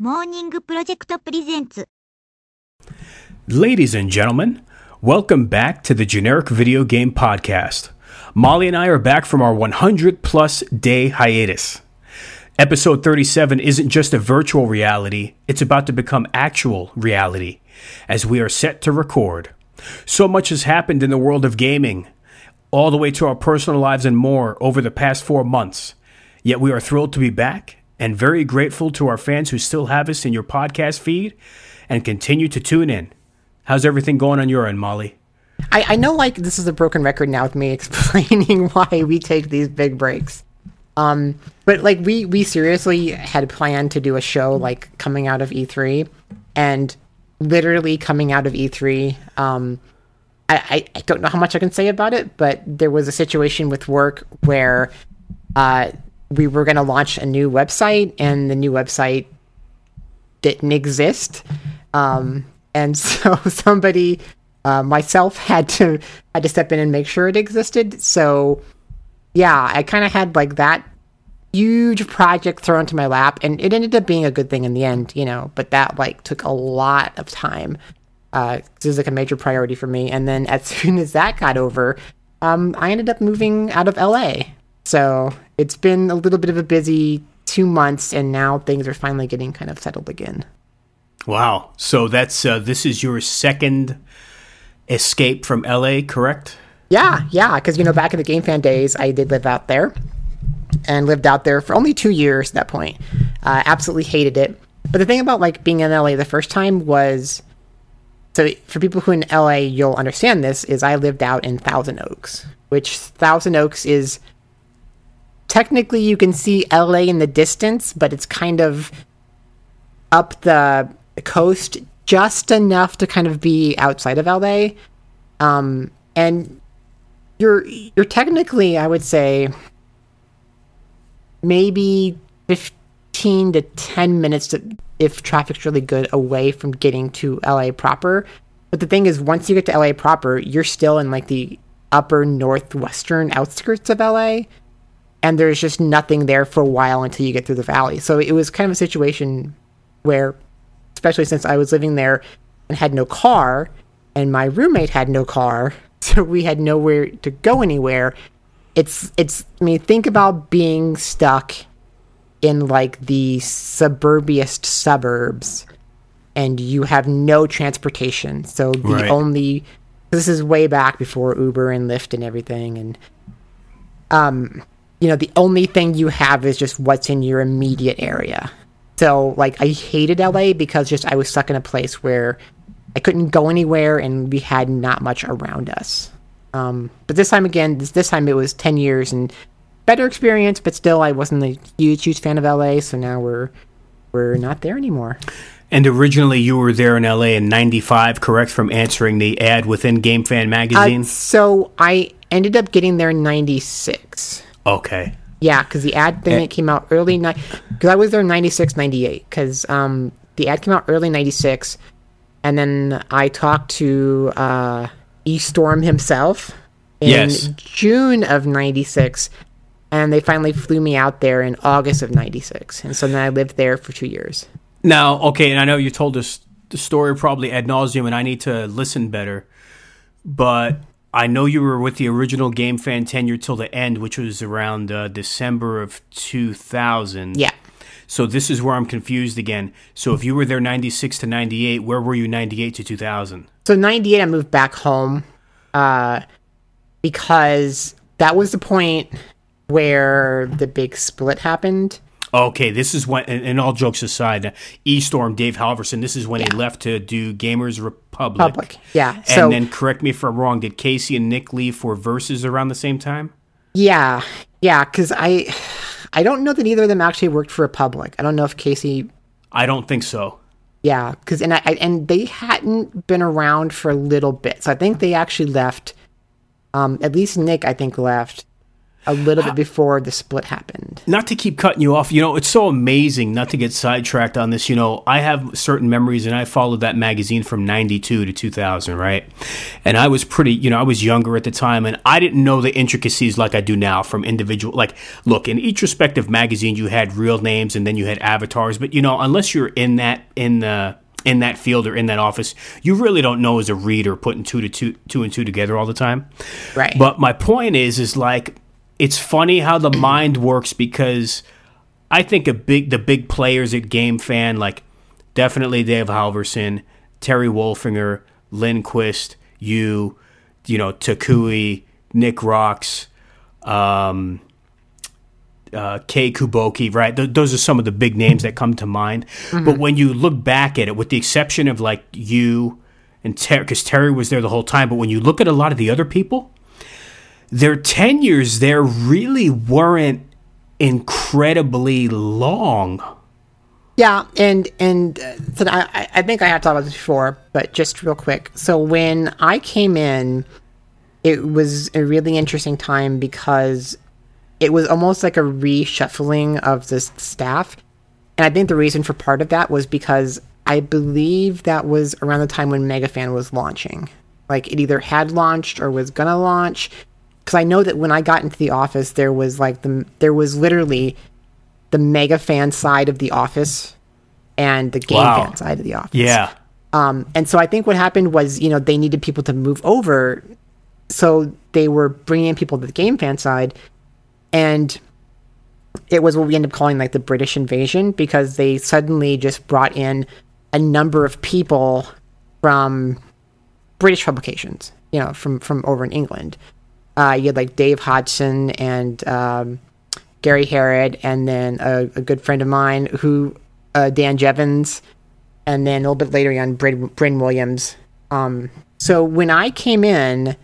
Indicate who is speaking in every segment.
Speaker 1: モーニングプロジェクトプレゼンツ
Speaker 2: Ladies and gentlemen, welcome back to the Generic Video Game Podcast. Molly and I are back from our 100 plus day hiatus. Episode 37 isn't just a virtual reality, it's about to become actual reality as we are set to record. So much has happened in the world of gaming, all the way to our personal lives and more over the past four months. Yet we are thrilled to be back and very grateful to our fans who still have us in your podcast feed and continue to tune in. How's everything going on your end, Molly?
Speaker 3: I, I know like this is a broken record now with me explaining why we take these big breaks. Um, but like we we seriously had planned to do a show like coming out of E3, and literally coming out of E3. Um, I, I, don't know how much I can say about it, but there was a situation with work where uh, we were going to launch a new website, and the new website didn't exist. Um, and so somebody, uh, myself, had to had to step in and make sure it existed. So yeah, I kind of had like that huge project thrown to my lap, and it ended up being a good thing in the end, you know. But that like took a lot of time. Uh, it was like a major priority for me. And then as soon as that got over, um, I ended up moving out of LA. So it's been a little bit of a busy two months, and now things are finally getting kind of settled again.
Speaker 2: Wow. So that's uh, this is your second escape from LA, correct?
Speaker 3: Yeah, yeah, because you know, back in the Game Fan days, I did live out there, and lived out there for only two years at that point. Uh, absolutely hated it. But the thing about like being in LA the first time was, so for people who in LA you'll understand this is I lived out in Thousand Oaks, which Thousand Oaks is technically you can see LA in the distance, but it's kind of up the coast just enough to kind of be outside of LA. Um, and you're you're technically, I would say, maybe fifteen to ten minutes to, if traffic's really good away from getting to LA proper. But the thing is, once you get to LA proper, you're still in like the upper northwestern outskirts of LA, and there's just nothing there for a while until you get through the valley. So it was kind of a situation where, especially since I was living there and had no car, and my roommate had no car, so we had nowhere to go anywhere. It's it's I mean think about being stuck in like the suburbiest suburbs and you have no transportation. So the
Speaker 2: Right.
Speaker 3: only this is way back before Uber and Lyft and everything and um you know the only thing you have is just what's in your immediate area. So like I hated LA because just I was stuck in a place where I couldn't go anywhere and we had not much around us. Um, but this time again, this, this time it was 10 years and better experience, but still I wasn't a huge, huge fan of LA. So now we're, we're not there anymore.
Speaker 2: And originally you were there in LA in 95, correct? From answering the ad within Game Fan magazine?
Speaker 3: Uh, so I ended up getting there in 96.
Speaker 2: Okay.
Speaker 3: Yeah, because the ad thing it came out early night. Because I was there 96, 98. Because um, the ad came out early 96. And then I talked to uh, E Storm himself in
Speaker 2: Yes.
Speaker 3: June of 96. And they finally flew me out there in August of 96. And so then I lived there for two years.
Speaker 2: Now, okay, and I know you told us the story probably ad nauseum, and I need to listen better. But I know you were with the original Game Fan tenure till the end, which was around uh, December of 2000.
Speaker 3: Yeah.
Speaker 2: So this is where I'm confused again. So if you were there 96 to 98, where were you 98 to 2000?
Speaker 3: So 98, I moved back home uh, because that was the point where the big split happened.
Speaker 2: Okay, this is when, and, and all jokes aside, E Storm, Dave Halverson, this is when he left to do Gamers Republic.
Speaker 3: Public, yeah.
Speaker 2: And
Speaker 3: So
Speaker 2: then correct me if I'm wrong, did Casey and Nick leave for Versus around the same time?
Speaker 3: yeah, yeah, because I I don't know that either of them actually worked for Republic. I don't know if Casey,
Speaker 2: I don't think so.
Speaker 3: yeah, because and I, I and they hadn't been around for a little bit, so I think they actually left. Um, at least Nick, I think, left a little bit before the split happened.
Speaker 2: Not to keep cutting you off, you know, it's so amazing not to get sidetracked on this. You know, I have certain memories and I followed that magazine from 92 to 2000, right? And I was pretty, you know, I was younger at the time and I didn't know the intricacies like I do now from individual. Like, look, in each respective magazine, you had real names and then you had avatars, but, you know, unless you're in that, in the, in that field or in that office, you really don't know as a reader putting two to two, two and two together all the time.
Speaker 3: Right.
Speaker 2: But my point is, is like it's funny how the mind works because I think a big the big players at Game Fan like definitely Dave Halverson, Terry Wolfinger, Lindquist, you, you know Takui, Nick Rox, um, uh, Kei Kuboki, right? Th- those are some of the big names that come to mind. But when you look back at it, with the exception of like you and Terry, because Terry was there the whole time, but when you look at a lot of the other people, their tenures there really weren't incredibly long.
Speaker 3: Yeah, and and uh, so I I think I had talked about this before, but just real quick. So when I came in, it was a really interesting time because it was almost like a reshuffling of the staff, and I think the reason for part of that was because I believe that was around the time when MegaFan was launching. Like it either had launched or was gonna launch. Because I know that when I got into the office, there was like the there was literally the mega fan side of the office and the game
Speaker 2: Wow.
Speaker 3: fan side of the office.
Speaker 2: Yeah.
Speaker 3: Um, and so I think what happened was, you know, they needed people to move over. So they were bringing in people to the game fan side. And it was what we ended up calling like the British invasion because they suddenly just brought in a number of people from British publications, you know, from, from over in England. Uh, you had like Dave Hodgson and um, Gary Harrod, and then a, a good friend of mine who, uh, Dan Jevons, and then a little bit later on, Bryn, Bryn Williams. Um, so when I came in,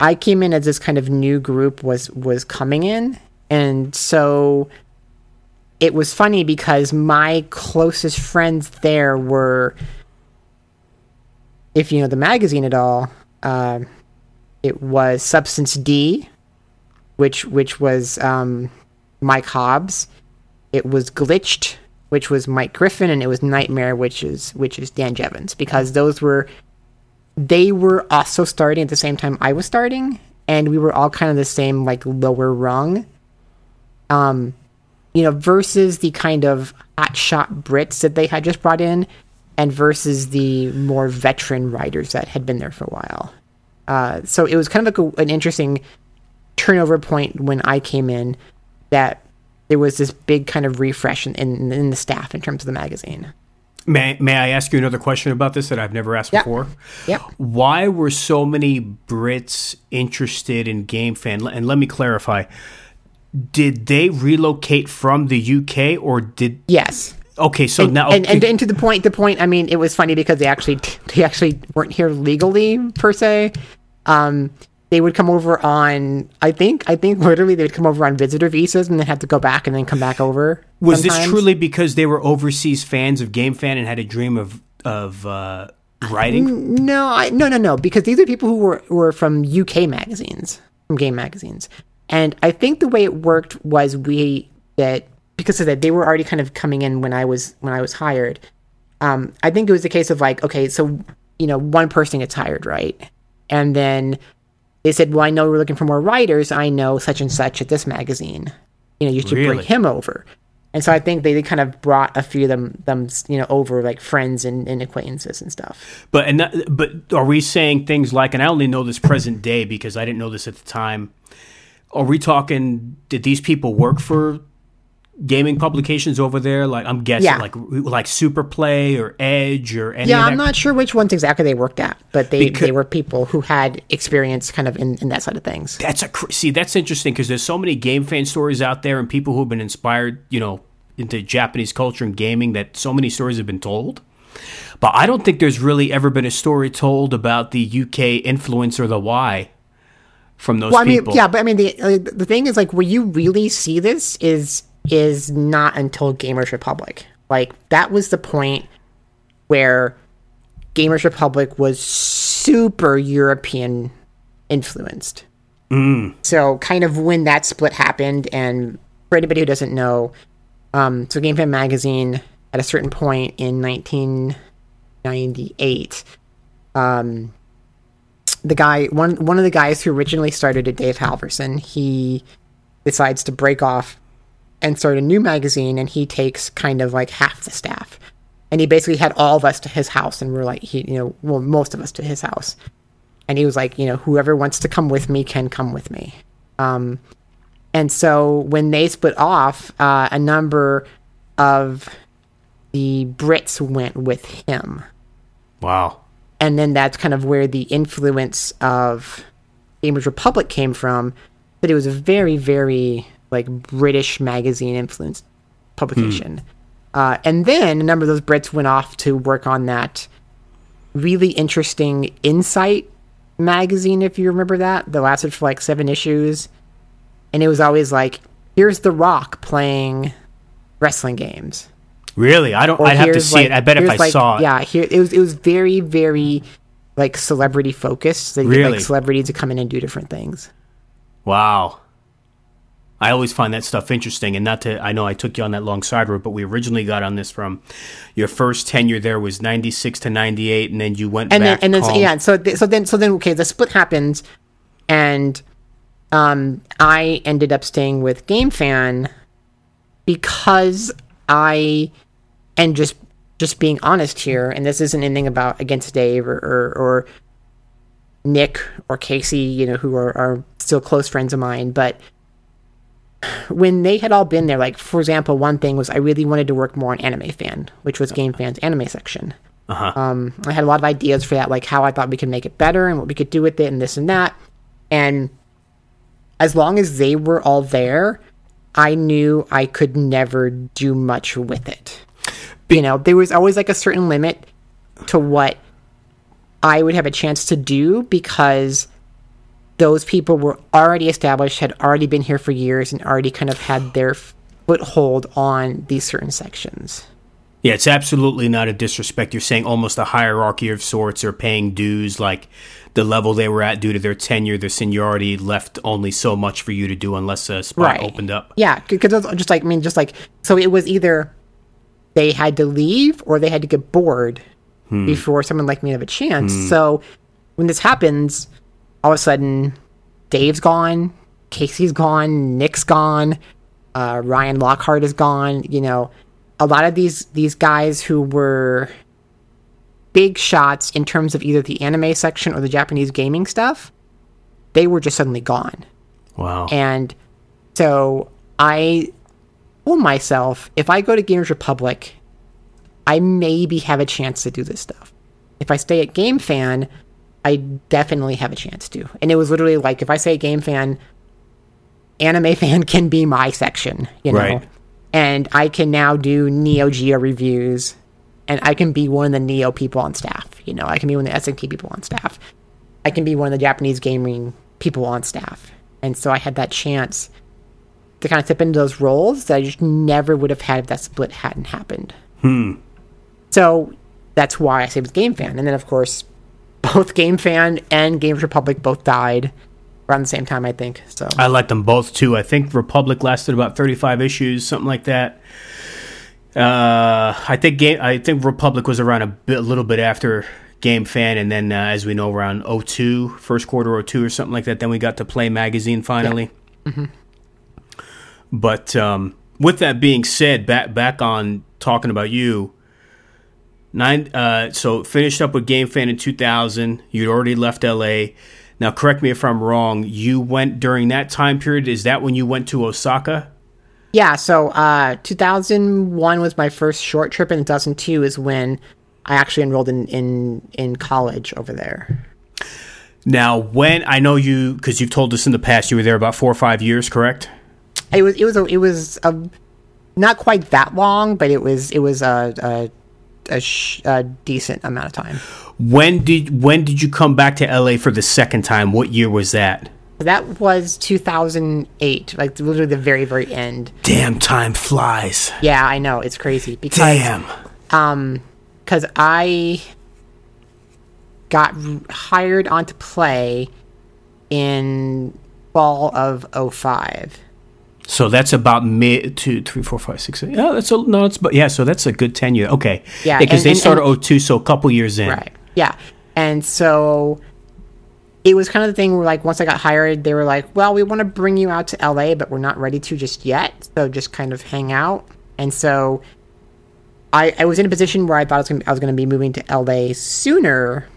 Speaker 3: I came in as this kind of new group was was coming in, and so it was funny because my closest friends there were, if you know the magazine at all, uh, it was Substance D, which which was um, Mike Hobbs. It was Glitched, which was Mike Griffin, and it was Nightmare, which is which is Dan Jevons, because those were they were also starting at the same time I was starting, and we were all kind of the same like lower rung. Um, you know, versus the kind of hotshot Brits that they had just brought in, and versus the more veteran writers that had been there for a while. Uh, so it was kind of like a, an interesting turnover point when I came in that there was this big kind of refresh in, in, in the staff in terms of the magazine.
Speaker 2: May, may I ask you another question about this that I've never asked
Speaker 3: Yeah.
Speaker 2: before?
Speaker 3: Yep.
Speaker 2: Why were so many Brits interested in Game Fan? And let me clarify. Did they relocate from the UK or did
Speaker 3: Yes.
Speaker 2: Okay, so
Speaker 3: and,
Speaker 2: now
Speaker 3: and, and and to the point, the point. I mean, it was funny because they actually they actually weren't here legally per se. Um, they would come over on. I think I think literally they would come over on visitor visas and then have to go back and then come back over.
Speaker 2: was this truly because they were overseas fans of Game Fan and had a dream of of uh, writing?
Speaker 3: No, I, no, no, no. Because these are people who were were from UK magazines, from game magazines, and I think the way it worked was we that because of that they were already kind of coming in when I was when I was hired. Um, I think it was a case of like, okay, so you know, one person gets hired, right, and then they said, well, I know we're looking for more writers. I know such and such at this magazine. You know, you should
Speaker 2: Really?
Speaker 3: bring him over. And so I think they, they kind of brought a few of them, them you know, over like friends and, and acquaintances and stuff.
Speaker 2: But and that, but are we saying things like? And I only know this present day because I didn't know this at the time. Are we talking? Did these people work for gaming publications over there? Like I'm guessing,
Speaker 3: Yeah.
Speaker 2: like like Superplay or Edge or any.
Speaker 3: Yeah, I'm not sure which ones exactly they worked at, but they,
Speaker 2: Becau-
Speaker 3: they were people who had experience kind of in, in that side of things.
Speaker 2: That's a see. That's interesting because there's so many game fan stories out there and people who've been inspired, you know, into Japanese culture and gaming that so many stories have been told. But I don't think there's really ever been a story told about the UK influence or the why from those
Speaker 3: Well, I mean,
Speaker 2: people.
Speaker 3: yeah, but I mean, the uh, the thing is, like, where you really see this is is not until Gamers Republic. Like, that was the point where Gamers Republic was super European influenced. So, kind of when that split happened, and for anybody who doesn't know, um, so Game Fan Magazine at a certain point in 1998, um, the guy, one one of the guys who originally started it, Dave Halverson, he decides to break off and start a new magazine, and he takes kind of like half the staff, and he basically had all of us to his house, and we're like, he, you know, well, most of us to his house, and he was like, you know, whoever wants to come with me can come with me. Um, and so when they split off, uh, a number of the Brits went with him.
Speaker 2: Wow.
Speaker 3: And then that's kind of where the influence of Gamers Republic came from. That it was a very, very like British magazine influenced publication. Uh, and then a number of those Brits went off to work on that really interesting Insight magazine, if you remember that. That lasted for like seven issues. And it was always like, here's The Rock playing wrestling games.
Speaker 2: Really? I don't.
Speaker 3: Or
Speaker 2: I'd have to see
Speaker 3: like-
Speaker 2: it. I bet if I
Speaker 3: like-
Speaker 2: saw it.
Speaker 3: Yeah, here it was. It was very, very like celebrity focused. They get
Speaker 2: Really?
Speaker 3: like celebrities to come in and do different things.
Speaker 2: Wow. I always find that stuff interesting, and not to. I know I took you on that long side road, but we originally got on this from your first tenure. There was ninety six to ninety eight, and then you went
Speaker 3: and
Speaker 2: back.
Speaker 3: then and then so, yeah so th- so then so then okay the split happens and um i ended up staying with game fan because i and just just being honest here and this isn't anything about against dave or or, or nick or casey you know who are, are still close friends of mine but when they had all been there like for example one thing was i really wanted to work more on anime fan which was game fan's anime section um, I had a lot of ideas for that, like how I thought we could make it better and what we could do with it and this and that. And as long as they were all there, I knew I could never do much with it. You know, there was always like a certain limit to what I would have a chance to do because those people were already established, had already been here for years, and already kind of had their foothold on these certain sections.
Speaker 2: Yeah, it's absolutely not a disrespect. You're saying almost a hierarchy of sorts or paying dues, like the level they were at due to their tenure, their seniority left only so much for you to do unless a spot opened up.
Speaker 3: Yeah, because just like I mean, just like so, it was either they had to leave or they had to get bored hmm. before someone like me have a chance. Hmm. So when this happens, all of a sudden, Dave's gone, Casey's gone, Nick's gone, uh, Ryan Lockhart is gone. You know, a lot of these these guys who were big shots in terms of either the anime section or the Japanese gaming stuff, they were just suddenly gone.
Speaker 2: Wow.
Speaker 3: And so I told myself if I go to Gamers Republic, I maybe have a chance to do this stuff. If I stay at Game Fan, I definitely have a chance to. And it was literally like if I say Game Fan, Anime Fan can be my section, you know.
Speaker 2: Right.
Speaker 3: And I can now do Neo Geo reviews and I can be one of the Neo people on staff, you know. I can be one of the SNK people on staff. I can be one of the Japanese gaming people on staff. And so I had that chance to kind of step into those roles that I just never would have had if that split hadn't happened. Hmm. So that's why I say with Game Fan. And then, of course, both Game Fan and Games Republic both died around the same time, I think. So
Speaker 2: I liked them both too. I think Republic lasted about 35 issues, something like that. Uh, I think game. I think Republic was around a, bit, a little bit after Game Fan, and then uh, as we know, around 02, first quarter 02 or something like that. Then we got to Play Magazine finally. But um, with that being said, back back on talking about you. Nine. Uh, so finished up with Game Fan in 2000. You'd already left LA. Now, correct me if I'm wrong. You went during that time period. Is that when you went to Osaka?
Speaker 3: yeah, so uh, 2001 was my first short trip, and 2002 is when I actually enrolled in in, in college over there.
Speaker 2: Now, when I know you, because you've told us in the past, you were there about four or five years, correct?
Speaker 3: It was it was a, it was a, not quite that long, but it was it was a a, a, sh- a decent amount of time.
Speaker 2: When did when did you come back to LA for the second time? What year was that?
Speaker 3: That was 2008, like literally the very very end.
Speaker 2: Damn, time flies.
Speaker 3: Yeah, I know it's crazy because
Speaker 2: Damn.
Speaker 3: um because I got hired onto play in fall of 05.
Speaker 2: So that's about mid two, three, four, five, six. Seven. Yeah, that's a no. It's but yeah. So that's a good tenure. Okay.
Speaker 3: Yeah,
Speaker 2: Because
Speaker 3: and-
Speaker 2: they started
Speaker 3: and-
Speaker 2: 02, so a couple years in.
Speaker 3: Right. Yeah. And so it was kind of the thing where like once I got hired, they were like, "Well, we want to bring you out to LA, but we're not ready to just yet. So just kind of hang out." And so I, I was in a position where I thought I was gonna, I was going to be moving to LA sooner.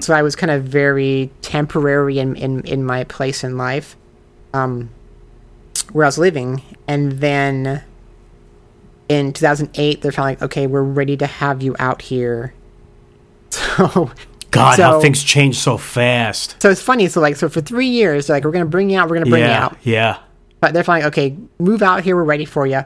Speaker 3: So I was kind of very temporary in, in, in my place in life, um, where I was living. And then in 2008, they're finally like, okay, we're ready to have you out here. So
Speaker 2: God, how things change so fast.
Speaker 3: so it's funny. So like, so for three years, they're like, we're gonna bring you out. We're gonna bring you out.
Speaker 2: Yeah.
Speaker 3: But they're finally okay. Move out here. We're ready for you.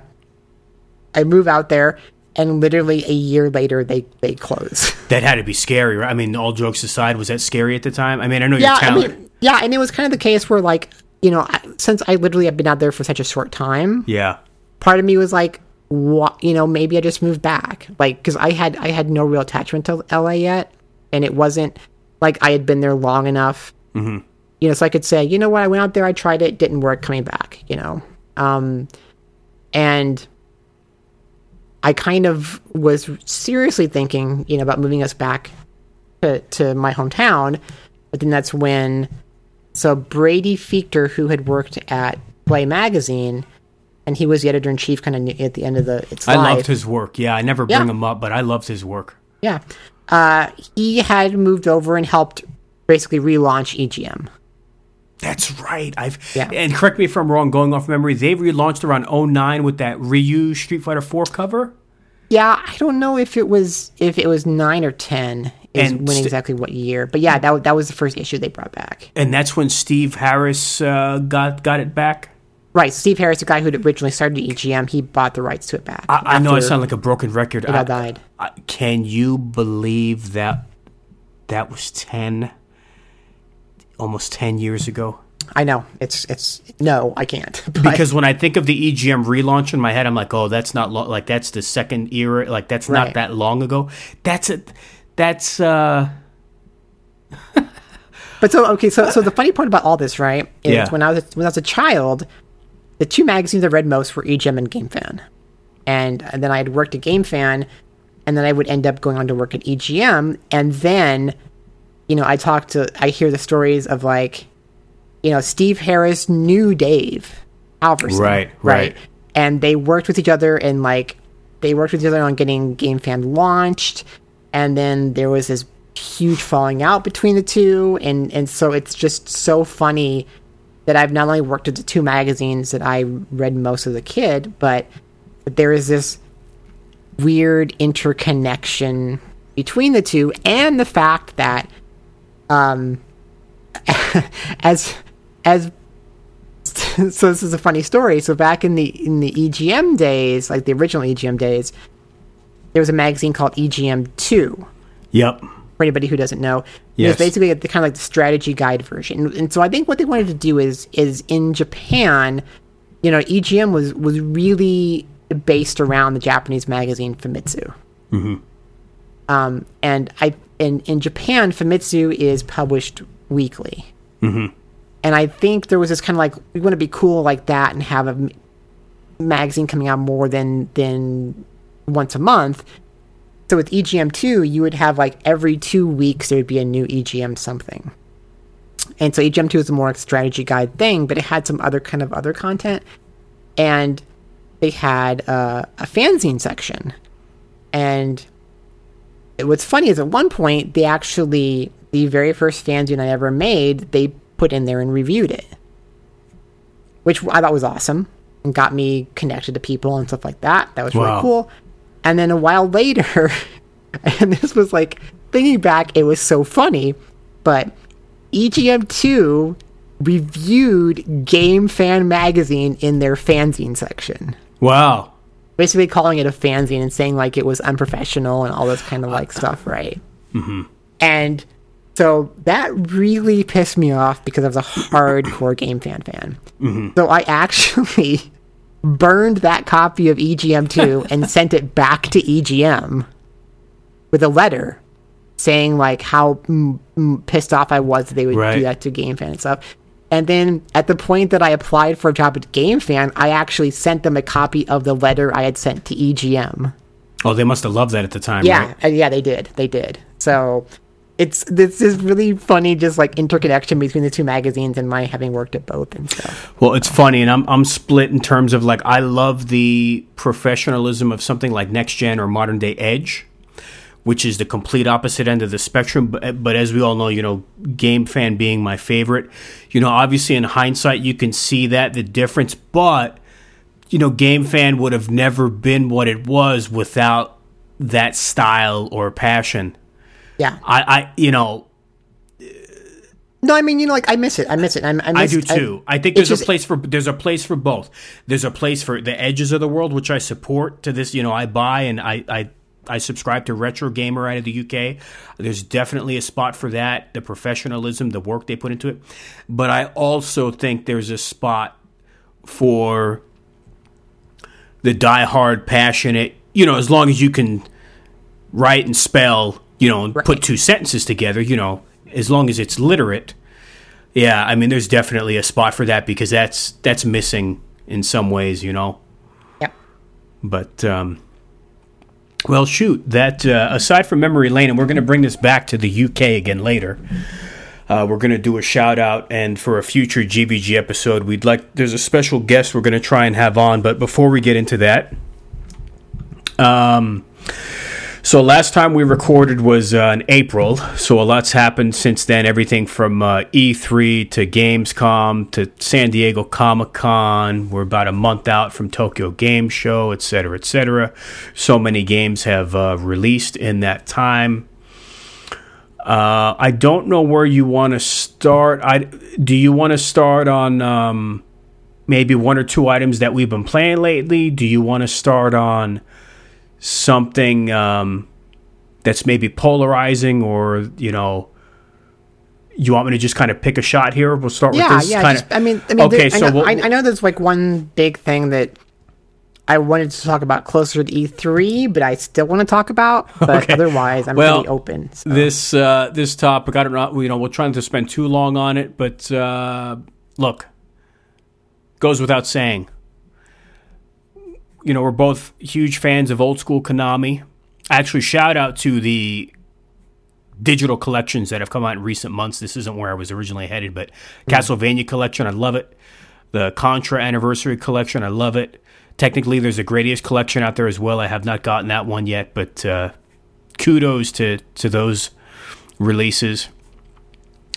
Speaker 3: I move out there, and literally a year later, they they close.
Speaker 2: That had to be scary, right? I mean, all jokes aside, was that scary at the time? I mean, I know
Speaker 3: yeah,
Speaker 2: you're
Speaker 3: I mean, yeah, and it was kind of the case where like you know, I, since I literally have been out there for such a short time,
Speaker 2: yeah.
Speaker 3: part of me was like, what? You know, maybe I just moved back, like because I had I had no real attachment to LA yet, and it wasn't like I had been there long enough. Mm-hmm. You know, so I could say, you know what, I went out there, I tried it, didn't work, coming back. You know, um, and I kind of was seriously thinking, you know, about moving us back to, to my hometown. But then that's when, so Brady Fiechter, who had worked at Play Magazine, and he was the editor in chief kind of at the end of the its
Speaker 2: I
Speaker 3: life.
Speaker 2: loved his work. Yeah, I never bring
Speaker 3: Yeah.
Speaker 2: him up, but I loved his work.
Speaker 3: Yeah. Uh, he had moved over and helped basically relaunch EGM.
Speaker 2: That's right. I've
Speaker 3: Yeah.
Speaker 2: and correct me if I'm wrong. Going off memory, they relaunched around 09 with that Ryu Street Fighter 4 cover.
Speaker 3: Yeah, I don't know if it was if it was nine or ten is
Speaker 2: And
Speaker 3: when
Speaker 2: st-
Speaker 3: exactly what year, but yeah, that that was the first issue they brought back.
Speaker 2: and that's when Steve Harris uh, got got it back.
Speaker 3: Right, Steve Harris, the guy who originally started EGM, he bought the rights to it back.
Speaker 2: I, I know I sound like a broken record.
Speaker 3: it
Speaker 2: I,
Speaker 3: died.
Speaker 2: I, can you believe that that was ten, almost ten years ago?
Speaker 3: I know it's it's no, I can't.
Speaker 2: Because when I think of the EGM relaunch in my head, I'm like, oh, that's not like that's the second era. Like that's not that long ago. That's it. That's uh.
Speaker 3: But so okay, so so the funny part about all this, right, is
Speaker 2: Yeah.
Speaker 3: when I was when I was a child, the two magazines I read most were EGM and Game Fan, and, and then I had worked at Game Fan, and then I would end up going on to work at EGM, and then, you know, I talk to I hear the stories of like, you know, Steve Harris knew Dave Halverson,
Speaker 2: Right, right.
Speaker 3: and they worked with each other and like they worked with each other on getting Game Fan launched, and then there was this huge falling out between the two, and and so it's just so funny that I've not only worked at the two magazines that I read most as a kid, but there is this weird interconnection between the two, and the fact that, um, as as so this is a funny story. So back in the in the EGM days, like the original EGM days, there was a magazine called EGM Two.
Speaker 2: Yep.
Speaker 3: For anybody who doesn't know, it
Speaker 2: Yes.
Speaker 3: was basically the kind of like the strategy guide version. And, so I think what they wanted to do is is in Japan, you know, EGM was was really based around the Japanese magazine Famitsu. Hmm. Um, and I in in Japan, Famitsu is published weekly. Hmm. And I think there was this kind of like we want to be cool like that and have a magazine coming out more than than once a month. So with EGM two, you would have like every two weeks there would be a new EGM something. And so EGM two is a more strategy guide thing, but it had some other kind of other content, and they had uh, a fanzine section. And what's funny is at one point they actually the very first fanzine I ever made they put in there and reviewed it, which I thought was awesome and got me connected to people and stuff like that. That was really cool. And then a while later, and this was like thinking back, it was so funny, but EGM2 reviewed Game Fan Magazine in their fanzine section
Speaker 2: Wow.
Speaker 3: basically calling it a fanzine and saying like it was unprofessional and all this kind of like stuff, right? Mm-hmm. And so that really pissed me off because I was a hardcore game fan fan. So I actually burned that copy of EGM2 and sent it back to EGM with a letter saying like how mm, mm, pissed off I was that they would
Speaker 2: Right.
Speaker 3: do that to game fan and stuff. And then at the point that I applied for a job at GameFan, I actually sent them a copy of the letter I had sent to EGM.
Speaker 2: Oh, they must have loved that at the time,
Speaker 3: Yeah,
Speaker 2: right?
Speaker 3: yeah, they did. They did. So it's this is really funny, just like interconnection between the two magazines and my having worked at both and stuff.
Speaker 2: Well, it's funny, and I'm I'm split in terms of like I love the professionalism of something like Next Gen or Modern Day Edge, which is the complete opposite end of the spectrum. But, but as we all know, you know, Game Fan being my favorite, you know, obviously in hindsight you can see that the difference, but you know, Game Fan would have never been what it was without that style or passion.
Speaker 3: Yeah.
Speaker 2: I, I you know,
Speaker 3: No, I mean, you know, like I miss it. I miss it. I, I,
Speaker 2: I do too. I, think there's
Speaker 3: just-
Speaker 2: a place for there's a place for both. There's a place for the edges of the world, which I support. To this, you know, I buy and I I, I subscribe to Retro Gamer out of the UK. There's definitely a spot for that. The professionalism, the work they put into it, but I also think there's a spot for the diehard, passionate. You know, as long as you can write and spell, you know, and put two sentences together. You know, as long as it's literate. Yeah, I mean, there's definitely a spot for that because that's that's missing in some ways, you know.
Speaker 3: Yep.
Speaker 2: But um, well, shoot. That uh, aside from memory lane, and we're going to bring this back to the UK again later. Uh, we're going to do a shout out, and for a future GVG episode, we'd like. There's a special guest we're going to try and have on, but before we get into that, um, so last time we recorded was uh, in April. So a lot's happened since then. Everything from uh, E3 to Gamescom to San Diego Comic Con. We're about a month out from Tokyo Game Show, etc., cetera, et cetera. So many games have uh, released in that time. Uh, I don't know where you want to start. I do you want to start on um, maybe one or two items that we've been playing lately? Do you want to start on something um, that's maybe polarizing, or you know, you want me to just kind of pick a shot here? We'll start
Speaker 3: Yeah,
Speaker 2: with this.
Speaker 3: yeah.
Speaker 2: kind
Speaker 3: Just, I mean, I mean,
Speaker 2: okay,
Speaker 3: there- I
Speaker 2: so
Speaker 3: know,
Speaker 2: we'll,
Speaker 3: I, I know there's like one big thing that I wanted to talk about closer to E3, but I still want to talk about. But
Speaker 2: Okay.
Speaker 3: otherwise, I'm
Speaker 2: Well,
Speaker 3: pretty open. so.
Speaker 2: this uh, this topic. I don't know. You know, we're trying to spend too long on it, but uh, look, goes without saying. You know, we're both huge fans of old school Konami. Actually, shout out to the digital collections that have come out in recent months. This isn't where I was originally headed, but Castlevania collection, I love it. The Contra Anniversary collection, I love it. Technically, there's a Gradius collection out there as well. I have not gotten that one yet, but uh, kudos to to those releases.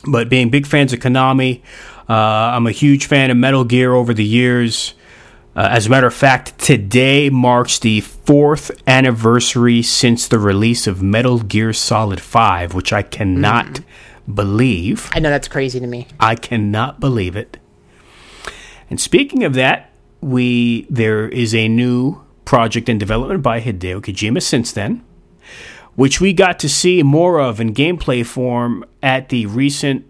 Speaker 2: But being big fans of Konami, uh, I'm a huge fan of Metal Gear over the years. Uh, as a matter of fact, today marks the fourth anniversary since the release of Metal Gear Solid 5, which I cannot believe.
Speaker 3: I know that's crazy to me.
Speaker 2: I cannot believe it. And speaking of that, we there is a new project in development by Hideo Kojima since then, which we got to see more of in gameplay form at the recent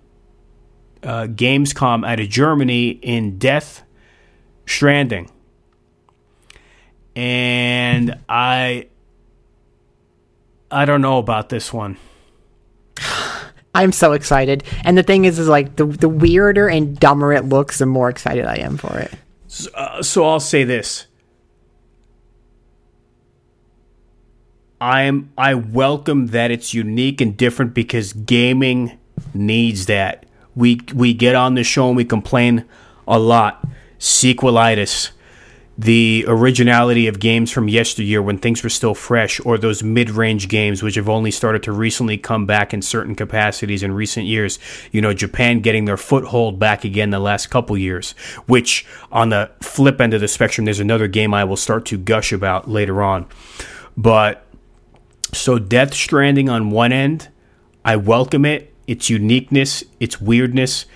Speaker 2: uh, Gamescom out of Germany in Death Stranding. And I I don't know about this one.
Speaker 3: I'm so excited. And the thing is, is like the the weirder and dumber it looks, the more excited I am for it.
Speaker 2: Uh, so I'll say this. I'm I welcome that it's unique and different because gaming needs that. We we get on the show and we complain a lot. Sequelitis, the originality of games from yesteryear when things were still fresh, or those mid-range games which have only started to recently come back in certain capacities in recent years. You know, Japan getting their foothold back again the last couple years. Which, on the flip end of the spectrum, there's another game I will start to gush about later on. But so Death Stranding on one end, I welcome it. Its uniqueness, its weirdness,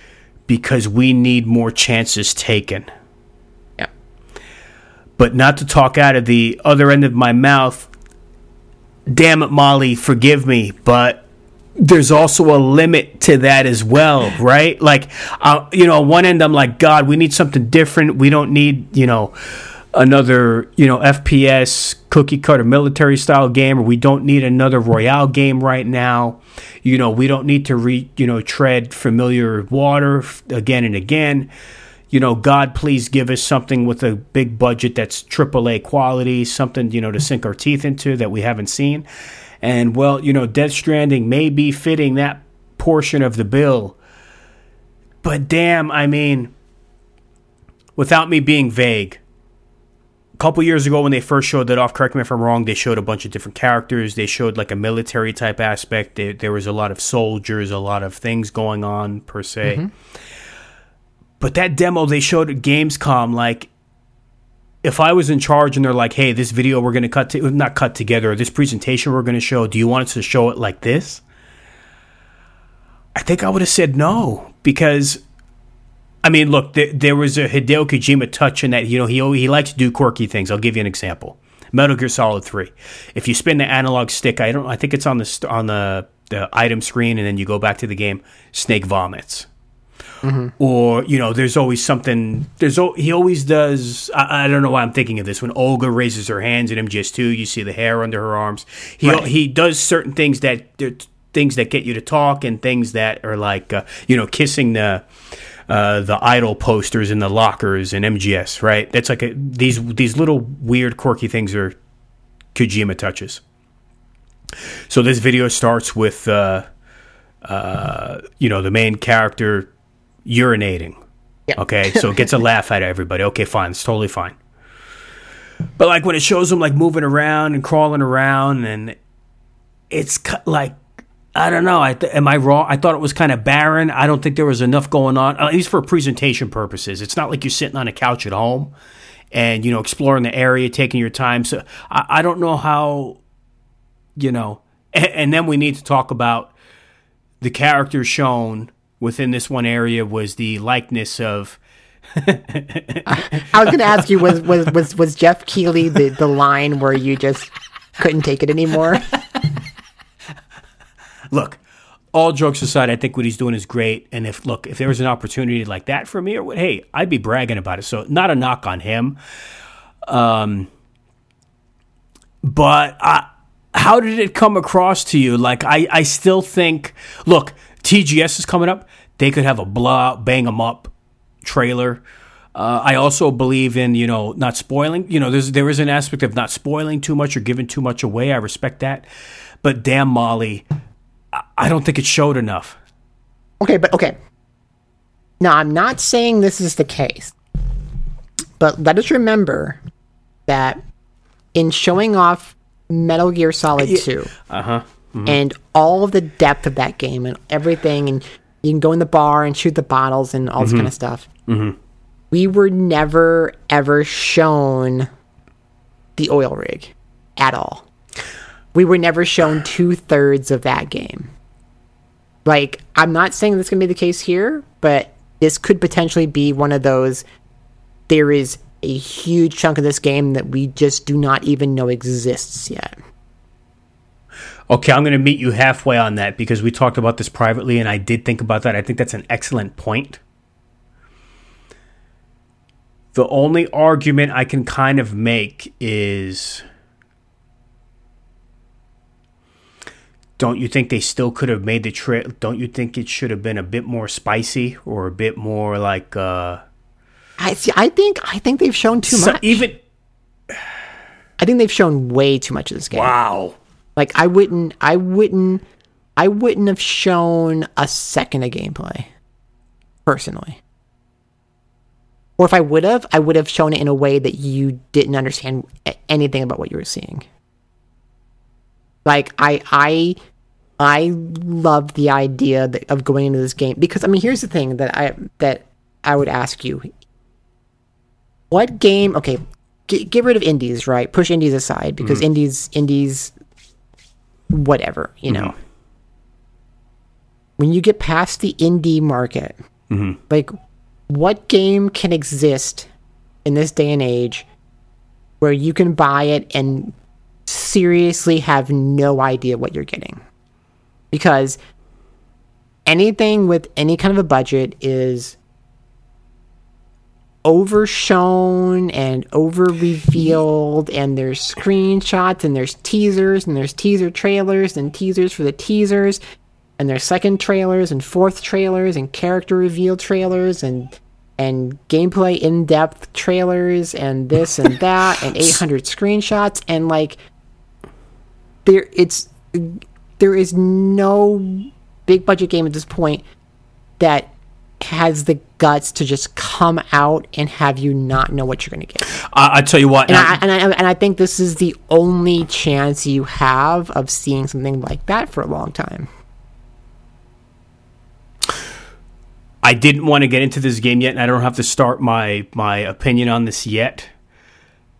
Speaker 2: because we need more chances taken. But not to talk out of the other end of my mouth. Damn it, Molly, forgive me, but there's also a limit to that as well, right? Like, uh, you know, on one end, I'm like, God, we need something different. We don't need, you know, another, you know, FPS cookie cutter military style game, or we don't need another Royale game right now. You know, we don't need to re, you know, tread familiar water again and again. You know, God, please give us something with a big budget that's AAA quality, something, you know, to sink our teeth into that we haven't seen. And well, you know, Death Stranding may be fitting that portion of the bill. But damn, I mean, without me being vague, a couple years ago when they first showed that off, correct me if I'm wrong, they showed a bunch of different characters. They showed like a military type aspect. There, was a lot of soldiers, a lot of things going on per se. Mm-hmm. But that demo they showed at Gamescom, like if I was in charge and they're like, "Hey, this video we're going to cut to not cut together, this presentation we're going to show, do you want us to show it like this?" I think I would have said no because I mean, look, there, there, was a Hideo Kojima touch in that. You know, he he likes to do quirky things. I'll give you an example. Metal Gear Solid Three. If you spin the analog stick, I don't. I think it's on the on the, the item screen, and then you go back to the game. Snake vomits. Mm-hmm. Or you know, there's always something. There's he always does. I, I, don't know why I'm thinking of this. When Olga raises her hands in MGS2, you see the hair under her arms. He right. he does certain things that things that get you to talk, and things that are like uh, you know, kissing the uh, the idol posters in the lockers in MGS, right? That's like a, these these little weird, quirky things are Kojima touches. So this video starts with, uh, uh, you know, the main character urinating. Yep. Okay, so it gets a laugh out of everybody. Okay, fine, it's totally fine. But like when it shows them like moving around and crawling around, and it's like I don't know. I th- am I wrong? I thought it was kind of barren. I don't think there was enough going on, at least for presentation purposes. It's not like you're sitting on a couch at home and you know exploring the area, taking your time. So I, I don't know how, you know. And, and then we need to talk about the characters shown within this one area was the likeness of.
Speaker 3: I was going to ask you was was was was Geoff Keighley the the line where you just couldn't take it anymore?
Speaker 2: look, all jokes aside, I think what he's doing is great. And if look, if there was an opportunity like that for me, or what, hey, I'd be bragging about it. So not a knock on him. Um, but I, how did it come across to you? Like I, I still think, look, TGS is coming up. They could have a blah bang bang 'em up trailer. Uh, I also believe in you know not spoiling. You know, there's there is an aspect of not spoiling too much or giving too much away. I respect that, but damn Molly, I don't think it showed enough.
Speaker 3: Okay, but okay. Now, I'm not saying this is the case, but let us remember that in showing off Metal Gear Solid 2 uh-huh. Mm-hmm. and all of the depth of that game and everything, and you can go in the bar and shoot the bottles and all this mm-hmm. kind of stuff, mm-hmm. we were never, ever shown the oil rig at all we were never shown two thirds of that game. Like, I'm not saying this going to be the case here, but this could potentially be one of those. There is a huge chunk of this game that we just do not even know exists yet.
Speaker 2: Okay, I'm going to meet you halfway on that because we talked about this privately and I did think about that. I think that's an excellent point. The only argument I can kind of make is don't you think they still could have made the trip? Don't you think it should have been a bit more spicy or a bit more like? uh
Speaker 3: I see. I think I think they've shown too so much.
Speaker 2: Even
Speaker 3: I think they've shown way too much of this game.
Speaker 2: Wow.
Speaker 3: Like I wouldn't. I wouldn't. I wouldn't have shown a second of gameplay, personally. Or if I would have, I would have shown it in a way that you didn't understand anything about what you were seeing. Like I I I love the idea that, of going into this game because I mean here's the thing that I that I would ask you. What game? Okay, get, get rid of indies, right? Push indies aside because mm-hmm. indies indies whatever, you know. Mm-hmm. When you get past the indie market, mm-hmm. like what game can exist in this day and age where you can buy it and seriously have no idea what you're getting. Because anything with any kind of a budget is overshown and over revealed and there's screenshots and there's teasers and there's teaser trailers and teasers for the teasers and there's second trailers and fourth trailers and character reveal trailers and and gameplay in-depth trailers and this and that and 800 screenshots and like there it's there is no big budget game at this point that has the guts to just come out and have you not know what you're going to get.
Speaker 2: I, I tell you what,
Speaker 3: And I, and, I, and I think this is the only chance you have of seeing something like that for a long time.
Speaker 2: I didn't want to get into this game yet, and I don't have to start my my opinion on this yet.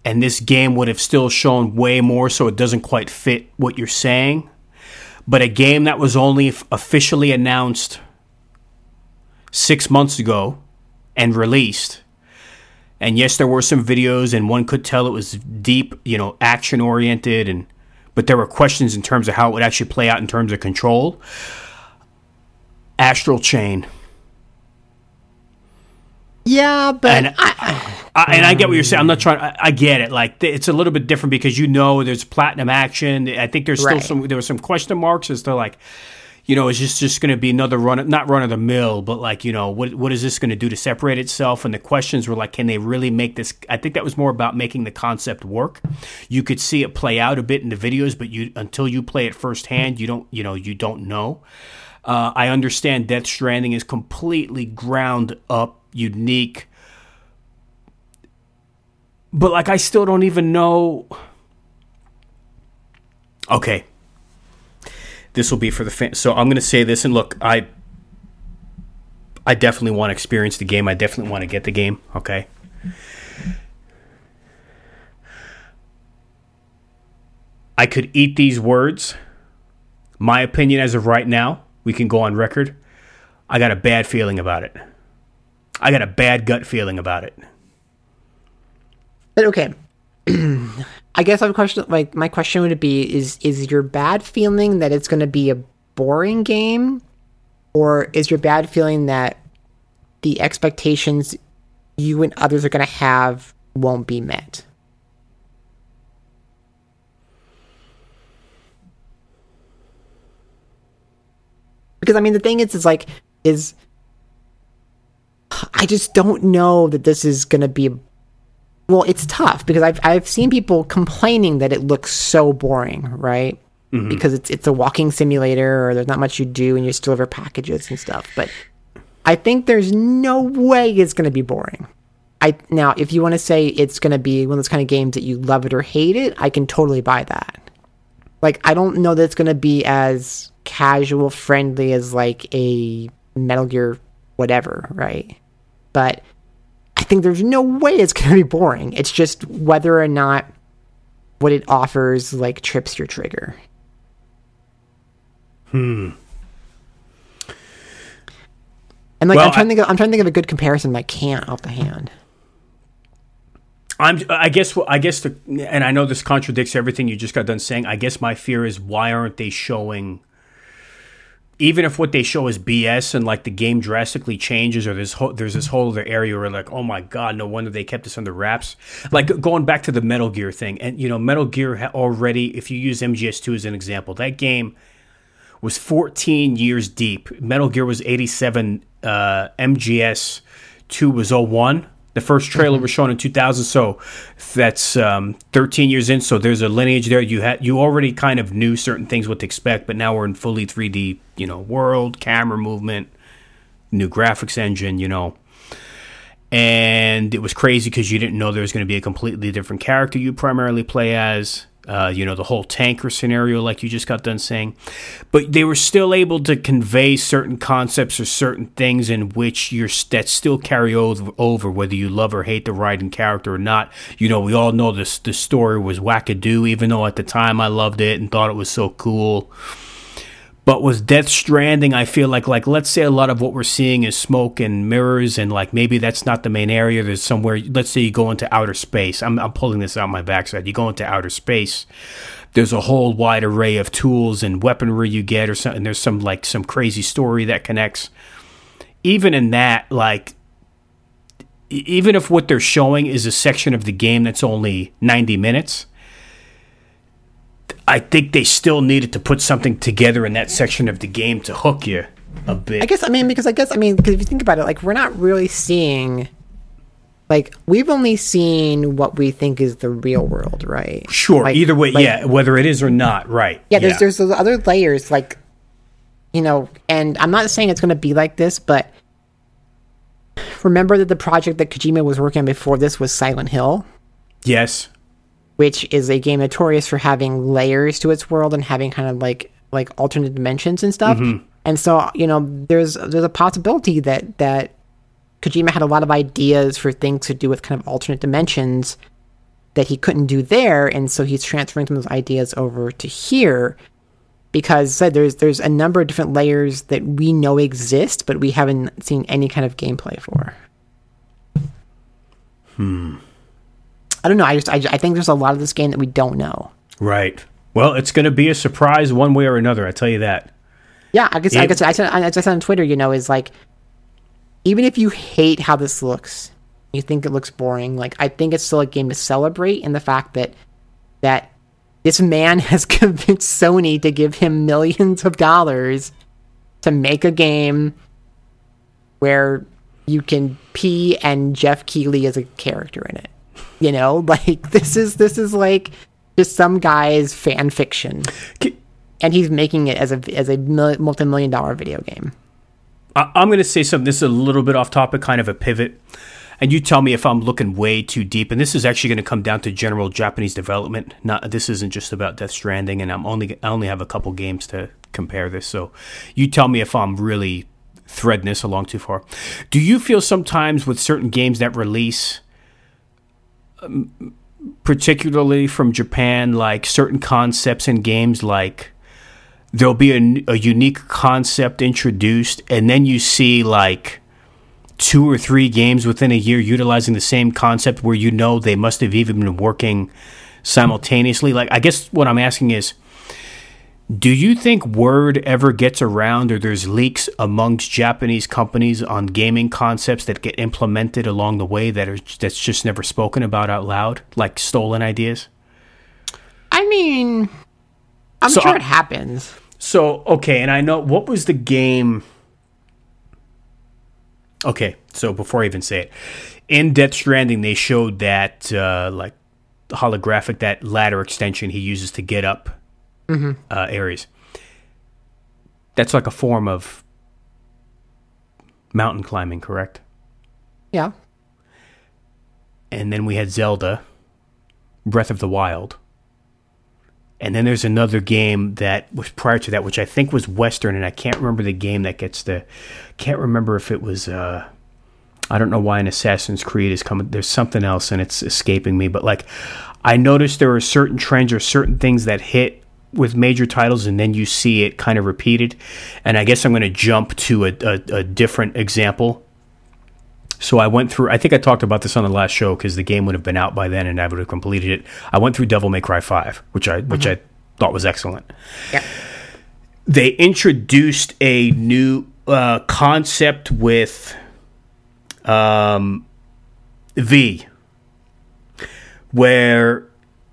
Speaker 2: And this game would have still shown way more, so it doesn't quite fit what you're saying. But a game that was only officially announced six months ago and released. And yes, there were some videos, and one could tell it was deep, you know, action oriented, and but there were questions in terms of how it would actually play out in terms of control. Astral Chain.
Speaker 3: Yeah, but
Speaker 2: and I, I, and I get what you're saying. I'm not trying. I, I get it. Like it's a little bit different because you know there's platinum action. I think there's still
Speaker 3: Right.
Speaker 2: some there were some question marks as to like, you know, is this just going to be another run? Not run of the mill, but like you know, what what is this going to do to separate itself? And the questions were like, can they really make this? I think that was more about making the concept work. You could see it play out a bit in the videos, but you until you play it firsthand, you don't you know you don't know. Uh, I understand Death Stranding is completely ground up, unique. But like I still don't even know Okay. This will be for the fan. So I'm going to say this and look, I I definitely want to experience the game. I definitely want to get the game, okay? I could eat these words. My opinion as of right now, we can go on record. I got a bad feeling about it. I got a bad gut feeling about it.
Speaker 3: But okay. I guess my question like my question would be is is your bad feeling that it's going to be a boring game or is your bad feeling that the expectations you and others are going to have won't be met? Because I mean the thing is is like is I just don't know that this is going to be a well, it's tough because I've I've seen people complaining that it looks so boring, right? Mm-hmm. Because it's it's a walking simulator or there's not much you do and you still deliver packages and stuff. But I think there's no way it's going to be boring. I now if you want to say it's going to be one of those kind of games that you love it or hate it, I can totally buy that. Like I don't know that it's going to be as casual friendly as like a Metal Gear whatever, right? But I think there's no way it's going to be boring. It's just whether or not what it offers like trips your trigger. Hmm. And like
Speaker 2: Well,
Speaker 3: I'm trying
Speaker 2: I-
Speaker 3: to think of, I'm trying to think of a good comparison, but I can't off the hand.
Speaker 2: I'm. I guess. I guess. The, and I know this contradicts everything you just got done saying. I guess my fear is why aren't they showing? Even if what they show is BS and like the game drastically changes, or there's whole, there's this whole other area where like, oh my god, no wonder they kept this under wraps. Like going back to the Metal Gear thing, and you know, Metal Gear ha- already. If you use MGS2 as an example, that game was 14 years deep. Metal Gear was 87. Uh, MGS 2 was 01. The first trailer was shown in 2000, so that's um, 13 years in. So there's a lineage there. You had you already kind of knew certain things what to expect, but now we're in fully 3D, you know, world, camera movement, new graphics engine, you know. And it was crazy because you didn't know there was going to be a completely different character you primarily play as. Uh, you know, the whole tanker scenario, like you just got done saying. But they were still able to convey certain concepts or certain things in which you're that still carry over, over, whether you love or hate the writing character or not. You know, we all know this. The story was wackadoo, even though at the time I loved it and thought it was so cool. But with Death Stranding, I feel like like let's say a lot of what we're seeing is smoke and mirrors, and like maybe that's not the main area. There's somewhere. Let's say you go into outer space. I'm I'm pulling this out my backside. You go into outer space. There's a whole wide array of tools and weaponry you get, or something. There's some like some crazy story that connects. Even in that, like even if what they're showing is a section of the game that's only 90 minutes, I think they still needed to put something together in that section of the game to hook you a bit.
Speaker 3: I guess I mean because I guess I mean because if you think about it, like we're not really seeing, like we've only seen what we think is the real world, right?
Speaker 2: sure,
Speaker 3: Like-
Speaker 2: either way,
Speaker 3: like-
Speaker 2: yeah, whether it is or not, right.
Speaker 3: Yeah, there's there's those other layers, like you know, and I'm not saying it's going to be like this, but remember that the project that Kojima was working on before this was Silent Hill,
Speaker 2: yes,
Speaker 3: which is a game notorious for having layers to its world and having kind of like like alternate dimensions and stuff. And so, you know, there's there's a possibility that that Kojima had a lot of ideas for things to do with kind of alternate dimensions that he couldn't do there, and so he's transferring some of those ideas over to here. Because said there's there's a number of different layers that we know exist, but we haven't seen any kind of gameplay for. Hmm. I don't know. I just I, I think there's a lot of this game that we don't know.
Speaker 2: right. Well, it's going to be a surprise one way or another. I tell you that.
Speaker 3: Yeah, I guess I
Speaker 2: It-
Speaker 3: guess I said I said on Twitter, you know, is like even if you hate how this looks, you think it looks boring, like I think it's still a game to celebrate in the fact that that this man has convinced Sony to give him millions of dollars to make a game where you can pee and Geoff Keighley is a character in it. You know, like this is this is like just some guy's fan fiction and he's making it as a as a multi-million dollar video game.
Speaker 2: I'm going to say something. This is a little bit off topic, kind of a pivot. And you tell me if I'm looking way too deep. And this is actually going to come down to general Japanese development. Not this isn't just about Death Stranding. And I'm only I only have a couple games to compare this. So you tell me if I'm really threading this along too far. Do you feel sometimes with certain games that release, particularly from Japan, like certain concepts in games, like there'll be a, a unique concept introduced, and then you see like two or three games within a year utilizing the same concept where you know they must have even been working simultaneously. Like, I guess what I'm asking is do you think word ever gets around or there's leaks amongst Japanese companies on gaming concepts that get implemented along the way that are that's just never spoken about out loud, like stolen ideas?
Speaker 3: I mean, I'm
Speaker 2: So
Speaker 3: sure
Speaker 2: I-
Speaker 3: it happens.
Speaker 2: So okay, and I know what was the game. Okay, so before I even say it, in Death Stranding, they showed that uh, like holographic that ladder extension he uses to get up uh, areas. That's like a form of mountain climbing, correct?
Speaker 3: Yeah.
Speaker 2: and then we had Zelda, Breath of the Wild. And then there's another game that was prior to that, which I think was Western, and I can't remember the game that gets the. Can't remember if it was. Uh, I don't know why an Assassin's Creed is coming. There's something else, and it's escaping me. But like, I noticed there are certain trends or certain things that hit with major titles, and then you see it kind of repeated. And I guess I'm going to jump to a, a, a different example so I went through. I think I talked about this on the last show because the game would have been out by then, and I would have completed it. I went through Devil May Cry Five, which I which I thought was excellent.
Speaker 3: Yeah.
Speaker 2: They introduced a new uh, concept with um, V, where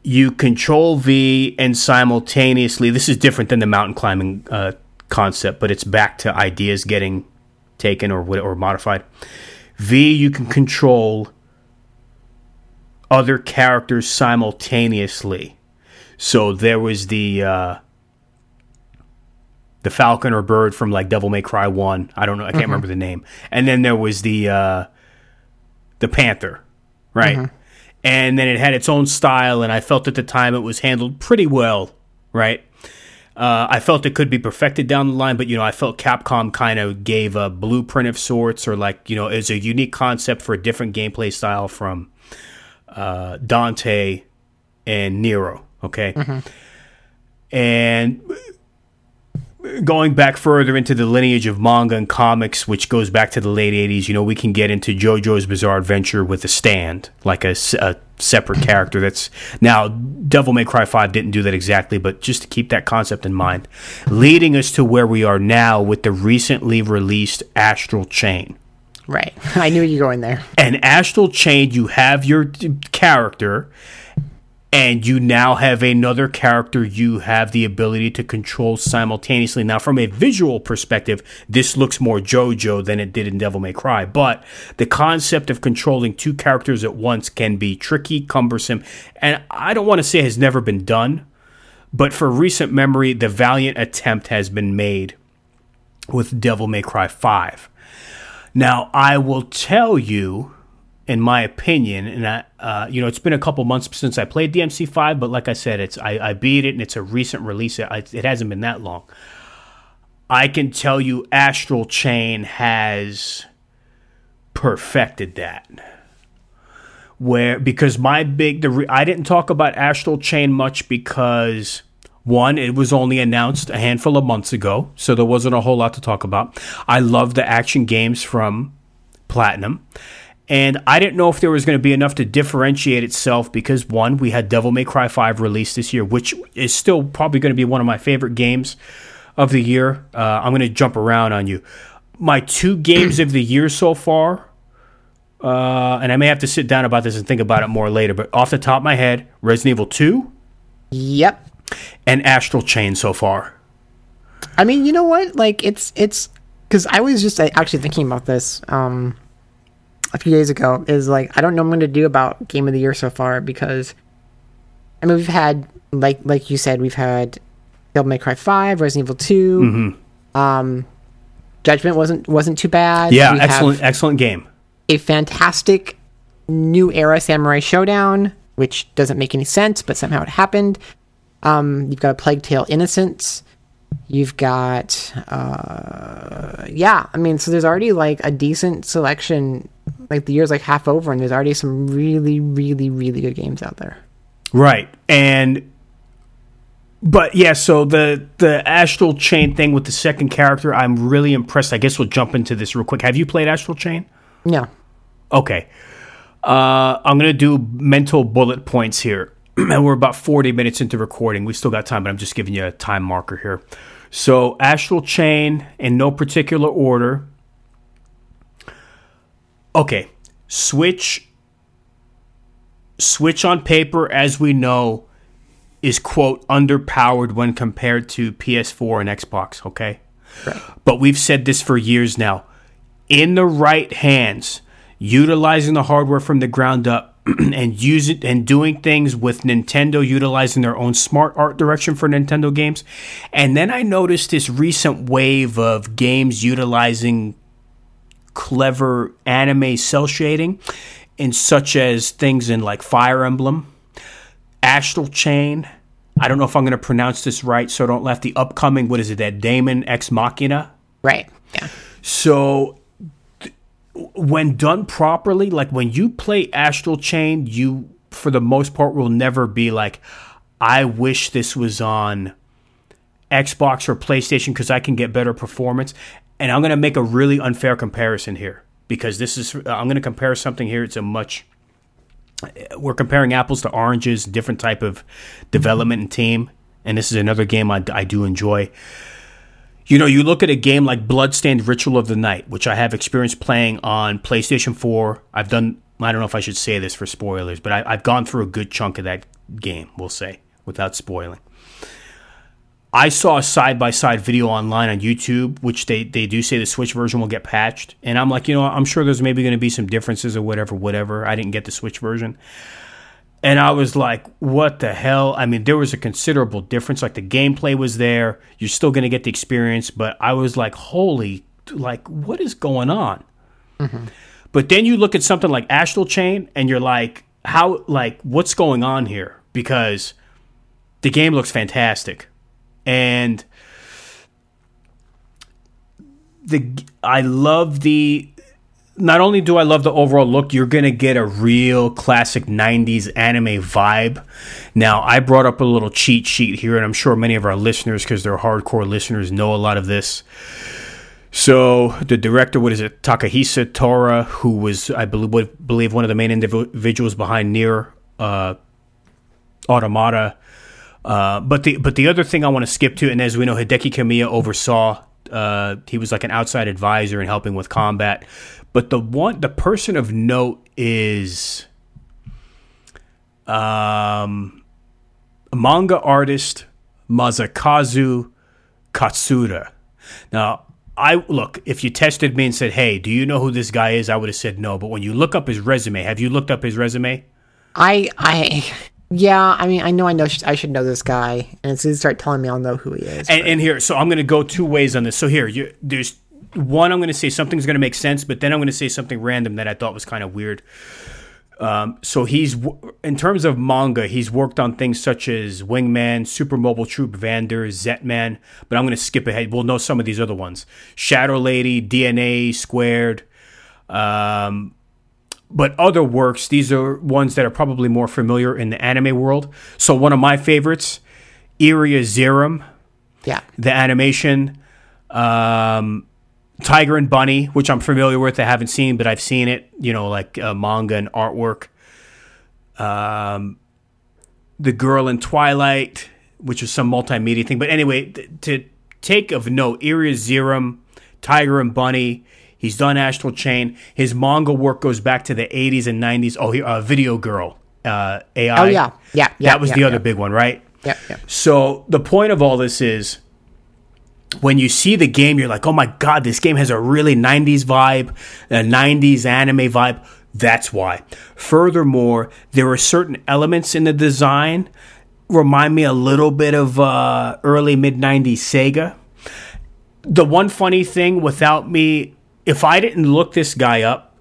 Speaker 2: you control V and simultaneously. This is different than the mountain climbing uh, concept, but it's back to ideas getting taken or or modified. V, you can control other characters simultaneously. So there was the uh, the falcon or bird from like Devil May Cry One. I don't know. I can't remember the name. And then there was the uh, the panther, right? And then it had its own style, and I felt at the time it was handled pretty well, right? Uh, I felt it could be perfected down the line, but you know, I felt Capcom kind of gave a blueprint of sorts, or like you know, is a unique concept for a different gameplay style from uh, Dante and Nero. Okay, and going back further into the lineage of manga and comics, which goes back to the late '80s, you know, we can get into JoJo's Bizarre Adventure with a stand, like a separate character. That's now Devil May Cry Five didn't do that exactly, but just to keep that concept in mind, leading us to where we are now with the recently released Astral Chain.
Speaker 3: Right. I knew you were going there.
Speaker 2: And Astral Chain, you have your character, and you now have another character you have the ability to control simultaneously. Now, from a visual perspective, this looks more JoJo than it did in Devil May Cry, but the concept of controlling two characters at once can be tricky, cumbersome, and I don't want to say has never been done, but for recent memory, the valiant attempt has been made with Devil May Cry 5. Now, I will tell you in my opinion, and I, uh, you know, it's been a couple months since I played DMC5, but like I said, it's I, I beat it and it's a recent release. It, it hasn't been that long. I can tell you, Astral Chain has perfected that. Where because my big the re, I didn't talk about Astral Chain much because one, it was only announced a handful of months ago, so there wasn't a whole lot to talk about. I love the action games from Platinum. And I didn't know if there was going to be enough to differentiate itself because one, we had Devil May Cry 5 released this year, which is still probably going to be one of my favorite games of the year. Uh, I'm going to jump around on you. My two games of the year so far, uh, and I may have to sit down about this and think about it more later, but off the top of my head, Resident Evil 2.
Speaker 3: Yep.
Speaker 2: And Astral Chain so far.
Speaker 3: I mean, you know what? Like, it's, it's, because I was just actually thinking about this. Um, a few days ago is like I don't know what I'm going to do about game of the year so far because I mean we've had like like you said we've had Devil May Cry Five, Resident Evil 2
Speaker 2: mm-hmm.
Speaker 3: um, Judgment wasn't wasn't too bad.
Speaker 2: Yeah, we excellent excellent game.
Speaker 3: A fantastic new era Samurai Showdown, which doesn't make any sense, but somehow it happened. Um, you've got a Plague Tale Innocence. You've got, uh, yeah, I mean, so there's already like a decent selection. Like the year's like half over, and there's already some really, really, really good games out there.
Speaker 2: Right, and but yeah, so the the astral chain thing with the second character, I'm really impressed. I guess we'll jump into this real quick. Have you played Astral Chain?
Speaker 3: No.
Speaker 2: Okay. Uh, I'm gonna do mental bullet points here, we're about 40 minutes into recording. We still got time, but I'm just giving you a time marker here. So, astral chain in no particular order. Okay, switch. Switch on paper, as we know, is quote underpowered when compared to PS4 and Xbox. Okay, right. but we've said this for years now. In the right hands, utilizing the hardware from the ground up, and using and doing things with Nintendo utilizing their own smart art direction for Nintendo games. And then I noticed this recent wave of games utilizing clever anime cel shading in such as things in like Fire Emblem, Astral Chain. I don't know if I'm going to pronounce this right, so don't laugh. The upcoming, what is it, that Daemon X Machina?
Speaker 3: Right. Yeah.
Speaker 2: So when done properly, like when you play Astral Chain, you for the most part will never be like, I wish this was on Xbox or PlayStation because I can get better performance. And I'm going to make a really unfair comparison here because this is I'm going to compare something here. It's a much we're comparing apples to oranges, different type of development and team, and this is another game I, I do enjoy. You know, you look at a game like Bloodstained Ritual of the Night, which I have experience playing on PlayStation 4. I've done, I don't know if I should say this for spoilers, but I, have gone through a good chunk of that game, we'll say, without spoiling. I saw a side by side video online on YouTube, which they, they do say the Switch version will get patched. And I'm like, you know, I'm sure there's maybe going to be some differences or whatever, whatever. I didn't get the Switch version. And I was like, what the hell? I mean, there was a considerable difference. Like the gameplay was there. You're still going to get the experience. But I was like, holy, like, what is going on? Mm-hmm. But then you look at something like Astral Chain and you're like, how, like, what's going on here? Because the game looks fantastic. And the I love the not only do I love the overall look, you're going to get a real classic 90s anime vibe. Now, I brought up a little cheat sheet here, and I'm sure many of our listeners, because they're hardcore listeners, know a lot of this. So, the director, what is it, Takahisa Taura, who was, I believe, one of the main individuals behind Nier uh, Automata. Uh, but the but the other thing I want to skip to, and as we know, Hideki Kamiya oversaw Uh, he was like an outside advisor and helping with combat. But the one, the person of note is um, manga artist Masakazu Katsura. Now, I look, if you tested me and said, "Hey, do you know who this guy is?" I would have said no. But when you look up his resume, have you looked up his resume?
Speaker 3: I I yeah, I mean, I know I know I should know this guy, and as soon as you start telling me, I'll know who he is.
Speaker 2: And, and here, so I'm going to go two ways on this. So here, you, there's one. I'm going to say something's going to make sense, but then I'm going to say something random that I thought was kind of weird. Um, so he's in terms of manga, he's worked on things such as Wingman, Super Mobile Troop Vander, Zetman, but I'm going to skip ahead. We'll know some of these other ones: Shadow Lady, DNA Squared. Um, but other works, these are ones that are probably more familiar in the anime world. So one of my favorites, Iria Zeiram,
Speaker 3: yeah,
Speaker 2: the animation. Um, Tiger and Bunny, which I'm familiar with. I haven't seen, but I've seen it. You know, like uh, manga and artwork. Um, the Girl in Twilight, which is some multimedia thing. But anyway, th- to take of note, Iria Zeiram, Tiger and Bunny. He's done Astral Chain. His manga work goes back to the 80s and 90s. Oh, he, uh, Video Girl, uh, AI.
Speaker 3: Oh yeah, yeah, yeah.
Speaker 2: that was
Speaker 3: yeah,
Speaker 2: the
Speaker 3: yeah.
Speaker 2: other big one, right?
Speaker 3: Yeah, yeah.
Speaker 2: So the point of all this is when you see the game, you're like, oh my God, this game has a really 90s vibe, a 90s anime vibe. That's why. Furthermore, there are certain elements in the design remind me a little bit of uh, early mid 90s Sega. The one funny thing without me, if I didn't look this guy up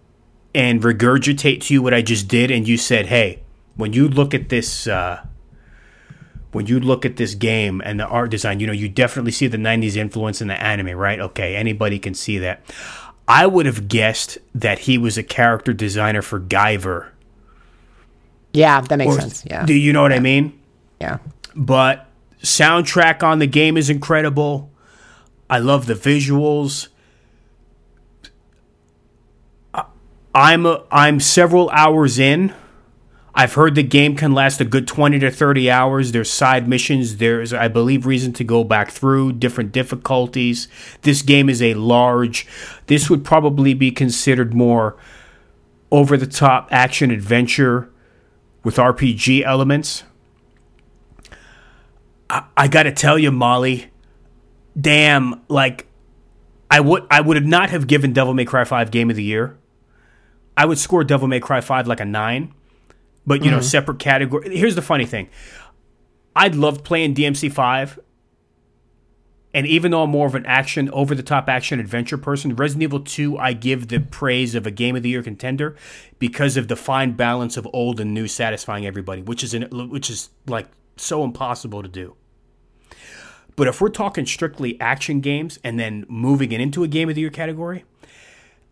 Speaker 2: and regurgitate to you what I just did, and you said, hey, when you look at this, uh, when you look at this game and the art design, you know, you definitely see the 90s influence in the anime, right? Okay, anybody can see that. I would have guessed that he was a character designer for Guyver.
Speaker 3: Yeah, that makes
Speaker 2: Or-
Speaker 3: sense. Yeah,
Speaker 2: Do you know what I mean?
Speaker 3: yeah.
Speaker 2: But soundtrack on the game is incredible. I love the visuals. I- I'm a, I'm several hours in. I've heard the game can last a good 20 to 30 hours. There's side missions. There's, I believe, reason to go back through different difficulties. This game is a large, this would probably be considered more over the top action adventure with RPG elements. I, I got to tell you, Molly, damn, like, I would, I would not have given Devil May Cry 5 Game of the Year. I would score Devil May Cry 5 like a 9 but you know mm-hmm. separate category here's the funny thing. I'd love playing dmc5 and even though i'm more of an action over the top action adventure person resident evil 2 i give the praise of a game of the year contender because of the fine balance of old and new satisfying everybody which is an, which is like so impossible to do. But if we're talking strictly action games and then moving it into a game of the year category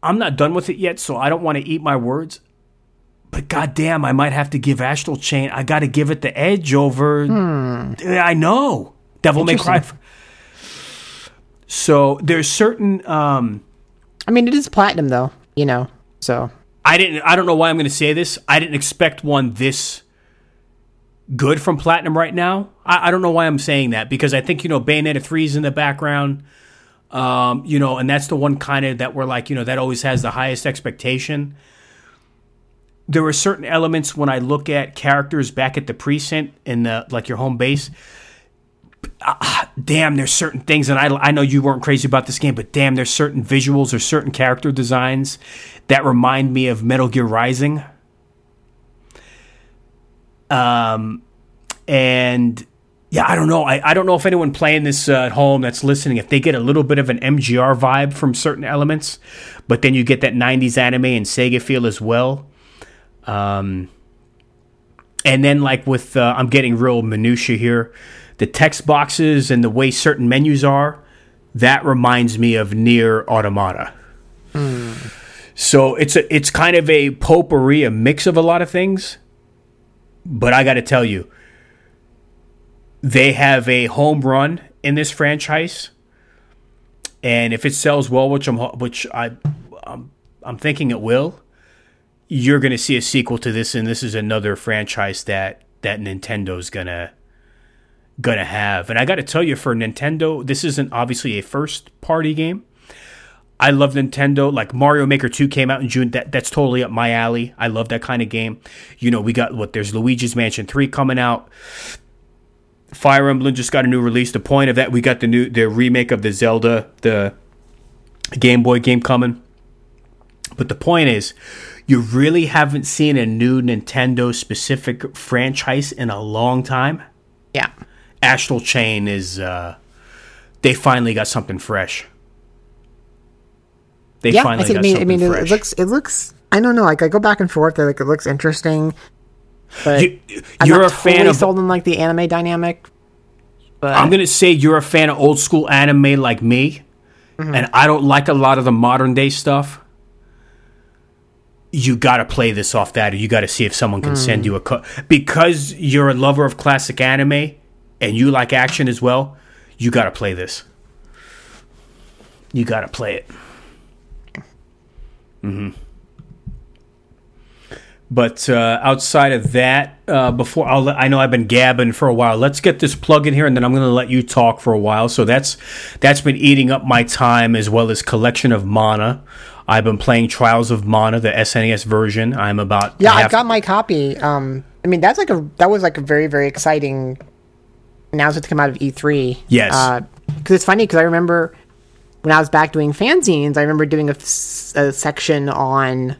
Speaker 2: i'm not done with it yet so i don't want to eat my words but goddamn, I might have to give Astral Chain. I got to give it the edge over. I know Devil May Cry. So there's certain. Um,
Speaker 3: I mean, it is platinum though, you know. So
Speaker 2: I didn't. I don't know why I'm going to say this. I didn't expect one this good from Platinum right now. I, I don't know why I'm saying that because I think you know Bayonetta three is in the background. Um, you know, and that's the one kind of that we're like, you know, that always has the highest expectation. There are certain elements when I look at characters back at the precinct in the like your home base. Ah, damn, there's certain things, and I, I know you weren't crazy about this game, but damn, there's certain visuals or certain character designs that remind me of Metal Gear Rising. Um, and yeah, I don't know. I, I don't know if anyone playing this uh, at home that's listening, if they get a little bit of an MGR vibe from certain elements, but then you get that 90s anime and Sega feel as well. Um, and then, like with, uh, I'm getting real minutia here, the text boxes and the way certain menus are, that reminds me of Nier Automata. So it's a, it's kind of a potpourri, a mix of a lot of things. But I got to tell you, they have a home run in this franchise, and if it sells well, which I'm which I I'm, I'm thinking it will, you're going to see a sequel to this, and this is another franchise that that Nintendo's gonna gonna have. And I got to tell you, for Nintendo, this isn't obviously a first party game. I love Nintendo. Like Mario Maker 2 came out in June. That that's totally up my alley. I love that kind of game. You know, we got what there's Luigi's Mansion 3 coming out. Fire Emblem just got a new release. The point of that, we got the new the remake of the Zelda, the Game Boy game coming. But the point is, you really haven't seen a new Nintendo specific franchise in a long time.
Speaker 3: Yeah.
Speaker 2: Astral Chain is uh they finally got something fresh. They
Speaker 3: yeah,
Speaker 2: finally
Speaker 3: I think. I
Speaker 2: got
Speaker 3: mean, I
Speaker 2: something
Speaker 3: mean, it,
Speaker 2: fresh.
Speaker 3: it looks. It looks. I don't know. Like I go back and forth. Like it looks interesting, but
Speaker 2: You-
Speaker 3: not
Speaker 2: a fan of
Speaker 3: sold on like the anime dynamic. But
Speaker 2: I'm gonna say you're a fan of old school anime like me,
Speaker 3: Mm-hmm.
Speaker 2: and I don't like a lot of the modern day stuff. You got to play this off that, or you got to see if someone can
Speaker 3: Mm.
Speaker 2: send you a cut because you're a lover of classic anime and you like action as well. You got to play this. You got to play it. hmm But uh, outside of that, uh, before I'll, I know I've been gabbing for a while. Let's get this plug in here, and then I'm going to let you talk for a while. So that's that's been eating up my time as well as collection of mana. I've been playing Trials of Mana, the SNES version. I'm about
Speaker 3: yeah, I
Speaker 2: half-
Speaker 3: got my copy. Um, I mean, that's like a that was like a very very exciting announcement to come out of E3.
Speaker 2: Yes.
Speaker 3: because it's funny because I remember when I was back doing fanzines, I remember doing a section on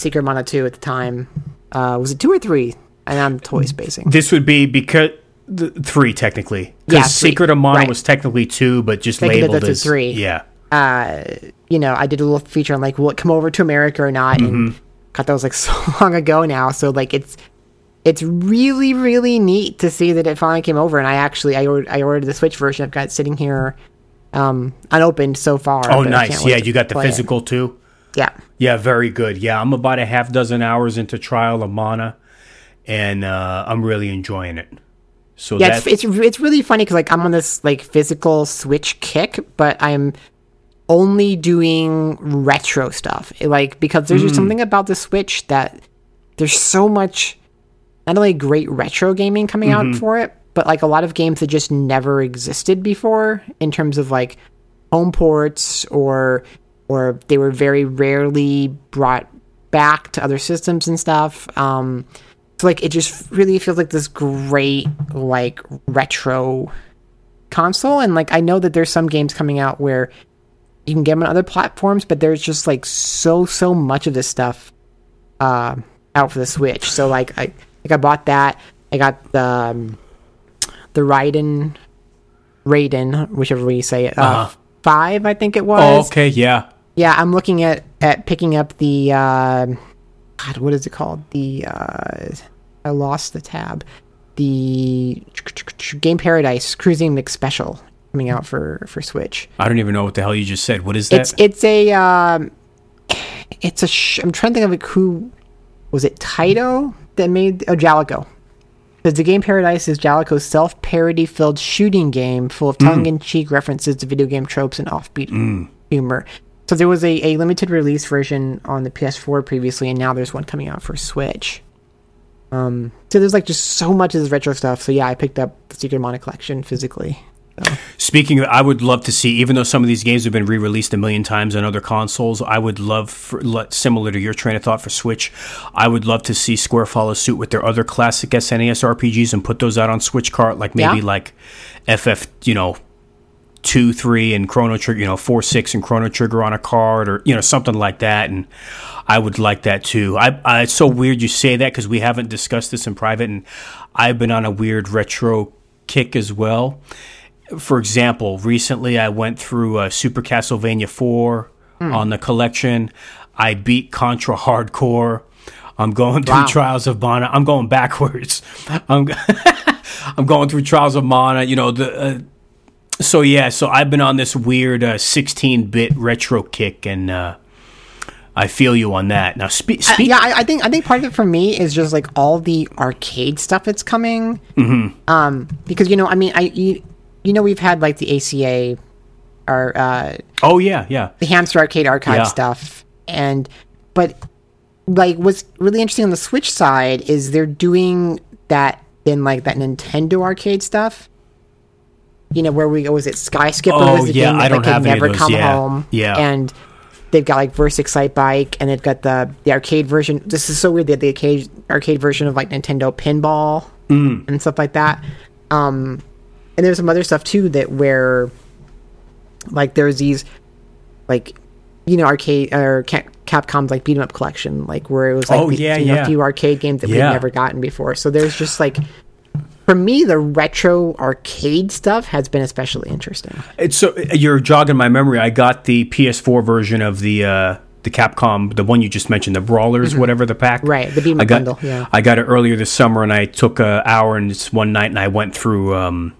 Speaker 3: Secret Mana 2 at the time. Uh, was it two or three? And I'm toy spacing.
Speaker 2: This would be because the, three technically because
Speaker 3: Yeah.
Speaker 2: Secret of Mana
Speaker 3: Right.
Speaker 2: was technically two, but just
Speaker 3: did
Speaker 2: labeled as
Speaker 3: three.
Speaker 2: Yeah,
Speaker 3: you know, I did a little feature on like, will it come over to America or not?
Speaker 2: Mm-hmm.
Speaker 3: And God, that was like so long ago now. So like, it's it's really really neat to see that it finally came over. And I actually I ordered I ordered the Switch version. I've got it sitting here, um, unopened so far.
Speaker 2: Oh, nice. Yeah, you got the
Speaker 3: play it.
Speaker 2: physical too.
Speaker 3: Yeah,
Speaker 2: Yeah, very good. Yeah, I'm about a half dozen hours into Trial of Mana, and uh, I'm really enjoying it. So
Speaker 3: yeah. It's, it's it's really funny because like I'm on this like physical Switch kick, but I'm only doing retro stuff. Like because there's
Speaker 2: Hmm.
Speaker 3: just something about the Switch that there's so much not only great retro gaming coming
Speaker 2: Mm-hmm.
Speaker 3: out for it, but like a lot of games that just never existed before in terms of like home ports or or they were very rarely brought back to other systems and stuff. Um so like it just really feels like this great like retro console and like I know that there's some games coming out where you can get them on other platforms, but there's just like so so much of this stuff uh, out for the Switch. So like I like I bought that. I got the um, the Raiden Raiden, whichever way you say it. Uh,
Speaker 2: Uh-huh.
Speaker 3: Five, I think it
Speaker 2: oh,
Speaker 3: was.
Speaker 2: okay, yeah.
Speaker 3: Yeah, I'm looking at at picking up the uh, God, what is it called? The uh, I lost the tab. The Game Paradise Cruising Mix Special coming out for for Switch.
Speaker 2: I don't even know what the hell you just said. What is that?
Speaker 3: It's it's a um, it's a. Sh- I'm trying to think of like who was it? Taito that made oh Jaleco. Because the game Paradise is Jaleco's self-parody filled shooting game full of tongue-in-cheek references to video game tropes and offbeat humor. So there was a, a limited release version on the PS4 previously, and now there's one coming out for Switch. Um, so there's like just so much of this retro stuff. So yeah, I picked up the Secret Mana collection physically.
Speaker 2: Speaking of, I would love to see, even though some of these games have been re-released a million times on other consoles, I would love, for, similar to your train of thought for Switch, I would love to see Square follow suit with their other classic SNES RPGs and put those out on Switch cart, like maybe
Speaker 3: Yeah.
Speaker 2: like FF, you know, two, three, and Chrono Trigger, you know, four, six, and Chrono Trigger on a card, or you know, something like that. And I would like that too. I, I it's so weird you say that because we haven't discussed this in private, and I've been on a weird retro kick as well. For example, recently I went through uh, Super Castlevania four on the collection. I beat Contra Hard Corps. I'm going through
Speaker 3: Wow.
Speaker 2: Trials of Mana. I'm going backwards. I'm I'm going through Trials of Mana. You know the. Uh, so yeah, so I've been on this weird uh, 16-bit retro kick, and uh, I feel you on that. Now, spe- speak.
Speaker 3: yeah, I, I think I think part of it for me is just like all the arcade stuff that's coming. Mm-hmm. Um, because you know, I mean, I you, you know, we've had like the ACA, or uh,
Speaker 2: oh yeah, yeah.
Speaker 3: the Hamster Arcade Archive
Speaker 2: Yeah.
Speaker 3: stuff, and but like what's really interesting on the Switch side is they're doing that in like that Nintendo arcade stuff. You know, where we go? was it Sky Skipper
Speaker 2: Oh,
Speaker 3: was the
Speaker 2: yeah,
Speaker 3: game that
Speaker 2: I don't
Speaker 3: like,
Speaker 2: any
Speaker 3: never
Speaker 2: those,
Speaker 3: come
Speaker 2: yeah,
Speaker 3: home.
Speaker 2: yeah.
Speaker 3: And they've got like Verse Excitebike and they've got the the arcade version. This is so weird. They had the arcade arcade version of like Nintendo Pinball
Speaker 2: Mm.
Speaker 3: and stuff like that. Um, and there's some other stuff too that where like there's these like you know arcade or Capcom's like beat 'em up collection, like where it was like
Speaker 2: Oh, yeah,
Speaker 3: you know,
Speaker 2: yeah.
Speaker 3: a few arcade games that
Speaker 2: Yeah.
Speaker 3: we've never gotten before. So there's just like for me the retro arcade stuff has been especially interesting.
Speaker 2: It's so you're jogging my memory. I got the PS4 version of the uh, the Capcom, the one you just mentioned, the Brawlers, whatever the pack.
Speaker 3: Mm-hmm. Right, the beat 'em
Speaker 2: I got,
Speaker 3: bundle, yeah.
Speaker 2: I got it earlier this summer, and I took an hour and it's one night, and I went through. Um,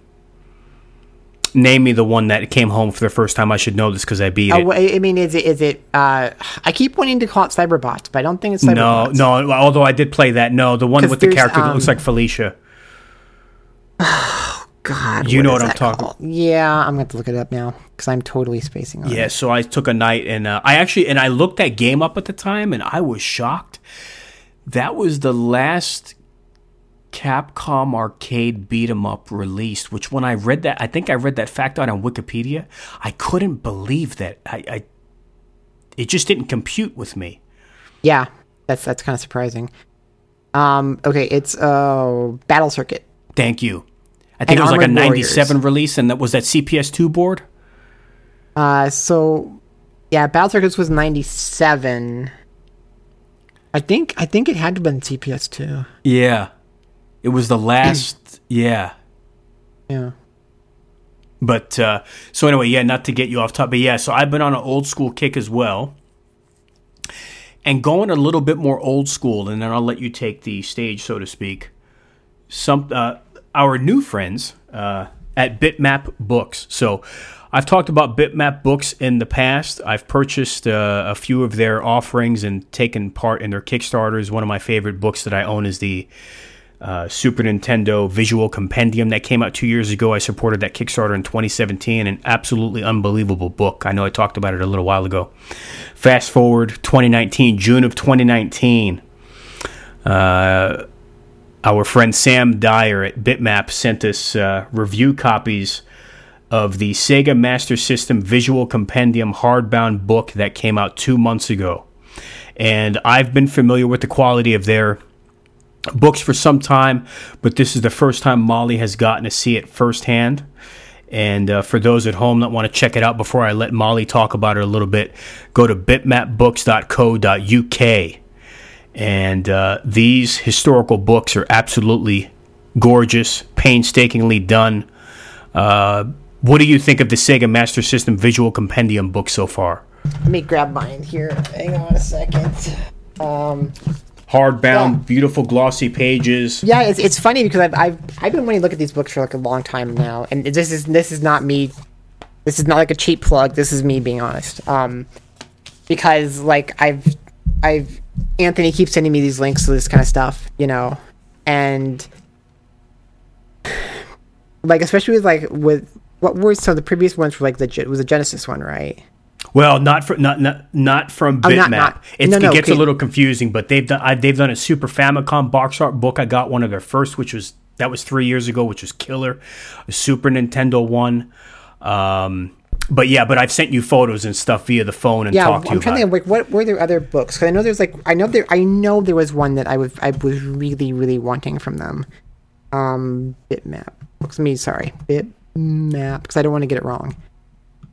Speaker 2: name me the one that came home for the first time. I should know this because I beat
Speaker 3: Oh,
Speaker 2: it.
Speaker 3: I mean, is it is it? Uh, I keep wanting to call it Cyberbots, but I don't think it's
Speaker 2: no,
Speaker 3: Cyberbots.
Speaker 2: no. Although I did play that. No, the one with the character that
Speaker 3: um,
Speaker 2: looks like Felicia.
Speaker 3: God,
Speaker 2: You know
Speaker 3: is
Speaker 2: what I'm talking-
Speaker 3: called? Yeah, I'm going to look it up now because I'm totally spacing on it.
Speaker 2: Yeah, so I took a night and uh, I actually and I looked that game up at the time and I was shocked. That was the last Capcom arcade beat 'em up released. Which when I read that, I think I read that fact out on Wikipedia. I couldn't believe that. I, I it just didn't compute with me.
Speaker 3: Yeah, that's that's kind of surprising. Um, okay, it's uh, Battle Circuit.
Speaker 2: Thank you. I think
Speaker 3: And
Speaker 2: it was like a
Speaker 3: Armored Warriors.
Speaker 2: '97 release, and that was that CPS2 board.
Speaker 3: Uh, so yeah, Battle Circuits was '97. I think I think it had to have been CPS two.
Speaker 2: Yeah, it was the last. yeah.
Speaker 3: Yeah.
Speaker 2: But uh, so anyway, yeah, not to get you off top, but yeah, so I've been on an old school kick as well, and going a little bit more old school, and then I'll let you take the stage, so to speak. Some uh, our new friends uh, at Bitmap Books. So I've talked about Bitmap Books in the past. I've purchased uh, a few of their offerings and taken part in their Kickstarters. One of my favorite books that I own is the uh, Super Nintendo Visual Compendium that came out two years ago. I supported that Kickstarter in 2017. An absolutely unbelievable book. I know I talked about it a little while ago. Fast forward 2019, June of 2019. Uh, our friend Sam Dyer at Bitmap sent us uh, review copies of the Sega Master System Visual Compendium hardbound book that came out two months ago. And I've been familiar with the quality of their books for some time, but this is the first time Molly has gotten to see it firsthand. And uh, for those at home that want to check it out before I let Molly talk about it a little bit, go to bitmapbooks.co.uk. And uh, these historical books are absolutely gorgeous, painstakingly done. Uh, what do you think of the Sega Master System Visual Compendium book so far?
Speaker 3: Let me grab mine here. Hang on a second. Um,
Speaker 2: Hardbound,
Speaker 3: Yeah.
Speaker 2: beautiful glossy pages.
Speaker 3: yeah, it's, it's funny because I've, I've I've been wanting to look at these books for like a long time now, and this is this is not me. This is not like a cheap plug. This is me being honest. Um, because like I've I've Anthony keeps sending me these links to this kind of stuff, you know, and like especially with like with what were so the previous ones were like the was a Genesis one, right?
Speaker 2: Well, not from not not, not from
Speaker 3: Oh,
Speaker 2: Bitmap.
Speaker 3: not- not-
Speaker 2: It's,
Speaker 3: no, no,
Speaker 2: it gets
Speaker 3: okay.
Speaker 2: a little confusing, but they've done I, they've done a Super Famicom box art book. I got one of their first, which was that was three years ago, which was killer. A Super Nintendo one. Um, but yeah, but I've sent you photos and stuff via the phone and
Speaker 3: Yeah,
Speaker 2: talked to you.
Speaker 3: Yeah,
Speaker 2: I'm
Speaker 3: trying
Speaker 2: to
Speaker 3: think like what were there other books? Because I know there's like I know there I know there was one that I was I was really really wanting from them. Um, Bitmap books. Me sorry, Bitmap because I don't want to get it wrong.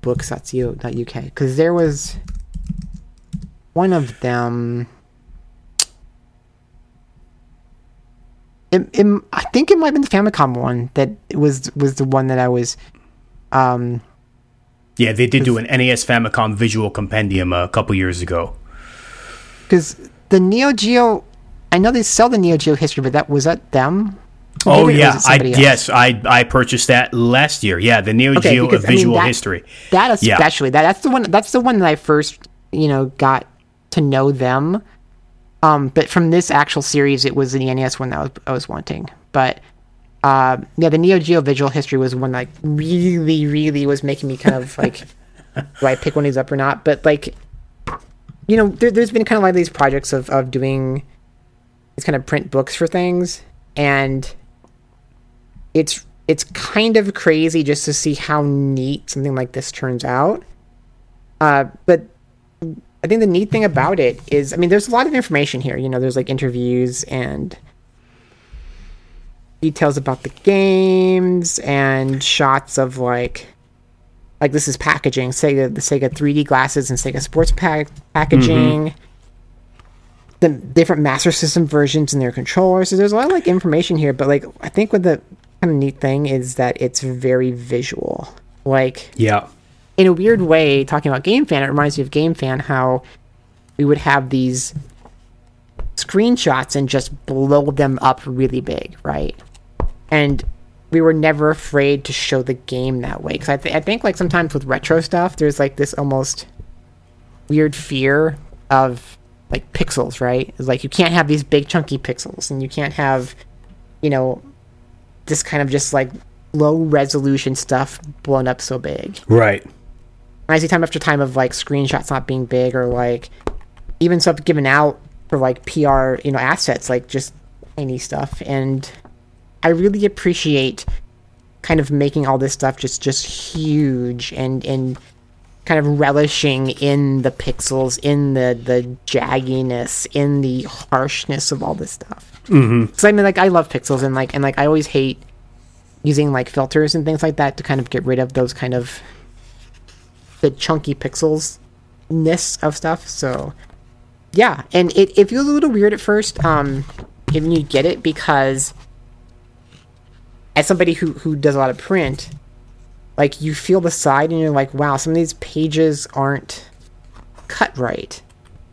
Speaker 3: Books.co.uk because there was one of them. It, it, I think it might have been the Famicom one that was was the one that I was. Um,
Speaker 2: Yeah, they did do an NES Famicom Visual Compendium a couple years ago.
Speaker 3: because the Neo Geo, I know they sell the Neo Geo history, but that was that them.
Speaker 2: Oh yeah, I
Speaker 3: else.
Speaker 2: yes, I I purchased that last year. Yeah, the Neo
Speaker 3: Okay,
Speaker 2: Geo
Speaker 3: because, I mean,
Speaker 2: Visual
Speaker 3: that-
Speaker 2: History.
Speaker 3: That
Speaker 2: Yeah.
Speaker 3: especially that that's the one that's the one that I first you know got to know them. Um, but from this actual series, it was the NES one that I was, I was wanting. But uh, yeah, the Neo Geo Visual History was one like really, really was making me kind of like, do I pick one of these up or not? But like, you know, there, there's been kind of like these projects of of doing these kind of print books for things, and it's it's kind of crazy just to see how neat something like this turns out. Uh, but I think the neat thing about it is, I mean, there's a lot of information here. You know, there's like interviews and details about the games and shots of like like this is packaging. Sega the sega 3d glasses and sega sports pack packaging. Mm-hmm. The different master system versions and their controllers. So there's a lot of like information here but like i think what the kind of neat thing is that it's very visual. Like
Speaker 2: Yeah.
Speaker 3: in a weird way, talking about Game Fan, it reminds me of Game Fan how we would have these screenshots and just blow them up really big, right? And we were never afraid to show the game that way because I, th- I think like sometimes with retro stuff, there's like this almost weird fear of like pixels, right? It's like you can't have these big chunky pixels, and you can't have, you know, this kind of just like low resolution stuff blown up so big.
Speaker 2: Right.
Speaker 3: And I see time after time of like screenshots not being big or like even stuff given out for like PR, you know, assets, like just any stuff. And I really appreciate kind of making all this stuff just just huge and and kind of relishing in the pixels, in the the jagginess, in the harshness of all this stuff. Mm-hmm. So I mean, like I love pixels and like and like I always hate using like filters and things like that to kind of get rid of those kind of the chunky pixels ness of stuff. So yeah, and it, it feels a little weird at first, um, when you get it because as somebody who who does a lot of print, like you feel the side and you're like, wow, some of these pages aren't cut right,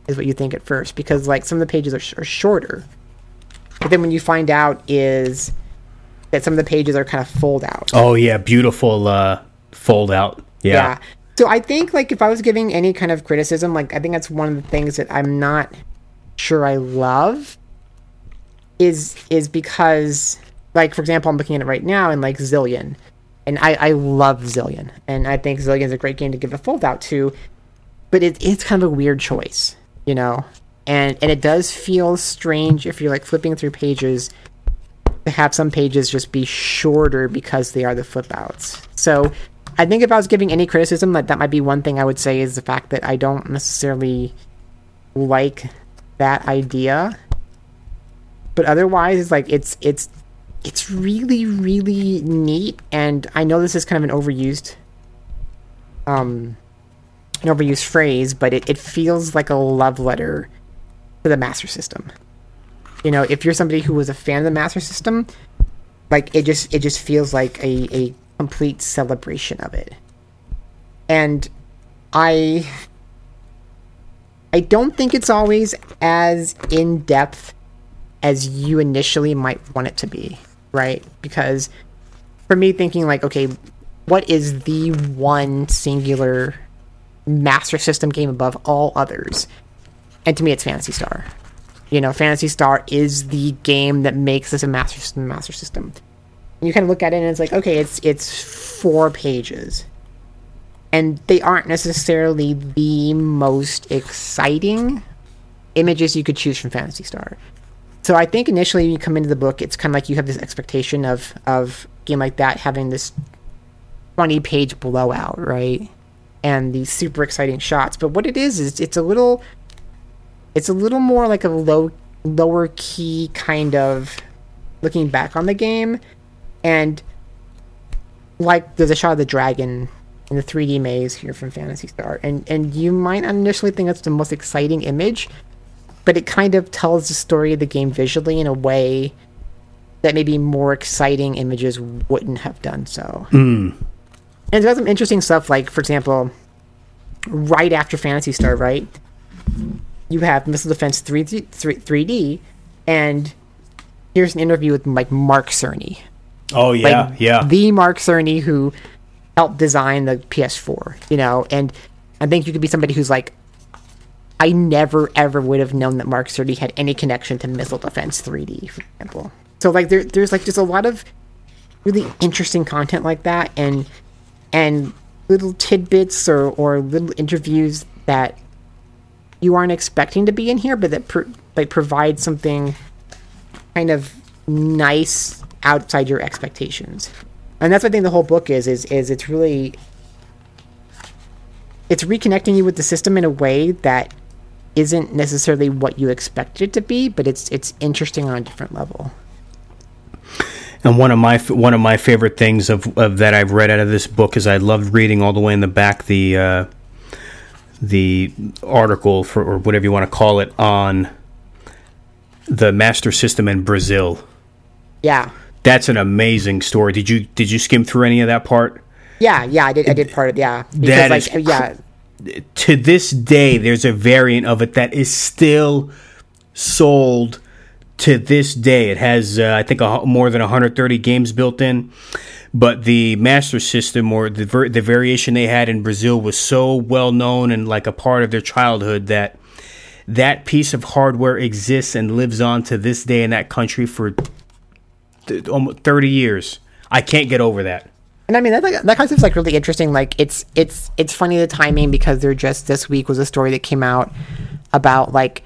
Speaker 3: is what you think at first because like some of the pages are, sh- are shorter, but then when you find out is that some of the pages are kind of fold out.
Speaker 2: Oh yeah, beautiful uh fold out. Yeah.
Speaker 3: Yeah. So I think like if I was giving any kind of criticism, like I think that's one of the things that I'm not sure I love is is because like for example I'm looking at it right now and like Zillion. And I, I love Zillion. And I think Zillion's a great game to give a fold out to. But it, it's kind of a weird choice, you know? And and it does feel strange if you're like flipping through pages to have some pages just be shorter because they are the flip outs. So I think if I was giving any criticism, that that might be one thing I would say is the fact that I don't necessarily like that idea. But otherwise, it's like it's it's it's really really neat, and I know this is kind of an overused um an overused phrase, but it, it feels like a love letter to the Master System. You know, if you're somebody who was a fan of the Master System, like it just it just feels like a, a complete celebration of it. And I I don't think it's always as in depth as you initially might want it to be, right? Because for me thinking like, okay, what is the one singular master system game above all others? And to me it's Phantasy Star. You know, Phantasy Star is the game that makes this a master system master system. You kind of look at it and it's like, okay, it's it's four pages. And they aren't necessarily the most exciting images you could choose from Phantasy Star. So I think initially when you come into the book, it's kind of like you have this expectation of of game like that having this twenty page blowout, right? And these super exciting shots. But what it is is it's a little it's a little more like a low lower key kind of looking back on the game and like there's a shot of the dragon in the 3D maze here from Phantasy Star and and you might initially think that's the most exciting image but it kind of tells the story of the game visually in a way that maybe more exciting images wouldn't have done so. Hmm. And it's got some interesting stuff like for example right after Phantasy Star, right? You have Missile Defense 3D, 3D and here's an interview with like Mark Cerny,
Speaker 2: Oh yeah,
Speaker 3: like
Speaker 2: yeah.
Speaker 3: the Mark Cerny who helped design the PS4, you know, and I think you could be somebody who's like, I never ever would have known that Mark Cerny had any connection to Missile Defense 3D, for example. So like there, there's like just a lot of really interesting content like that, and and little tidbits or or little interviews that you aren't expecting to be in here, but that like provide something kind of nice outside your expectations. And that's what I think the whole book is is is it's really it's reconnecting you with the system in a way that isn't necessarily what you expect it to be, but it's it's interesting on a different level.
Speaker 2: And one of my one of my favorite things of, of that I've read out of this book is I loved reading all the way in the back the uh, the article for or whatever you want to call it on the master system in Brazil.
Speaker 3: Yeah.
Speaker 2: That's an amazing story. Did you did you skim through any of that part?
Speaker 3: Yeah, yeah, I did. I did part of yeah. Because,
Speaker 2: That
Speaker 3: like,
Speaker 2: is
Speaker 3: yeah,
Speaker 2: to this day, there's a variant of it that is still sold to this day. It has, uh, I think, a, more than 130 games built in. But the Master System or the ver- the variation they had in Brazil was so well known and like a part of their childhood that that piece of hardware exists and lives on to this day in that country for th- almost 30 years. I can't get over that.
Speaker 3: And I mean that like, that concept's like really interesting. Like it's it's it's funny the timing because there just this week was a story that came out about like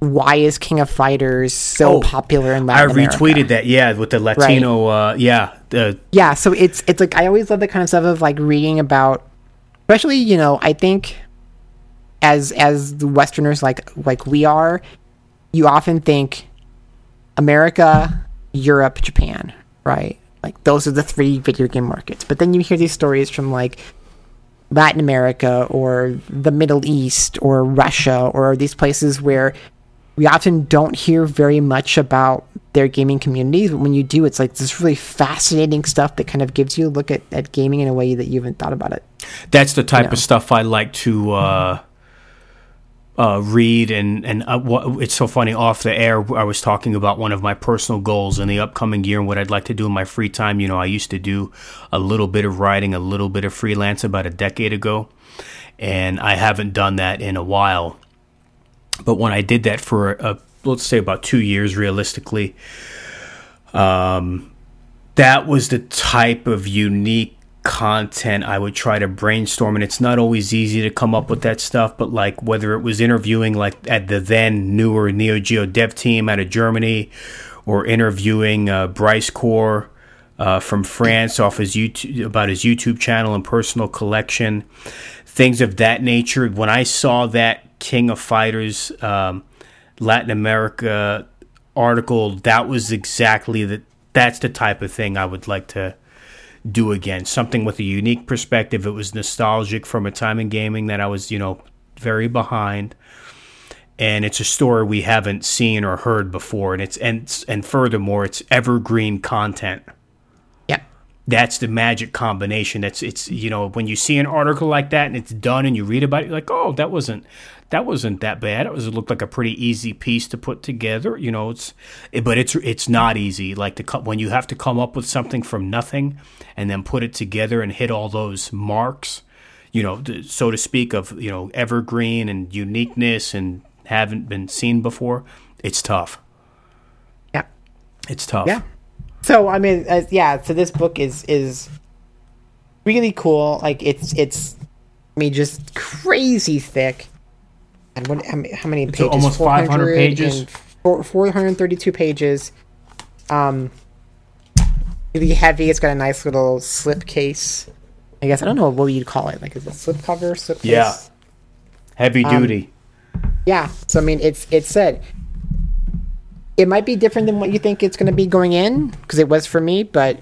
Speaker 3: why is King of Fighters so
Speaker 2: Oh,
Speaker 3: popular in Latin America?
Speaker 2: I retweeted that, yeah, with the Latino, uh, yeah, the
Speaker 3: Yeah, so it's it's like I always love the kind of stuff of like reading about, especially you know I think as as the Westerners like like we are, you often think America, Europe, Japan, right? Like those are the three video game markets. But then you hear these stories from like Latin America or the Middle East or Russia or these places where we often don't hear very much about their gaming communities, but when you do, it's like this really fascinating stuff that kind of gives you a look at, at gaming in a way that you haven't thought about it.
Speaker 2: That's the type
Speaker 3: No.
Speaker 2: of stuff I like to uh, uh, read, and and uh, what, it's so funny. Off the air, I was talking about one of my personal goals in the upcoming year and what I'd like to do in my free time. You know, I used to do a little bit of writing, a little bit of freelance about a decade ago, and I haven't done that in a while. But when I did that for a, let's say about two years, realistically, um, that was the type of unique content I would try to brainstorm. And it's not always easy to come up with that stuff, but like whether it was interviewing like at the then newer Neo Geo dev team out of Germany or interviewing uh, Bryce Core uh, from France off his YouTube about his YouTube channel and personal collection, things of that nature. When I saw that King of Fighters um, Latin America article, that was exactly the that's the type of thing I would like to do again. Something with a unique perspective. It was nostalgic from a time in gaming that I was, you know, very behind. And it's a story we haven't seen or heard before, and it's and and furthermore, it's evergreen content
Speaker 3: Yeah.
Speaker 2: that's the magic combination. That's it's you know when you see an article like that and it's done and you read about it, you're like, oh, that wasn't that wasn't that bad. It was it looked like a pretty easy piece to put together. You know, it's it, but it's it's not easy. Like to when you have to come up with something from nothing and then put it together and hit all those marks. You know, so to speak, of you know evergreen and uniqueness and haven't been seen before. It's tough.
Speaker 3: Yeah.
Speaker 2: It's tough.
Speaker 3: Yeah. So I mean, uh, yeah. So this book is is really cool. Like it's it's, I mean, just crazy thick. What? How many, pages?
Speaker 2: almost 500 pages.
Speaker 3: 432 pages. Um, really heavy. It's got a nice little slip case. I guess I don't know what you'd call it. Like is it slip cover? Slip case?
Speaker 2: Yeah. Heavy duty.
Speaker 3: Yeah. So I mean, it's it's said it might be different than what you think it's going to be going in because it was for me, but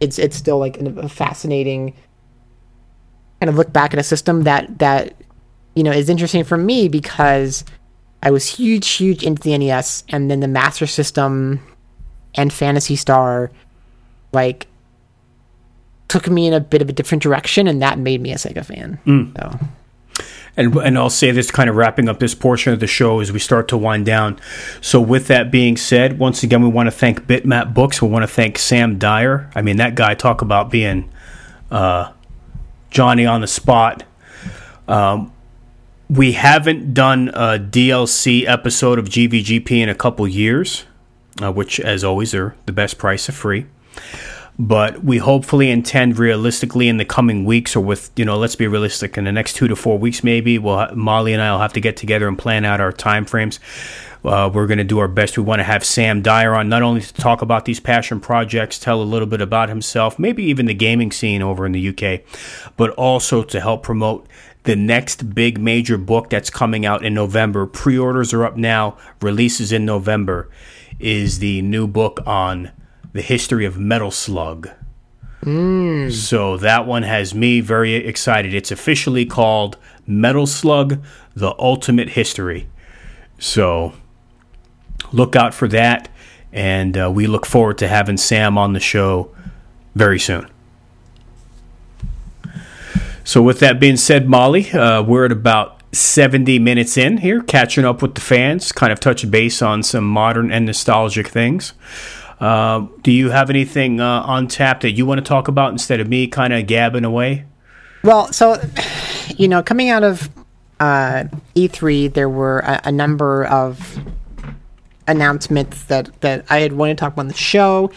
Speaker 3: it's it's still like a fascinating kind of look back at a system that that you know is interesting for me because I was huge huge into the NES and then the Master System and Phantasy Star like took me in a bit of a different direction and that made me a Sega fan. So
Speaker 2: And, and I'll say this kind of wrapping up this portion of the show as we start to wind down. So, with that being said, once again, we want to thank Bitmap Books. We want to thank Sam Dyer. I mean, that guy, talk about being uh, Johnny on the spot. Um, we haven't done a DLC episode of GVGP in a couple years, uh, which, as always, are the best price of free. but we hopefully intend realistically in the coming weeks or with you know let's be realistic in the next two to four weeks maybe we'll molly and i'll have to get together and plan out our time frames uh, we're going to do our best we want to have sam dyer on not only to talk about these passion projects tell a little bit about himself maybe even the gaming scene over in the uk but also to help promote the next big major book that's coming out in november pre-orders are up now releases in november is the new book on the history of Metal Slug. Mm. So that one has me very excited. It's officially called Metal Slug The Ultimate History. So look out for that. And uh, we look forward to having Sam on the show very soon. So, with that being said, Molly, uh, we're at about 70 minutes in here, catching up with the fans, kind of touch base on some modern and nostalgic things. Uh, do you have anything uh, on tap that you want to talk about instead of me kind of gabbing away?
Speaker 3: Well, so, you know, coming out of uh, E3, there were a, a, number of announcements that, that I had wanted to talk about on the show.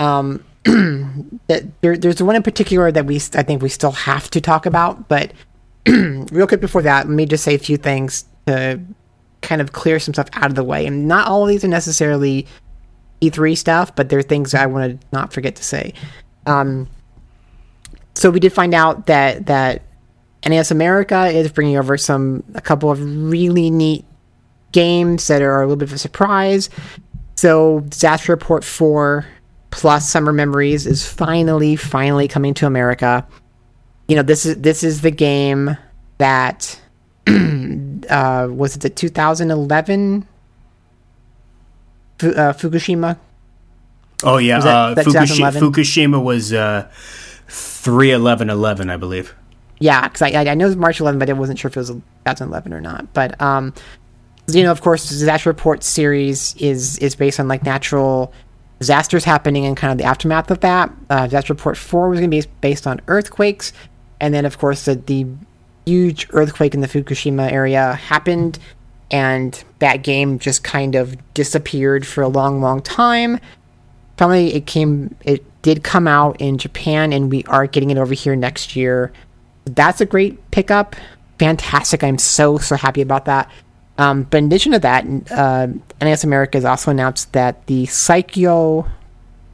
Speaker 3: Um, that there, there's one in particular that we I think we still have to talk about, but real quick before that, let me just say a few things to kind of clear some stuff out of the way. And not all of these are necessarily E3 stuff, but there are things I want to not forget to say. Um, so we did find out that that NIS America is bringing over some a couple of really neat games that are a little bit of a surprise. So Disaster Report 4 plus Summer Memories is finally finally coming to America. You know, this is this is the game that uh, was it the 2011 uh, Fukushima.
Speaker 2: Oh yeah, that, uh, that Fukushima, Fukushima was uh, three eleven eleven, I believe.
Speaker 3: Yeah, because I, I know it was March 11, but I wasn't sure if it was 2011 or not. But um, you know, of course, the disaster report series is is based on like natural disasters happening and kind of the aftermath of that. Uh, disaster report four was going to be based on earthquakes, and then of course the, the huge earthquake in the Fukushima area happened and that game just kind of disappeared for a long, long time. Finally, it came, it did come out in Japan, and we are getting it over here next year. That's a great pickup. Fantastic. I'm so, so happy about that. Um, but in addition to that, uh, NIS America has also announced that the Psikyo,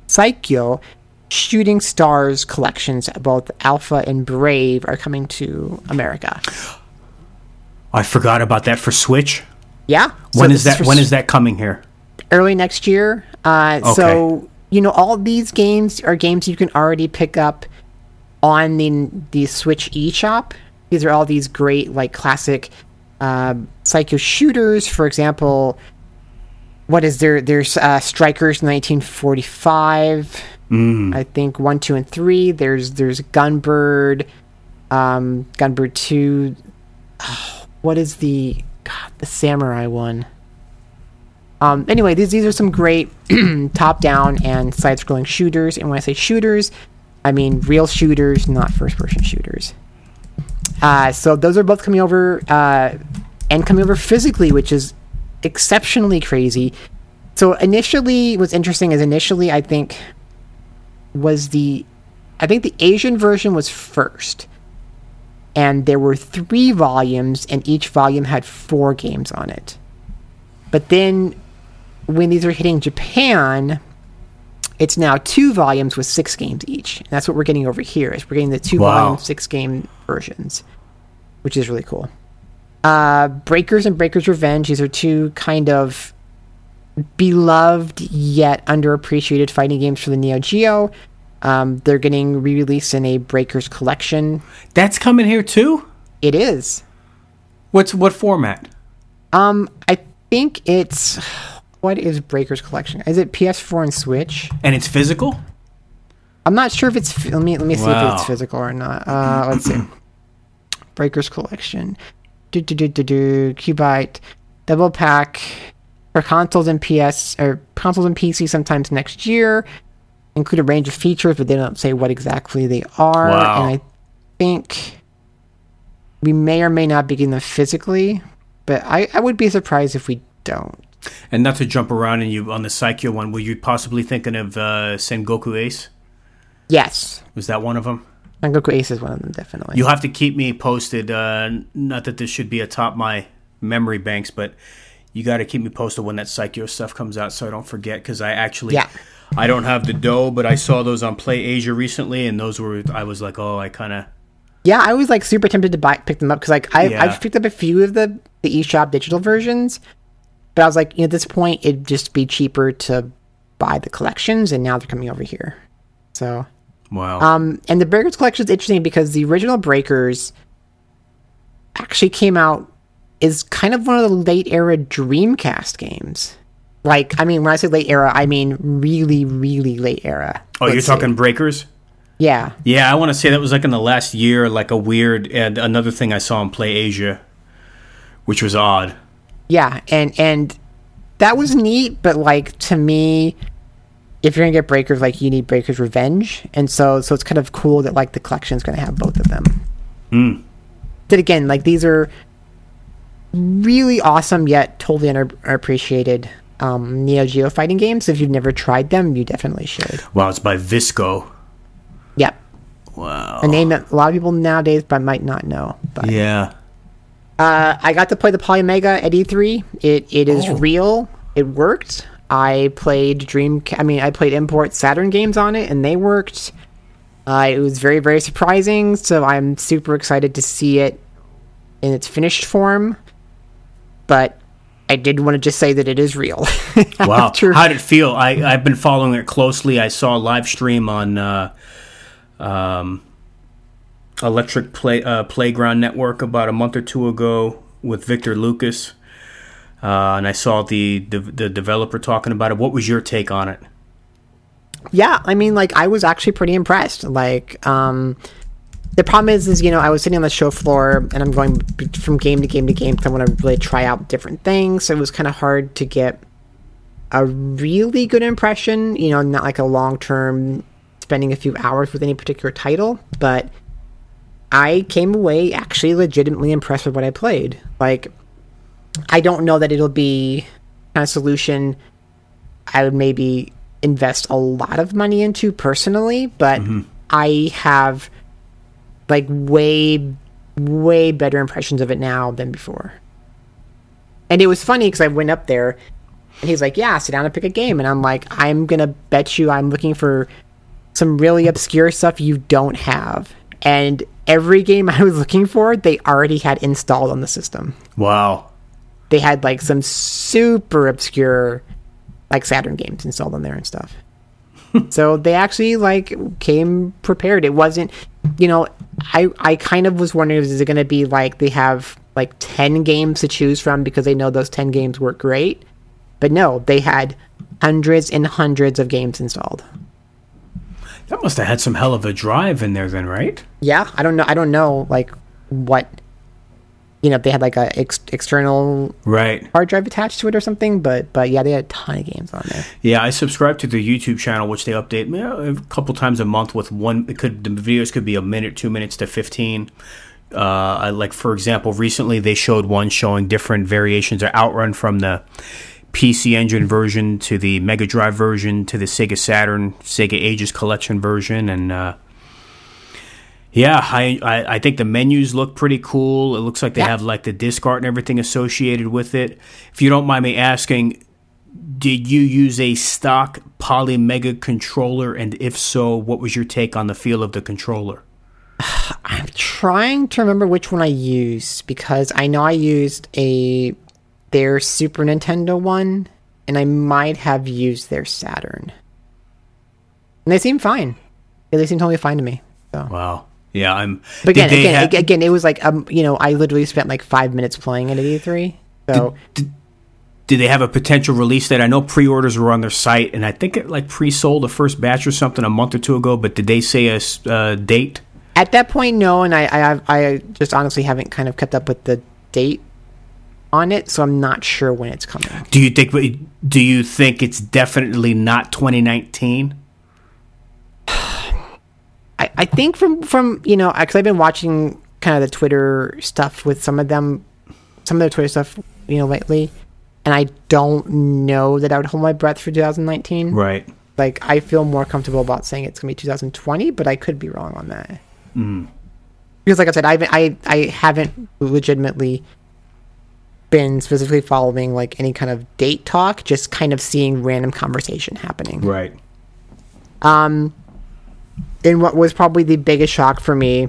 Speaker 3: Psikyo Shooting Stars collections, both Alpha and Brave, are coming to America.
Speaker 2: I forgot about that for Switch.
Speaker 3: Yeah.
Speaker 2: When so is that? When is that coming here?
Speaker 3: Early next year. Uh, okay. So you know, all these games are games you can already pick up on the the Switch eShop. These are all these great like classic uh, Psikyo shooters. For example, what is there? There's uh, Strikers 1945. Mm. I think one, two, and three. There's there's Gunbird, um, Gunbird two. Oh, what is the God, the samurai one? Um, anyway, these these are some great top-down and side-scrolling shooters. And when I say shooters, I mean real shooters, not first-person shooters. Uh, so those are both coming over uh, and coming over physically, which is exceptionally crazy. So initially, what's interesting is initially I think was the I think the Asian version was first and there were three volumes, and each volume had four games on it. But then, when these are hitting Japan, it's now two volumes with six games each. And that's what we're getting over here. Is we're getting the two wow. volume, six game versions, which is really cool. Uh, Breakers and Breakers Revenge. These are two kind of beloved yet underappreciated fighting games for the Neo Geo. Um, they're getting re-released in a Breakers collection.
Speaker 2: That's coming here too.
Speaker 3: It is.
Speaker 2: What's what format?
Speaker 3: Um, I think it's what is Breakers collection? Is it PS4 and Switch?
Speaker 2: And it's physical.
Speaker 3: I'm not sure if it's. Let me let me see wow. if it's physical or not. Uh, let's see. Breakers collection. Do do do do do. QUByte double pack for consoles and PS or consoles and PC sometimes next year include a range of features, but they don't say what exactly they are. Wow. And I think we may or may not be getting them physically, but I, I would be surprised if we don't.
Speaker 2: And not to jump around and you on the Psikyo one, were you possibly thinking of uh, Sengoku Ace?
Speaker 3: Yes,
Speaker 2: Was that one of them?
Speaker 3: Sengoku Ace is one of them, definitely.
Speaker 2: You'll have to keep me posted. Uh, not that this should be atop my memory banks, but you got to keep me posted when that Psikyo stuff comes out, so I don't forget. Because I actually,
Speaker 3: Yeah.
Speaker 2: I don't have the dough, but I saw those on Play Asia recently, and those were. I was like, oh, I kind of.
Speaker 3: Yeah, I was like super tempted to buy pick them up because like I
Speaker 2: Yeah.
Speaker 3: I've picked up a few of the the eShop digital versions, but I was like, you know, at this point it'd just be cheaper to buy the collections, and now they're coming over here. So,
Speaker 2: Wow.
Speaker 3: um, and the Breakers collection is interesting because the original Breakers actually came out is kind of one of the late era Dreamcast games. Like, I mean, when I say late era, I mean really, really late era.
Speaker 2: oh, you're
Speaker 3: say.
Speaker 2: talking Breakers?
Speaker 3: Yeah,
Speaker 2: Yeah, I want to say that was like in the last year, like a weird. And another thing I saw on Play Asia, which was odd.
Speaker 3: Yeah, and and that was neat, but like to me, if you're gonna get Breakers, like you need Breakers Revenge, and so so it's kind of cool that like the collection's gonna have both of them.
Speaker 2: Hmm.
Speaker 3: Then again, like these are really awesome yet totally underappreciated um, Neo Geo fighting games. If you've never tried them, you definitely should.
Speaker 2: Wow, it's by Visco.
Speaker 3: Yep,
Speaker 2: Wow.
Speaker 3: a name that a lot of people nowadays but might not know. But
Speaker 2: Yeah.
Speaker 3: Uh, I got to play the Polymega at E3. It it is
Speaker 2: Oh.
Speaker 3: real. It worked. I played Dream. I mean, I played import Saturn games on it, and they worked. Uh, it was very very surprising. So I'm super excited to see it in its finished form. But I did want to just say that it is real.
Speaker 2: Wow.
Speaker 3: After-
Speaker 2: How did it feel? I, I've been following it closely. I saw a live stream on uh, um, Electric Play uh, Playground Network about a month or two ago with Victor Lucas. Uh, and I saw the, the the developer talking about it. What was your take on it?
Speaker 3: yeah i mean like i was actually pretty impressed like um the problem is is you know i was sitting on the show floor and i'm going from game to game to game i want to really try out different things so it was kind of hard to get a really good impression you know not like a long term spending a few hours with any particular title but i came away actually legitimately impressed with what i played like i don't know that it'll be kind of solution I would maybe invest a lot of money into personally, but mm-hmm. I have like way, way better impressions of it now than before. And it was funny because I went up there and he's like, Yeah, sit down and pick a game. And I'm like, I'm going to bet you I'm looking for some really obscure stuff you don't have. And every game I was looking for, they already had installed on the system
Speaker 2: Wow.
Speaker 3: they had like some super obscure like Saturn games installed on there and stuff. so they actually like came prepared. It wasn't, you know, I I kind of was wondering is it going to be like they have like 10 games to choose from because they know those 10 games work great. But no, they had hundreds and hundreds of games installed.
Speaker 2: That must have had some hell of a drive in there, then, right?
Speaker 3: Yeah, I don't know I don't know like what you know, if they had like a ex- external
Speaker 2: Right.
Speaker 3: hard drive attached to it or something, but but yeah, they had a ton of games on there.
Speaker 2: Yeah, I subscribe to the YouTube channel, which they update you know, a couple times a month with one. It could the videos could be a minute, two minutes to fifteen. Uh, I, like for example, recently they showed one showing different variations of Outrun from the PC Engine version to the Mega Drive version to the Sega Saturn, Sega Ages Collection version, and uh, yeah, I, I I think the menus look pretty cool. It looks like they
Speaker 3: Yeah.
Speaker 2: have like the disc art and everything associated with it. If you don't mind me asking, did you use a stock Polymega controller? And if so, what was your take on the feel of the controller?
Speaker 3: I'm trying to remember which one I used because I know I used a their Super Nintendo one, and I might have used their Saturn. And they seem fine. Yeah, they seem totally fine to me. So,
Speaker 2: Wow. Yeah, I'm.
Speaker 3: but again, again,
Speaker 2: have-
Speaker 3: again, it was like um, you know, I literally spent like five minutes playing it at E3. So
Speaker 2: did they have a potential release date? I know pre-orders were on their site, and I think it like pre-sold the first batch or something a month or two ago. But did they say a uh, date?
Speaker 3: at that point, no, and I, I, I just honestly haven't kind of kept up with the date on it, so I'm not sure when it's coming.
Speaker 2: Do you think? Do you think it's definitely not 2019?
Speaker 3: I, I think from from you know because I've been watching kind of the Twitter stuff with some of them, some of their Twitter stuff you know lately, and I don't know that I would hold my breath for 2019.
Speaker 2: Right.
Speaker 3: like I feel more comfortable about saying it's gonna be 2020, but I could be wrong on that. Hmm. Because, like I said, I I I haven't legitimately been specifically following like any kind of date talk, just kind of seeing random conversation happening.
Speaker 2: Right.
Speaker 3: Um, and what was probably the biggest shock for me,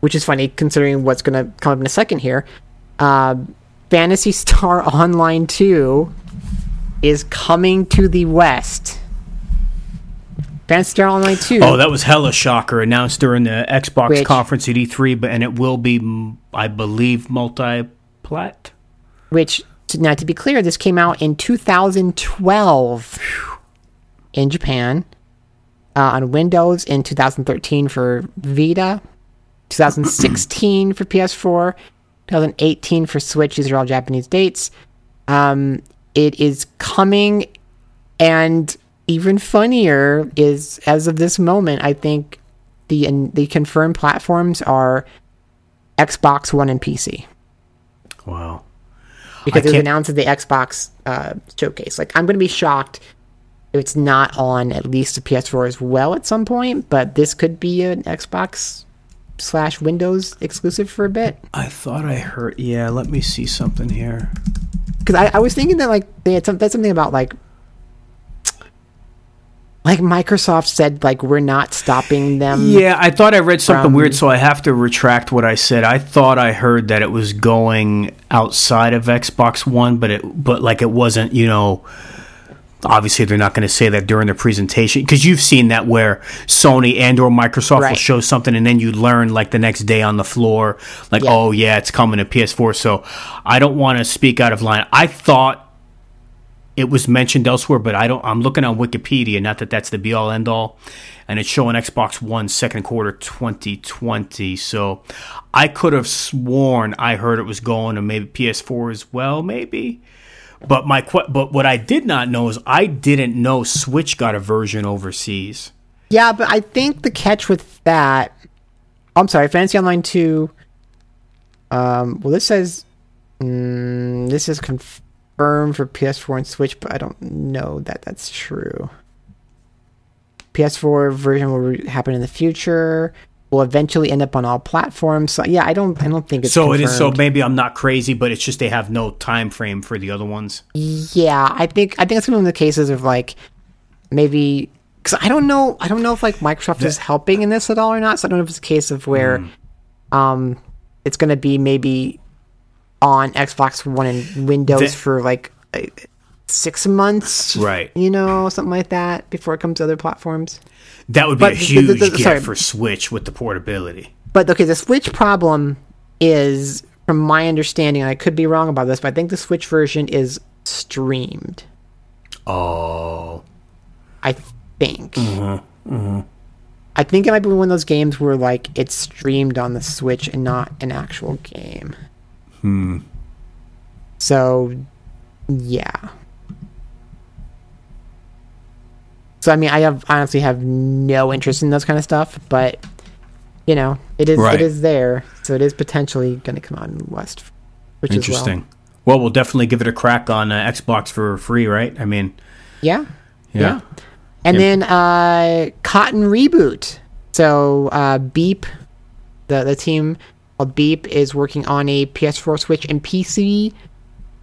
Speaker 3: which is funny considering what's going to come up in a second here, uh, Phantasy Star Online 2 is coming to the West. Phantasy Star Online 2.
Speaker 2: Oh, that was hella shocker announced during the Xbox
Speaker 3: Which-
Speaker 2: conference at E3, but and it will be, I believe, multi-plat.
Speaker 3: which now to be clear this came out in 2012 in japan uh, on windows in 2013 for vita 2016 for ps4 2018 for switch. These are all japanese dates. Um, it is coming and even funnier is as of this moment i think the the confirmed platforms are xbox one and pc
Speaker 2: Wow.
Speaker 3: because it was announced at the Xbox uh, showcase. Like, I'm going to be shocked if it's not on at least the PS4 as well at some point. But this could be an Xbox slash Windows exclusive for a bit.
Speaker 2: I thought I heard. Yeah, let me see something here.
Speaker 3: Because I, I was thinking that like they had some, that's something about like like Microsoft said like we're not stopping them.
Speaker 2: Yeah, I thought I read something weird, so I have to retract what I said. I thought I heard that it was going outside of Xbox One, but it but like it wasn't. You know, obviously they're not going to say that during the presentation because you've seen that where Sony and or Microsoft will show something and then you learn like the next day on the floor, like
Speaker 3: Yeah.
Speaker 2: oh yeah, it's coming to PS4. So I don't want to speak out of line. I thought it was mentioned elsewhere, but I don't. I'm looking on Wikipedia. Not that that's the be all end all, and it's showing Xbox One second quarter 2020. So I could have sworn I heard it was going to maybe PS4 as well, maybe. But my but what I did not know is I didn't know Switch got a version overseas.
Speaker 3: Yeah, but I think the catch with that, I'm sorry, Fantasy Online Two. Um, well, this says mm, this is confirmed for PS4 and Switch, but I don't know that that's true. PS4 version will re- happen in the future. Will eventually end up on all platforms. So yeah, I don't, I don't think it's
Speaker 2: so it is. So maybe I'm not crazy, but it's just they have no time frame for the other ones.
Speaker 3: Yeah, I think I think it's going to be one of the cases of like maybe because I don't know I don't know if like Microsoft is helping in this at all or not. So I don't know if it's a case of where
Speaker 2: Hmm.
Speaker 3: um it's going to be maybe on Xbox One and Windows
Speaker 2: The-
Speaker 3: for like uh, six months,
Speaker 2: Right.
Speaker 3: You know, something like that before it comes to other platforms.
Speaker 2: That would be
Speaker 3: But
Speaker 2: a
Speaker 3: the- the-
Speaker 2: huge
Speaker 3: the-
Speaker 2: get
Speaker 3: sorry.
Speaker 2: for Switch with the portability.
Speaker 3: But okay, the Switch problem is, from my understanding, and I could be wrong about this, but I think the Switch version is streamed.
Speaker 2: Oh,
Speaker 3: I think. I think it might be one of those games where like it's streamed on the Switch and not an actual game. Hmm. So, yeah. So I mean, I have honestly have no interest in those kind of stuff, but you know, it is
Speaker 2: Right.
Speaker 3: it is there, so it is potentially going to come out in the West, which is
Speaker 2: interesting. Well, we'll definitely give it a crack on uh, Xbox for free, right? I mean,
Speaker 3: Yeah.
Speaker 2: Yeah.
Speaker 3: Yeah. And
Speaker 2: Yeah.
Speaker 3: then uh Cotton Reboot. So uh Beep the the team called Beep is working on a PS4 Switch and PC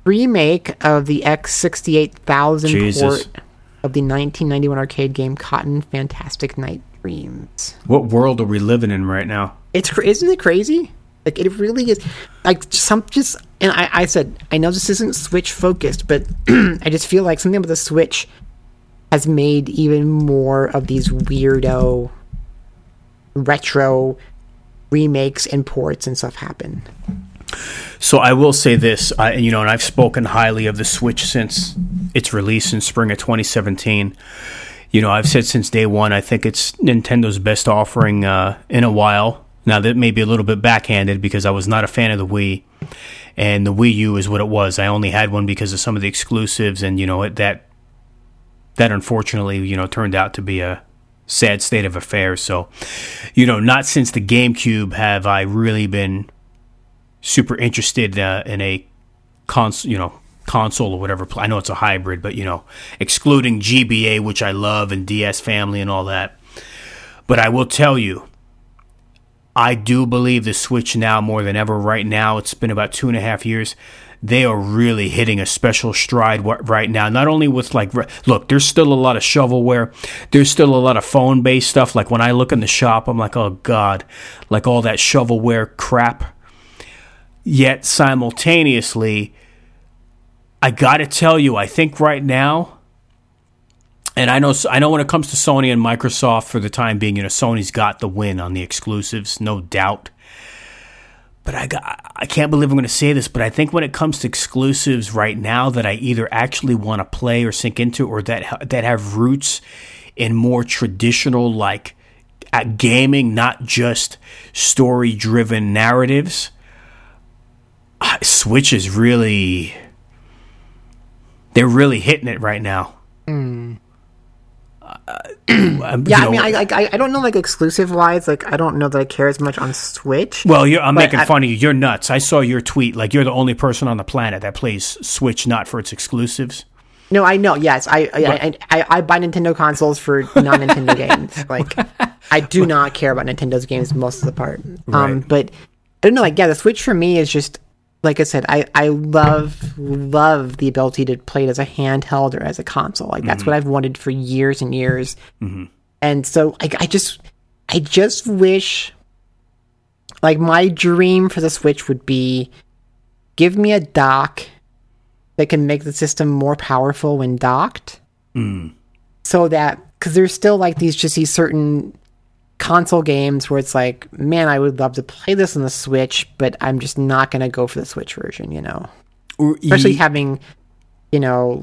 Speaker 3: remake of the X68000 port of the 1991 arcade game Cotton Fantastic Night Dreams.
Speaker 2: what world are we living in right now?
Speaker 3: It's isn't it crazy? Like it really is. Like some just and I, I said I know this isn't Switch focused, but I just feel like something with the Switch has made even more of these weirdo retro remakes and ports and stuff happen.
Speaker 2: So I will say this, I, you know, and I've spoken highly of the Switch since its release in spring of 2017. You know, I've said since day one, I think it's Nintendo's best offering uh, in a while. Now that may be a little bit backhanded because I was not a fan of the Wii, and the Wii U is what it was. I only had one because of some of the exclusives, and you know it, that that unfortunately, you know, turned out to be a sad state of affairs. So, you know, not since the GameCube have I really been super interested uh, in a cons, you know, console or whatever. I know it's a hybrid, but you know, excluding GBA, which I love, and DS Family and all that. But I will tell you, I do believe the Switch now more than ever right now. It's been about two and a half years. They are really hitting a special stride right now. Not only with like, look, there's still a lot of shovelware. There's still a lot of phone based stuff. Like when I look in the shop, I'm like, oh God, like all that shovelware crap. Yet simultaneously, I got to tell you, I think right now, and I know I know when it comes to Sony and Microsoft for the time being, you know, Sony's got the win on the exclusives, no doubt. But I got, I can't believe I'm going to say this, but I think when it comes to exclusives right now that I either actually want to play or sink into, or that that have roots in more traditional like gaming, not just story driven narratives. Switch is really they're really hitting it right now.
Speaker 3: Mm. Uh, yeah, know, I mean, I, I I don't know like exclusive wise. Like, I don't know that I care as much on Switch.
Speaker 2: Well, I'm making I, fun of you. You're nuts. I saw your tweet. Like, you're the only person on the planet that plays Switch not for its exclusives.
Speaker 3: No, I know. Yes, I I, I, I buy Nintendo consoles for non Nintendo games. Like, I do not care about Nintendo's games most of the part. Right. Um, but I don't know. Like, yeah, the Switch for me is just like I said, I, I love love the ability to play it as a handheld or as a console. Like that's mm-hmm. what I've wanted for years and years. Mm-hmm. And so I, I just I just wish like my dream for the Switch would be give me a dock that can make the system more powerful when docked. Mm. So that because there's still like these just these certain console games where it's like, man, I would love to play this on the Switch, but I'm just not going to go for the Switch version, you know. Especially having, you know,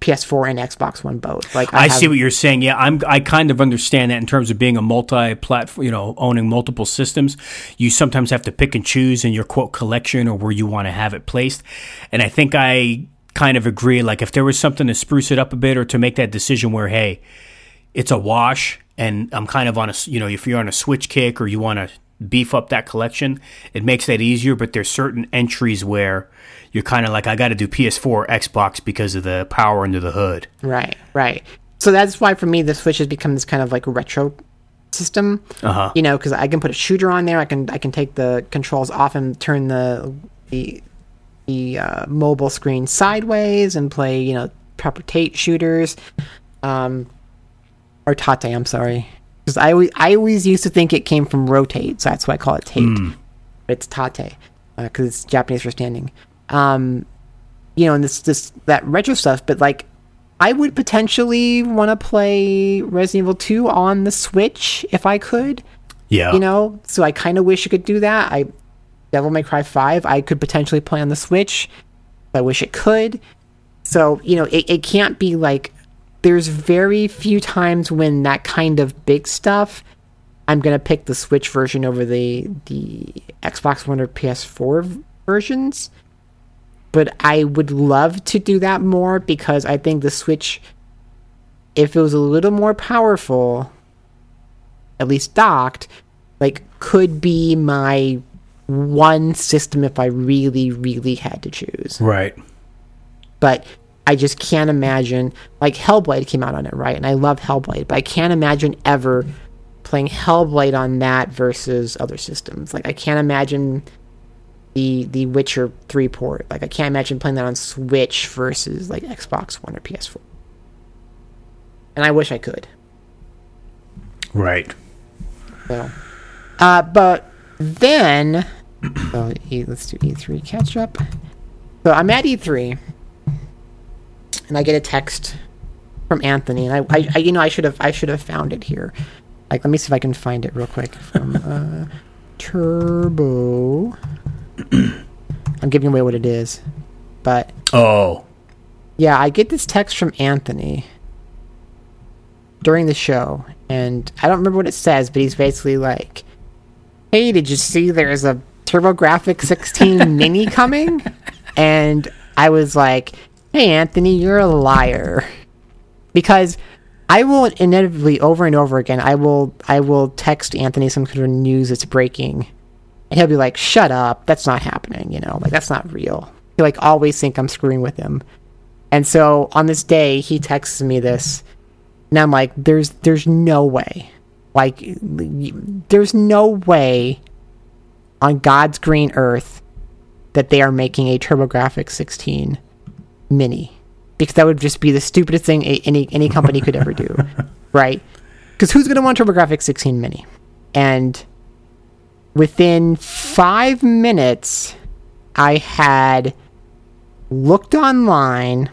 Speaker 3: PS4 and Xbox One both. Like
Speaker 2: I, I have, see what you're saying. Yeah, I'm. I kind of understand that in terms of being a multi-platform. You know, owning multiple systems, you sometimes have to pick and choose in your quote collection or where you want to have it placed. And I think I kind of agree. Like if there was something to spruce it up a bit or to make that decision where, hey, it's a wash and I'm kind of on a you know if you're on a switch kick or you want to beef up that collection, it makes that easier. But there's certain entries where you're kind of like I got to do PS4 or Xbox because of the power under the hood.
Speaker 3: Right, right. So that's why for me the Switch has become this kind of like retro system. Uh-huh. You know, because I can put a shooter on there. I can I can take the controls off and turn the the the uh, mobile screen sideways and play you know proper Tate shooters. Um, or tate. I'm sorry, because I always, I always used to think it came from rotate, so that's why I call it tate. Mm. It's tate because uh, it's Japanese for standing. Um, you know, and this this that retro stuff. But like, I would potentially want to play Resident Evil 2 on the Switch if I could.
Speaker 2: Yeah.
Speaker 3: You know, so I kind of wish I could do that. I Devil May Cry 5, I could potentially play on the Switch. I wish it could. So, you know, it, it can't be like there's very few times when that kind of big stuff I'm gonna pick the Switch version over the the Xbox One or PS4 versions. But I would love to do that more because I think the Switch, if it was a little more powerful, at least docked, like could be my one system if I really, really had to choose.
Speaker 2: Right.
Speaker 3: But I just can't imagine like Hellblade came out on it, right? And I love Hellblade, but I can't imagine ever playing Hellblade on that versus other systems. Like I can't imagine the the Witcher 3 port. Like I can't imagine playing that on Switch versus like Xbox One or PS4. And I wish I could.
Speaker 2: Right.
Speaker 3: So, uh, but then, so let's do E3 catch up. So I'm at E3 and I get a text from Anthony, and I, I, I, you know, I should have, I should have found it here. Like, let me see if I can find it real quick from uh, Turbo. I'm giving away what it is, but
Speaker 2: oh,
Speaker 3: yeah, I get this text from Anthony during the show, and I don't remember what it says, but he's basically like, "Hey, did you see there's a TurboGrafx 16 mini coming?" And I was like, hey, Anthony, you're a liar. Because I will inevitably, over and over again, I will, I will text Anthony some kind of news that's breaking. And he'll be like, shut up, that's not happening, you know, like that's not real. he like always think I'm screwing with him. And so on this day, he texts me this, and I'm like, "There's there's no way, like, there's no way on God's green earth that they are making a TurboGrafx 16 mini because that would just be the stupidest thing a- any any company could ever do, right? Because who's going to want TurboGrafx 16 mini? And within five minutes, I had looked online,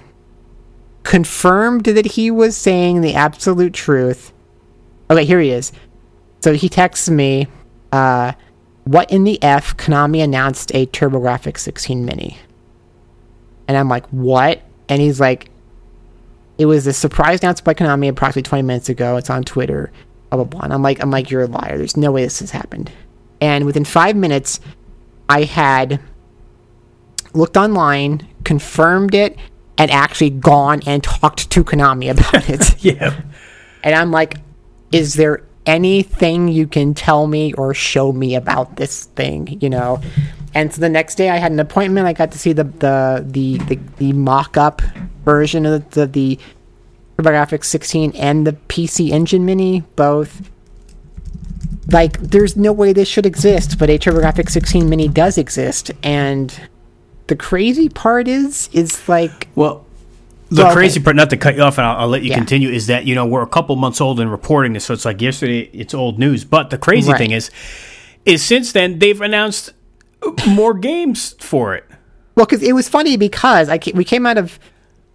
Speaker 3: confirmed that he was saying the absolute truth. Okay, here he is. So he texts me, uh, what in the F? Konami announced a TurboGrafx 16 mini. And I'm like, what? And he's like, it was a surprise announcement by Konami approximately 20 minutes ago. It's on Twitter. Blah blah blah. And I'm like, I'm like, you're a liar. There's no way this has happened. And within five minutes, I had looked online, confirmed it, and actually gone and talked to Konami about it.
Speaker 2: Yeah.
Speaker 3: And I'm like, is there anything you can tell me or show me about this thing, you know? And so the next day I had an appointment. I got to see the the the the, the mock-up version of the the TurboGrafx 16 and the PC Engine Mini both. Like, there's no way this should exist, but a TurboGrafx 16 Mini does exist, and the crazy part is, is like,
Speaker 2: Well, the
Speaker 3: Well, okay.
Speaker 2: crazy part, not to cut you off, and I'll, I'll let you
Speaker 3: Yeah.
Speaker 2: continue, is that, you know, we're a couple months old in reporting this, so it's like yesterday, it's old news. But the crazy
Speaker 3: Right.
Speaker 2: thing is, is since then, they've announced more games for it.
Speaker 3: Well, because it was funny because I we came out of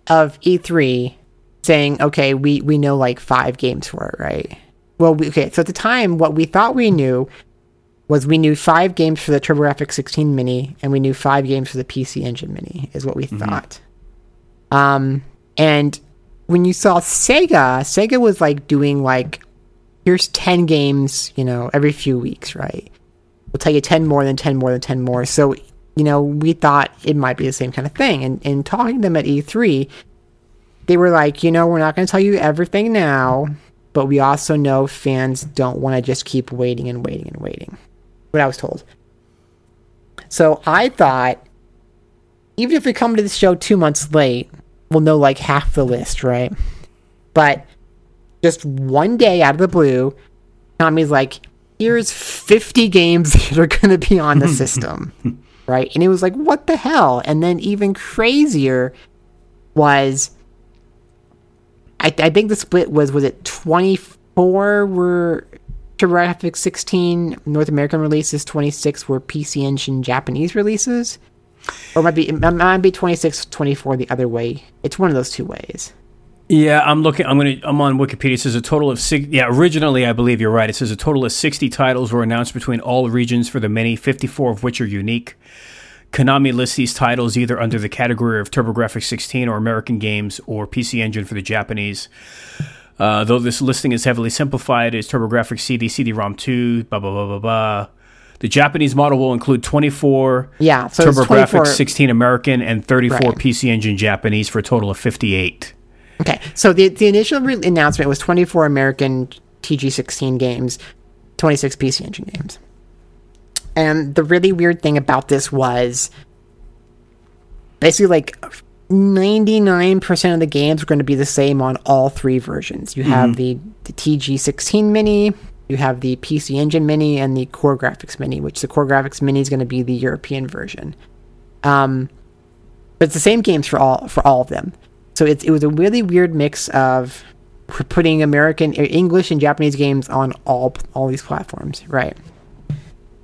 Speaker 3: of E3 saying, okay, we we know like five games for it, right? Well, we, okay, so at the time, what we thought we knew was we knew five games for the TurboGrafx 16 Mini, and we knew five games for the PC Engine Mini, is what we thought. Um, and when you saw Sega, Sega was like doing like, here's 10 games, you know, every few weeks, right? We'll tell you 10 more than 10 more than 10 more. So, you know, we thought it might be the same kind of thing. And, and talking to them at E3, they were like, you know, we're not going to tell you everything now, but we also know fans don't want to just keep waiting and waiting and waiting. What I was told. So I thought, even if we come to the show two months late, we'll know like half the list, right? But just one day out of the blue, Tommy's like, here's 50 games that are going to be on the system, right? And it was like, what the hell? And then even crazier was, I, I think the split was, was it 24 were TurboGrafx 16 North American releases, 26 were PC Engine Japanese releases? Or it might be, it might be 26, 24 the other way. It's one of those two ways.
Speaker 2: Yeah, I'm looking. I'm gonna. I'm on Wikipedia. It says a total of six. Yeah, originally I believe you're right. It says a total of 60 titles were announced between all regions for the many, 54 of which are unique. Konami lists these titles either under the category of TurboGrafx 16 or American games or PC Engine for the Japanese. Uh, though this listing is heavily simplified, it's TurboGrafx CD, CD-ROM 2, blah blah blah blah blah. The Japanese model will include 24
Speaker 3: Yeah, so
Speaker 2: TurboGrafx
Speaker 3: 24
Speaker 2: 16 American and 34
Speaker 3: Right.
Speaker 2: PC Engine Japanese for a total of 58.
Speaker 3: Okay, so the the initial re- announcement was 24 American TG16 games, 26 PC Engine games. And the really weird thing about this was basically like 99% of the games are going to be the same on all three versions. You have the, the TG16 Mini, you have the PC Engine Mini, and the CoreGrafx Mini, which the CoreGrafx Mini is going to be the European version. Um, but it's the same games for all for all of them. So it's, it was a really weird mix of putting American, er, English, and Japanese games on all all these platforms, right?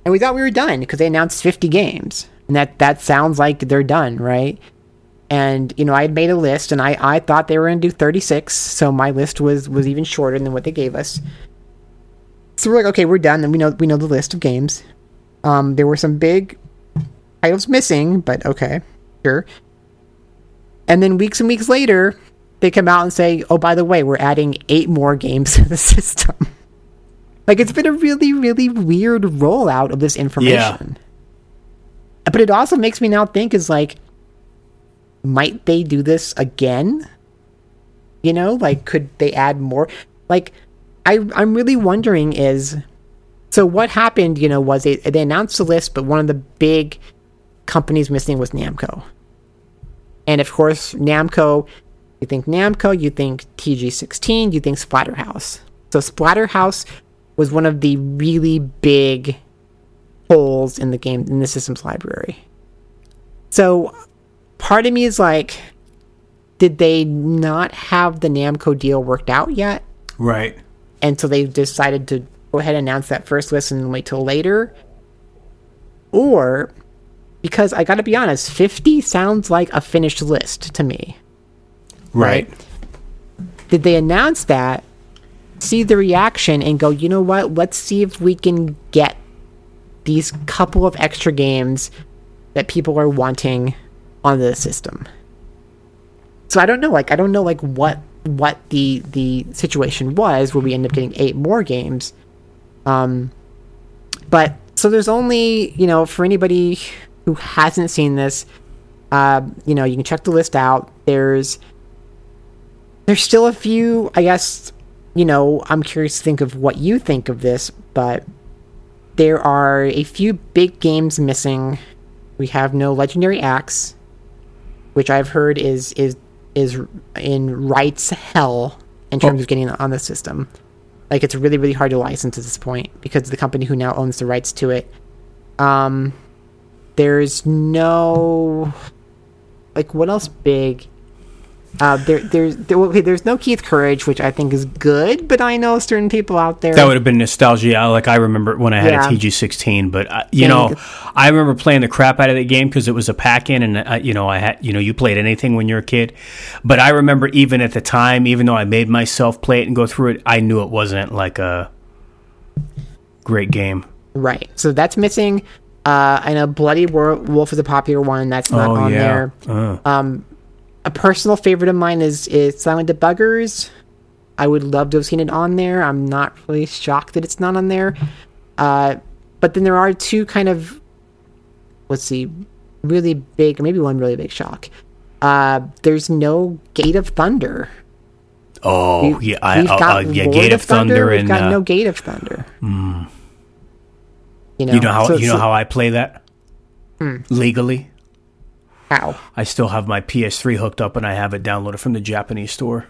Speaker 3: And we thought we were done because they announced 50 games, and that that sounds like they're done, right? And you know, I had made a list, and I I thought they were going to do 36, so my list was was even shorter than what they gave us. So we're like, okay, we're done, and we know we know the list of games. Um, there were some big titles missing, but okay, sure. And then weeks and weeks later, they come out and say, "Oh, by the way, we're adding eight more games to the system." like it's been a really, really weird rollout of this information. But it also makes me now think: is like, might they do this again? You know, like could they add more? Like, I I'm really wondering is. So what happened, you know, was they they announced the list, but one of the big companies missing was Namco And of course, Namco, you think Namco, you think TG16, you think Splatterhouse. So Splatterhouse was one of the really big holes in the game in the systems library. So part of me is like, did they not have the Namco deal worked out yet?
Speaker 2: Right.
Speaker 3: And so they decided to go ahead and announce that first list and wait till later. Or because I gotta be honest, 50 sounds like a finished list to me.
Speaker 2: Right.
Speaker 3: Did they announce that, see the reaction, and go, you know what, let's see if we can get these couple of extra games that people are wanting on the system? So I don't know, like I don't know like what what the the situation was where we end up getting eight more games. Um but so there's only, you know, for anybody who hasn't seen this, uh, you know, you can check the list out. There's there's still a few, I guess, you know, I'm curious to think of what you think of this, but there are a few big games missing. We have no legendary axe, which I've heard is is is in rights hell in terms
Speaker 2: Oh.
Speaker 3: of getting on the system. Like it's really really hard to license at this point because the company who now owns the rights to it. Um, there's no like what else big. Uh, there, there's there, okay, there's no Keith Courage, which I think is good, but I know certain people out there.
Speaker 2: That would have been nostalgia. Like I remember when I had
Speaker 3: Yeah.
Speaker 2: a TG16, but uh, you know, I remember playing the crap out of that game because it was a pack-in, and uh, you know, I had you know, you played anything when you're a kid. But I remember even at the time, even though I made myself play it and go through it, I knew it wasn't like a great game.
Speaker 3: Right. So that's missing. Uh, I know Bloody Wolf is a popular one that's not
Speaker 2: oh
Speaker 3: on
Speaker 2: yeah,
Speaker 3: there.
Speaker 2: Uh,
Speaker 3: A personal favorite of mine is is Silent Debuggers. I would love to have seen it on there. I'm not really shocked that it's not on there. Uh, but then there are two kind of let's see, really big, maybe one really big shock. Uh, there's no Gate of Thunder.
Speaker 2: oh yeah, I,
Speaker 3: We've
Speaker 2: uh,
Speaker 3: got
Speaker 2: uh, yeah, Gate of Thunder,
Speaker 3: We've
Speaker 2: and
Speaker 3: got
Speaker 2: uh,
Speaker 3: no Gate of Thunder. You know,
Speaker 2: you know how
Speaker 3: so-
Speaker 2: you know
Speaker 3: so-
Speaker 2: how I play that hmm. legally.
Speaker 3: how?
Speaker 2: I still have my PS3 hooked up, and I have it downloaded from the Japanese store.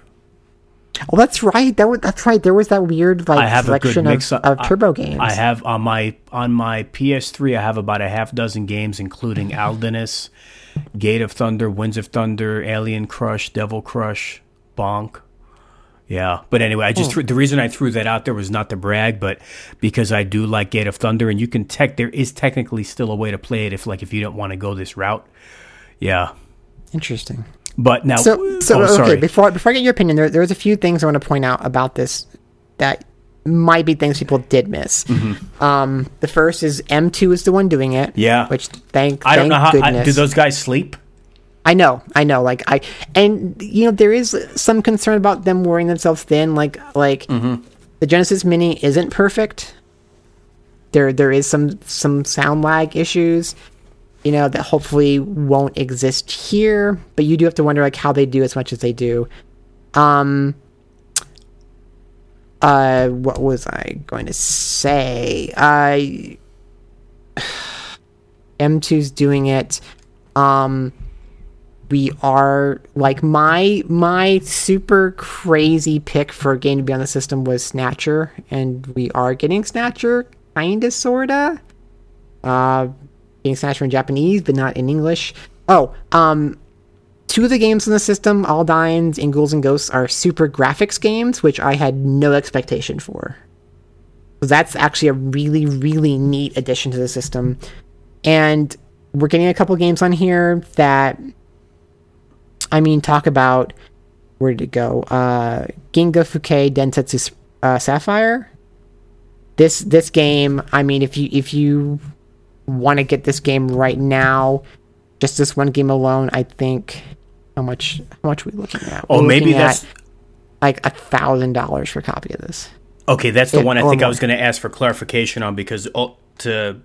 Speaker 3: Oh, that's right. That was, that's right. There was that weird like
Speaker 2: I have a good
Speaker 3: selection
Speaker 2: mix
Speaker 3: of,
Speaker 2: of-
Speaker 3: turbo games.
Speaker 2: I have on my on my PS3. I have about a half dozen games, including Aldenus, Gate of Thunder, Winds of Thunder, Alien Crush, Devil Crush, Bonk. Yeah, but anyway, I
Speaker 3: Hmm.
Speaker 2: just threw, the reason I threw that out there was not to brag, but because I do like Gate of Thunder, and you can tech. There is technically still a way to play it if like if you don't want to go this route. Yeah,
Speaker 3: Interesting.
Speaker 2: but now,
Speaker 3: So, so
Speaker 2: oh,
Speaker 3: okay. Before before I get your opinion, there there's a few things I want to point out about this that might be things people did miss. Um, the first is M2 is the one doing it.
Speaker 2: Mm-hmm. Yeah.
Speaker 3: Which thank
Speaker 2: I don't
Speaker 3: thank
Speaker 2: know how. I,
Speaker 3: goodness.
Speaker 2: do those guys sleep?
Speaker 3: I know, I know. Like I, and you know, there is some concern about them wearing themselves thin. Like, like
Speaker 2: Mm-hmm.
Speaker 3: the Genesis Mini isn't perfect. There, there is some some sound lag issues. You know that hopefully won't exist here, but you do have to wonder like how they do as much as they do. Um. Uh, what was I going to say? I. M2's doing it. Um, we are like my my super crazy pick for a game to be on the system was Snatcher, and we are getting Snatcher, kinda sorta. Uh, getting Snatcher in Japanese, but not in English. Oh, um, two of the games in the system, Aldynes and Ghouls and Ghosts, are SuperGrafx games, which I had no expectation for. So that's actually a really, really neat addition to the system. And we're getting a couple games on here that, I mean, talk about where did it go? Uh, Ginga Fukei Densetsu uh, Sapphire. This this game, I mean, if you if you want to get this game right now, just this one game alone, I think how much how much are we looking at?
Speaker 2: Oh,
Speaker 3: We're
Speaker 2: maybe that's
Speaker 3: at like a thousand dollars for a copy of this.
Speaker 2: Okay, that's the
Speaker 3: It-
Speaker 2: one I think I was going to ask for clarification on because oh, to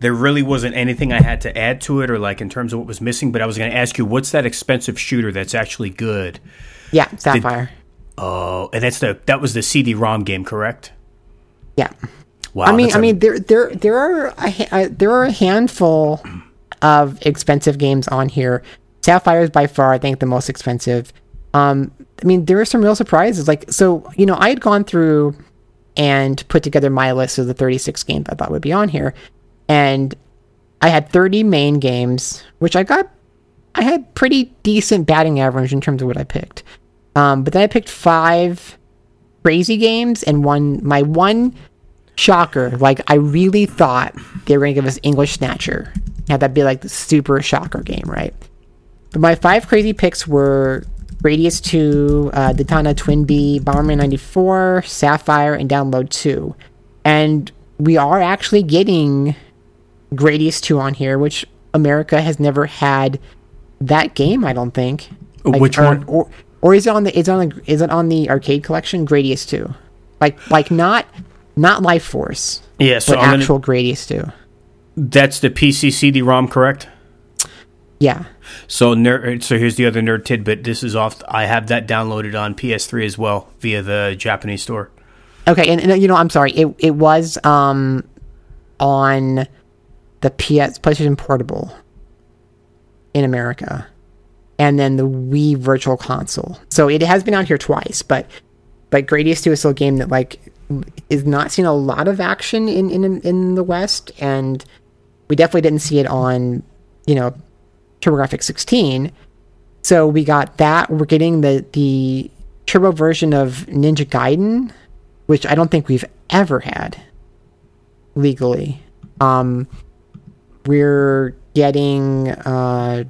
Speaker 2: there really wasn't anything I had to add to it or like in terms of what was missing. But I was going to ask you, what's that expensive shooter that's actually good?
Speaker 3: Yeah, Sapphire.
Speaker 2: Oh, and that's the that was the CD-ROM game, correct?
Speaker 3: yeah.
Speaker 2: Wow,
Speaker 3: I mean, I mean, there there there are a, uh, there are a handful of expensive games on here. Sapphire is by far, I think, the most expensive. Um, I mean, there are some real surprises. Like, so you know, I had gone through and put together my list of the 36 games I thought would be on here, and I had 30 main games, which I got. I had pretty decent batting average in terms of what I picked. Um, but then I picked five crazy games and one my one shocker. Like I really thought they were gonna give us English Snatcher. Have that be like the super shocker game, right? But my five crazy picks were Gradius 2, uh, Detana TwinBee, Bomberman 94, Sapphire, and Download 2. And we are actually getting Gradius 2 on here, which America has never had that game, I don't think. Like,
Speaker 2: Which
Speaker 3: or,
Speaker 2: one?
Speaker 3: Or, or is it on the is it on the is it on the arcade collection? Gradius 2. Like like not not Life Force,
Speaker 2: Yeah, so
Speaker 3: but
Speaker 2: I'm gonna-
Speaker 3: actual Gradius 2.
Speaker 2: that's the PC CD-ROM, correct?
Speaker 3: Yeah.
Speaker 2: So nerd, so here's the other nerd tidbit. This is off. I have that downloaded on PS3 as well via the Japanese store.
Speaker 3: Okay, and, and you know, I'm sorry. It it was um on the PS PlayStation Portable in America, and then the Wii Virtual Console. So it has been out here twice, but but Gradius 2 is still a game that like is not seeing a lot of action in in in the West, and we definitely didn't see it on you know TurboGrafx 16. So we got that. We're getting the the turbo version of Ninja Gaiden, which I don't think we've ever had legally. Um, we're getting uh,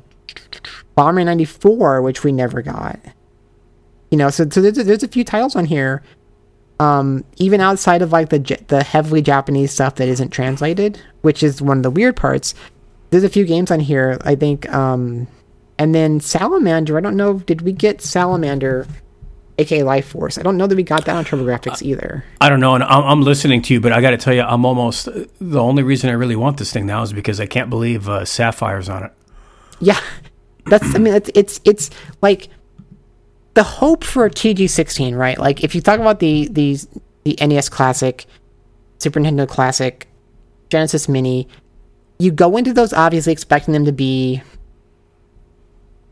Speaker 3: Bomber 94, which we never got. You know, so, so there's, there's a few titles on here, um, even outside of like the the heavily Japanese stuff that isn't translated, which is one of the weird parts. There's a few games on here, I think, um, and then Salamander. I don't know, did we get Salamander, aka Life Force? I don't know that we got that on TurboGrafx either.
Speaker 2: I don't know, and I'm, I'm listening to you, but I got to tell you, I'm almost the only reason I really want this thing now is because I can't believe uh, Sapphire's on it.
Speaker 3: Yeah, that's. I mean, it's it's it's like the hope for a TG16, right? Like if you talk about the these the NES Classic, Super Nintendo Classic, Genesis Mini, you go into those obviously expecting them to be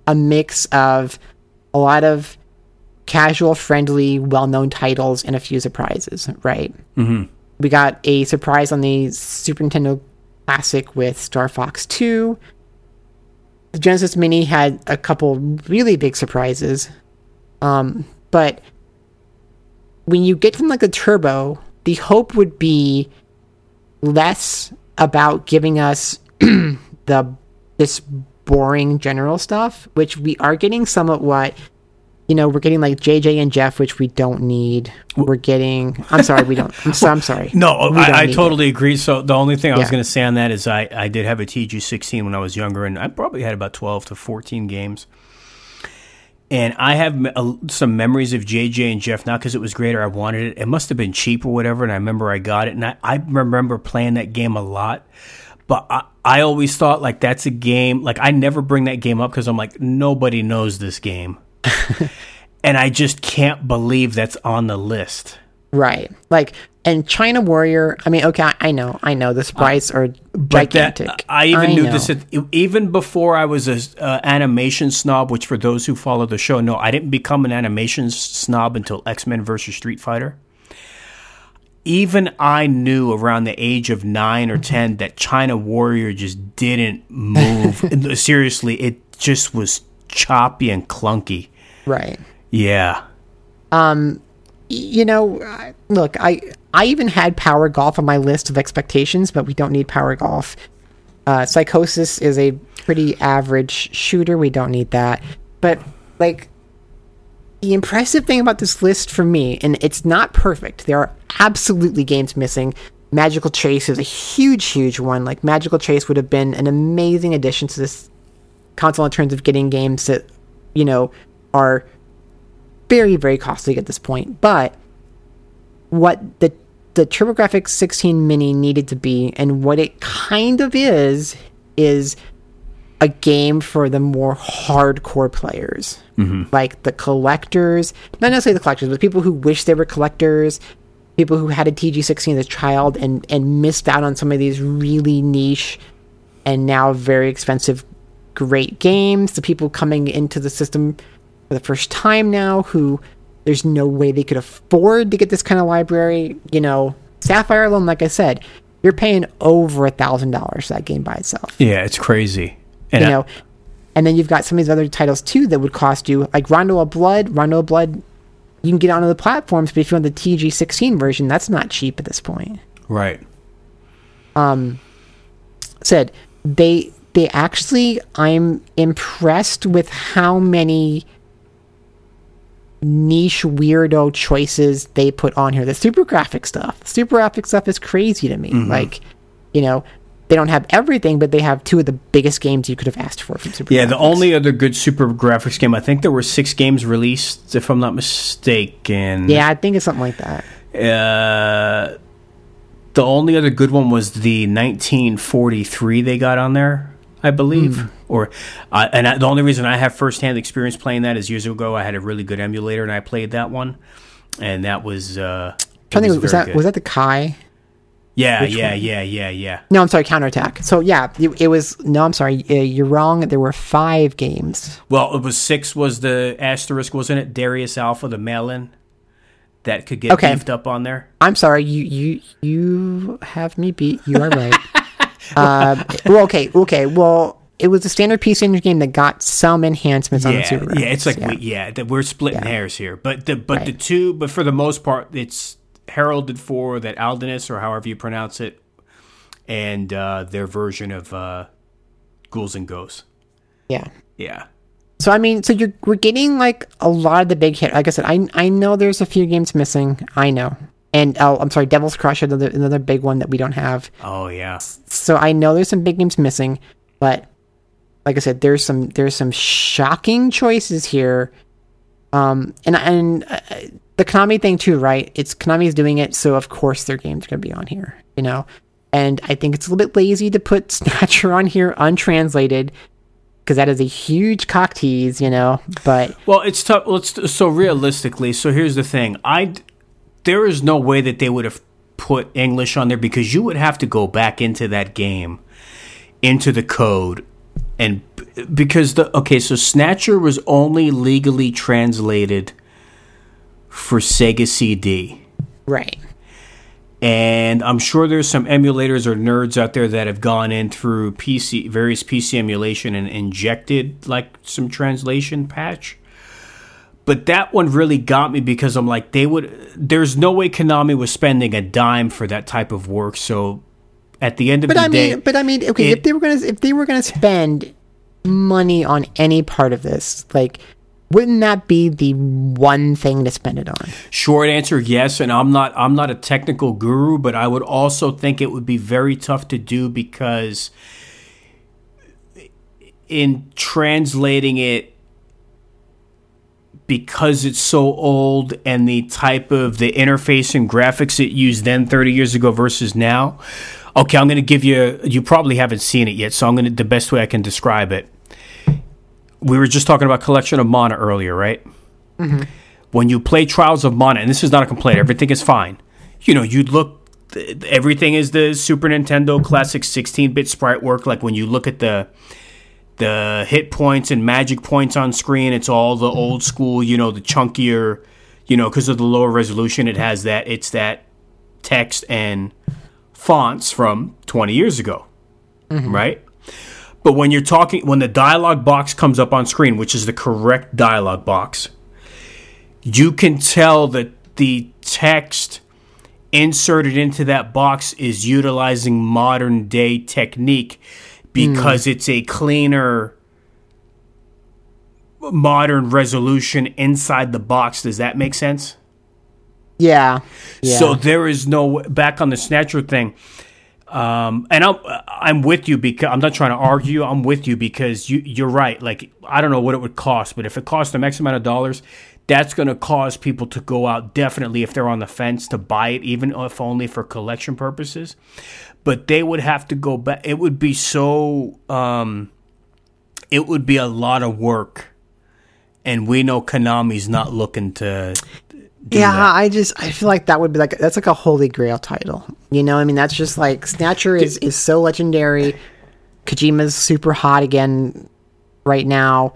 Speaker 3: a mix of a lot of casual, friendly, well-known titles and a few surprises, right? Mm-hmm. We got a surprise on the Super Nintendo Classic with Star Fox 2 the Genesis Mini had a couple really big surprises. Um, but when you get from like the turbo, the hope would be less about giving us the this boring general stuff, which we are getting somewhat what you know, we're getting like JJ and Jeff, which we don't need. We're getting I'm sorry, we don't I'm, so, I'm sorry.
Speaker 2: No, I, I
Speaker 3: need it.
Speaker 2: totally agree. So the only thing I was going to say on that is I, I did have a TG16 when I was younger, and I probably had about 12 to 14 games. And I have me- uh, some memories of JJ and Jeff, not because it was great or I wanted it. It must have been cheap or whatever, and I remember I got it. And I, I remember playing that game a lot. But I, I always thought, like, that's a game. Like, I never bring that game up because I'm like, nobody knows this game. And I just can't believe that's on the list.
Speaker 3: Right. Like and China Warrior, I mean, okay, I, I know, I know the sprites are
Speaker 2: But that-
Speaker 3: gigantic.
Speaker 2: I even knew this at, even before I was an uh, animation snob. Which, for those who follow the show, know I didn't become an animation snob until X Men versus Street Fighter. Even I knew around the age of nine or ten that China Warrior just didn't move. Seriously, it just was choppy and clunky.
Speaker 3: Right.
Speaker 2: Yeah, Um,
Speaker 3: you know, look, I I even had Power Golf on my list of expectations, but we don't need Power Golf. Uh, Psychosis is a pretty average shooter. We don't need that. But like, the impressive thing about this list for me, and it's not perfect. There are absolutely games missing. Magical Chase is a huge, huge one. Like Magical Chase would have been an amazing addition to this console in terms of getting games that you know are very, very costly at this point. But what the the TurboGrafx 16 Mini needed to be, and what it kind of is, is a game for the more hardcore players, mm-hmm. like the collectors. Not necessarily the collectors, but people who wish they were collectors. People who had a TG16 as a child and and missed out on some of these really niche and now very expensive great games. The people coming into the system for the first time now who there's no way they could afford to get this kind of library. You know, Sapphire alone, like I said, you're paying over a thousand dollars for that game by itself.
Speaker 2: Yeah, it's crazy. And
Speaker 3: You
Speaker 2: I-
Speaker 3: know, and then you've got some of these other titles too that would cost you, like Rondo of Blood. Rondo of Blood, you can get onto the platforms, but if you want the TG16 version, that's not cheap at this point.
Speaker 2: right.
Speaker 3: Um, said they they actually i'm impressed with how many niche weirdo choices they put on here. The SuperGrafx stuff. SuperGrafx stuff is crazy to me. Like you know they don't have everything but they have two of the biggest games you could have asked for from super
Speaker 2: Yeah, the only other good SuperGrafx game, I think there were six games released, if I'm not mistaken.
Speaker 3: yeah i think it's something like that.
Speaker 2: Uh, the only other good one was the 1943 they got on there, I believe. Or, uh, and I, the only reason I have firsthand experience playing that is years ago I had a really good emulator and I played that one, and that was. Uh,
Speaker 3: I think was, was that
Speaker 2: good.
Speaker 3: was that the kai
Speaker 2: Yeah,
Speaker 3: which
Speaker 2: yeah,
Speaker 3: one?
Speaker 2: yeah, yeah, yeah.
Speaker 3: no i'm sorry counterattack so yeah it, it was no i'm sorry uh, you're wrong there were five games
Speaker 2: Well, it was six. Was the asterisk? Wasn't it Darius Alpha, the mail-in that could get
Speaker 3: Okay.
Speaker 2: beefed up on there?
Speaker 3: I'm sorry, you you you have me beat. You are right. uh, well, okay, okay. Well, it was a standard PC Engine game that got some enhancements on the
Speaker 2: yeah,
Speaker 3: Super
Speaker 2: yeah, it's like
Speaker 3: graphics,
Speaker 2: we, yeah, that we're splitting
Speaker 3: Yeah.
Speaker 2: hairs here, but the but the two, but for the most part, it's heralded for that Aldenus or however you pronounce it, and uh, their version of uh, Ghouls and Ghosts.
Speaker 3: yeah.
Speaker 2: Yeah,
Speaker 3: So I mean, so you're we're getting like a lot of the big hit. Like I said, I I know there's a few games missing. I know, and oh, I'm sorry, Devil's Crush, another another big one that we don't have.
Speaker 2: oh yeah,
Speaker 3: So I know there's some big games missing, but like I said, there's some there's some shocking choices here. Um, and and uh, the Konami thing too, right? It's Konami's doing it, so of course their game's gonna be on here, you know. And I think it's a little bit lazy to put Snatcher on here untranslated because that is a huge cock tease, you know. But
Speaker 2: Well, it's tough. Let's so realistically. So here's the thing. I there is no way that they would have put English on there because you would have to go back into that game, into the code, and because the okay. So Snatcher was only legally translated for Sega CD.
Speaker 3: right,
Speaker 2: And I'm sure there's some emulators or nerds out there that have gone in through PC, various PC emulation and injected like some translation patch. But that one really got me because I'm like, they would, there's no way Konami was spending a dime for that type of work. So at the end of
Speaker 3: but
Speaker 2: the
Speaker 3: I
Speaker 2: day,
Speaker 3: mean, but I mean, okay,
Speaker 2: it-
Speaker 3: if they were gonna if they were gonna spend money on any part of this, like, wouldn't that be the one thing to spend it on?
Speaker 2: Short answer, yes. And I'm not I'm not a technical guru, but I would also think it would be very tough to do because in translating it because it's so old and the type of the interface and graphics it used then 30 years ago versus now. Okay, I'm going to give you you probably haven't seen it yet, so I'm going to the best way I can describe it. We were just talking about collection of mana earlier, right? Mm-hmm. when you play Trials of Mana, and this is not a complaint, everything is fine. You know, you look, everything is the Super Nintendo classic 16-bit sprite work. Like when you look at the the hit points and magic points on screen, it's all the mm-hmm. old school. You know, the chunkier. You know, because of the lower resolution, it has that. It's that text and fonts from 20 years ago, mm-hmm. right? But when you're talking, when the dialogue box comes up on screen, which is the correct dialogue box, you can tell that the text inserted into that box is utilizing modern day technique because it's a cleaner modern resolution inside the box does that make sense
Speaker 3: Yeah. yeah.
Speaker 2: so there is no back on the snatcher thing. Um, and I'm I'm with you because I'm not trying to argue. I'm with you because you you're right. Like I don't know what it would cost, but if it cost them X amount of dollars, that's going to cause people to go out definitely if they're on the fence to buy it, even if only for collection purposes. But they would have to go back. It would be so. Um, it would be a lot of work, and we know Konami's not looking to.
Speaker 3: yeah,
Speaker 2: that.
Speaker 3: I just I feel like that would be like that's like a holy grail title. You know, I mean, that's just like Snatcher is is so legendary. Kojima's super hot again. right now,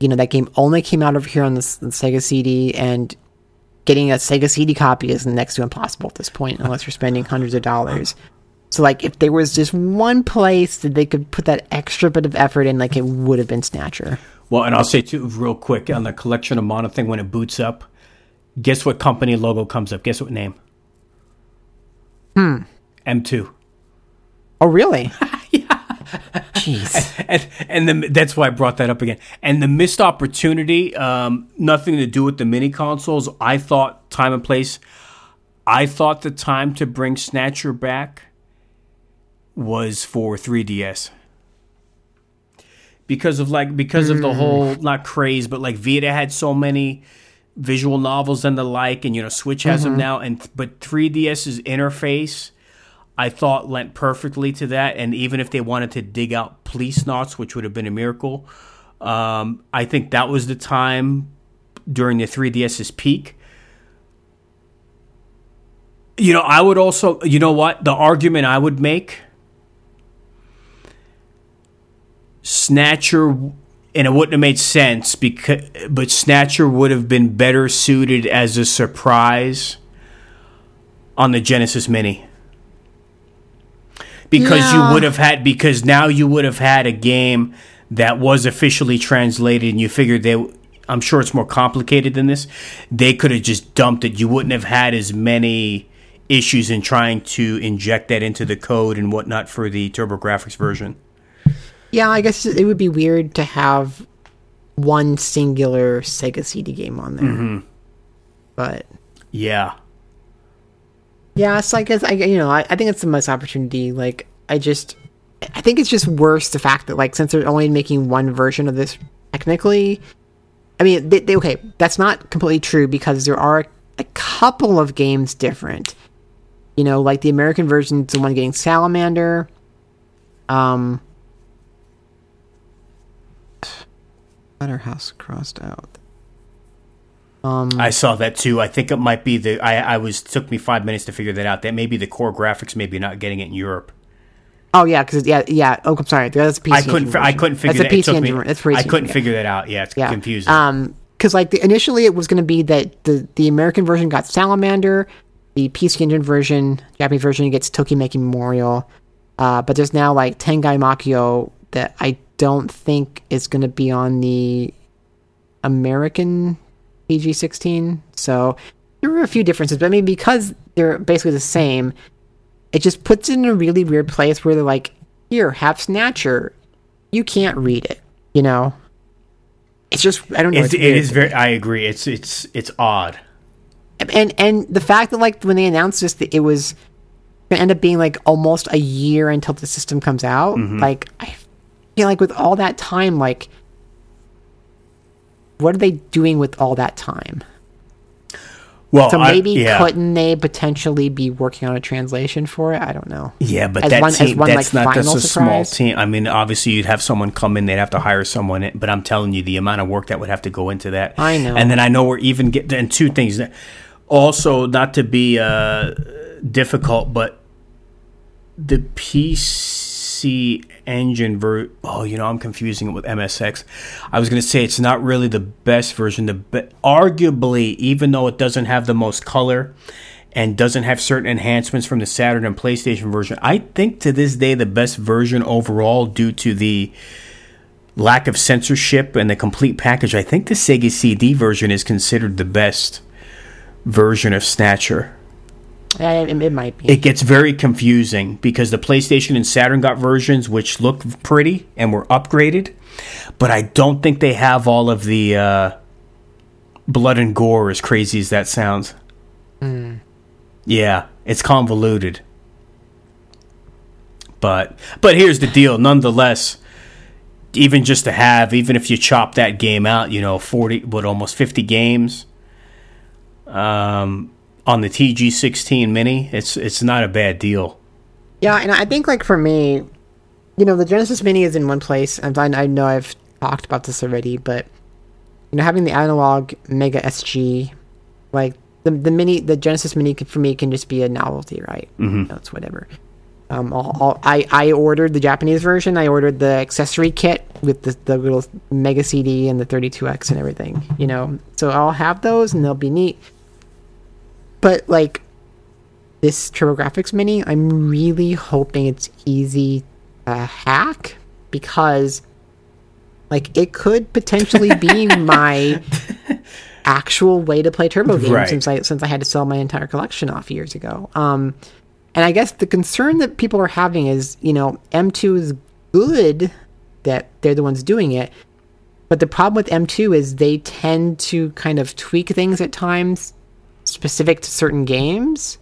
Speaker 3: you know, that game only came out over here on the, the Sega CD, and getting a Sega CD copy is next to impossible at this point, unless you're spending hundreds of dollars. So, like, if there was just one place that they could put that extra bit of effort in, like, it would have been Snatcher.
Speaker 2: Well, and I'll say too, real quick on the collection of Mana thing when it boots up. Guess what company logo comes up? Guess what name? Hmm. M2.
Speaker 3: Oh, really? yeah. Jeez.
Speaker 2: and and the, that's why I brought that up again. And the missed opportunity, um, nothing to do with the mini consoles. I thought time and place. I thought the time to bring Snatcher back was for 3DS because of like because of the whole not craze, but like Vita had so many visual novels and the like, and you know Switch has them now, and but 3DS's interface. I thought lent perfectly to that. And even if they wanted to dig out Policenauts, which would have been a miracle, um, I think that was the time during the 3DS's peak. You know, I would also, you know what? The argument I would make Snatcher, and it wouldn't have made sense because, but Snatcher would have been better suited as a surprise on the Genesis Mini because you would have had because now you would have had a game that was officially translated and you figured they I'm sure it's more complicated than this. They could have just dumped it. You wouldn't have had as many issues in trying to inject that into the code and whatnot for the TurboGrafx version.
Speaker 3: Yeah, I guess it would be weird to have one singular Sega CD game on there. But
Speaker 2: Yeah.
Speaker 3: yeah, So like it's, I you know I, I think it's the most opportunity. Like I just I think it's just worse the fact that like since they're only making one version of this technically. I mean, they, they, okay, that's not completely true because there are a couple of games different. You know, like the American version is the one getting Salamander. Um, House crossed out. Um,
Speaker 2: I saw that too. I think it might be the I, I was took me five minutes to figure that out. That maybe the CoreGrafx maybe not getting it in Europe.
Speaker 3: oh yeah, because yeah, yeah. Oh, I'm sorry. That's a PC
Speaker 2: I couldn't
Speaker 3: engine
Speaker 2: I couldn't figure
Speaker 3: That's
Speaker 2: that.
Speaker 3: a
Speaker 2: It took
Speaker 3: PC
Speaker 2: me,
Speaker 3: engine. That's for
Speaker 2: I couldn't
Speaker 3: yeah.
Speaker 2: figure that out. Yeah, it's
Speaker 3: yeah.
Speaker 2: confusing.
Speaker 3: Um, because like the, initially it was going to be that the the American version got Salamander, the PC Engine version, Japanese version gets Tokimeki Memorial, uh, but there's now like Tengai Makio that I don't think is going to be on the American TG-16. So there were a few differences, but I mean because they're basically the same, it just puts it in a really weird place where they're like, here, have Snatcher, you can't read it, you know. It's just I don't know.
Speaker 2: It's,
Speaker 3: it's
Speaker 2: it is very. I agree. It's it's it's odd.
Speaker 3: and and the fact that like when they announced this that it was gonna end up being like almost a year until the system comes out
Speaker 2: Mm-hmm.
Speaker 3: like i feel like with all that time like what are they doing with all that time
Speaker 2: Well,
Speaker 3: so
Speaker 2: I-
Speaker 3: maybe
Speaker 2: yeah,
Speaker 3: couldn't they potentially be working on a translation for it i don't know
Speaker 2: yeah, but
Speaker 3: as
Speaker 2: that
Speaker 3: one-
Speaker 2: team
Speaker 3: one,
Speaker 2: that's
Speaker 3: like,
Speaker 2: not just
Speaker 3: final
Speaker 2: a small
Speaker 3: surprise?
Speaker 2: team. I mean, obviously you'd have someone come in, they'd have to hire someone. But I'm telling you, the amount of work that would have to go into that.
Speaker 3: I know.
Speaker 2: And then I know we're even getting and two things also not to be uh, difficult, but the PC engine ver oh you know I'm confusing it with MSX. I was going to say it's not really the best version. The be- arguably even though it doesn't have the most color and doesn't have certain enhancements from the Saturn and PlayStation version, I think to this day the best version overall due to the lack of censorship and the complete package. I think the Sega CD version is considered the best version of Snatcher
Speaker 3: it, it might be
Speaker 2: it gets very confusing because the PlayStation and Saturn got versions which look pretty and were upgraded, but I don't think they have all of the uh, blood and gore as crazy as that sounds. Yeah, it's convoluted. But but here's the deal, nonetheless, even just to have, even if you chop that game out, you know, 40 but almost 50 games um on the TG16 Mini, it's it's not a bad deal.
Speaker 3: Yeah, and I think like for me, you know, the Genesis Mini is in one place, and I, I know I've talked about this already, but you know, having the analog Mega SG, like the the mini, the Genesis Mini can, for me can just be a novelty, right? Mm-hmm. You know, it's whatever. Um, I'll, I'll, I I ordered the Japanese version. I ordered the accessory kit with the, the little Mega CD and the 32X and everything, you know. So I'll have those and they'll be neat. But like this TurboGrafx Mini, I'm really hoping it's easy to hack because like it could potentially be my actual way to play turbo games
Speaker 2: Right.
Speaker 3: since I since I had to sell my entire collection off years ago. Um and I guess the concern that people are having is, you know, M2 is good that they're the ones doing it. But the problem with M2 is they tend to kind of tweak things at times specific to certain games.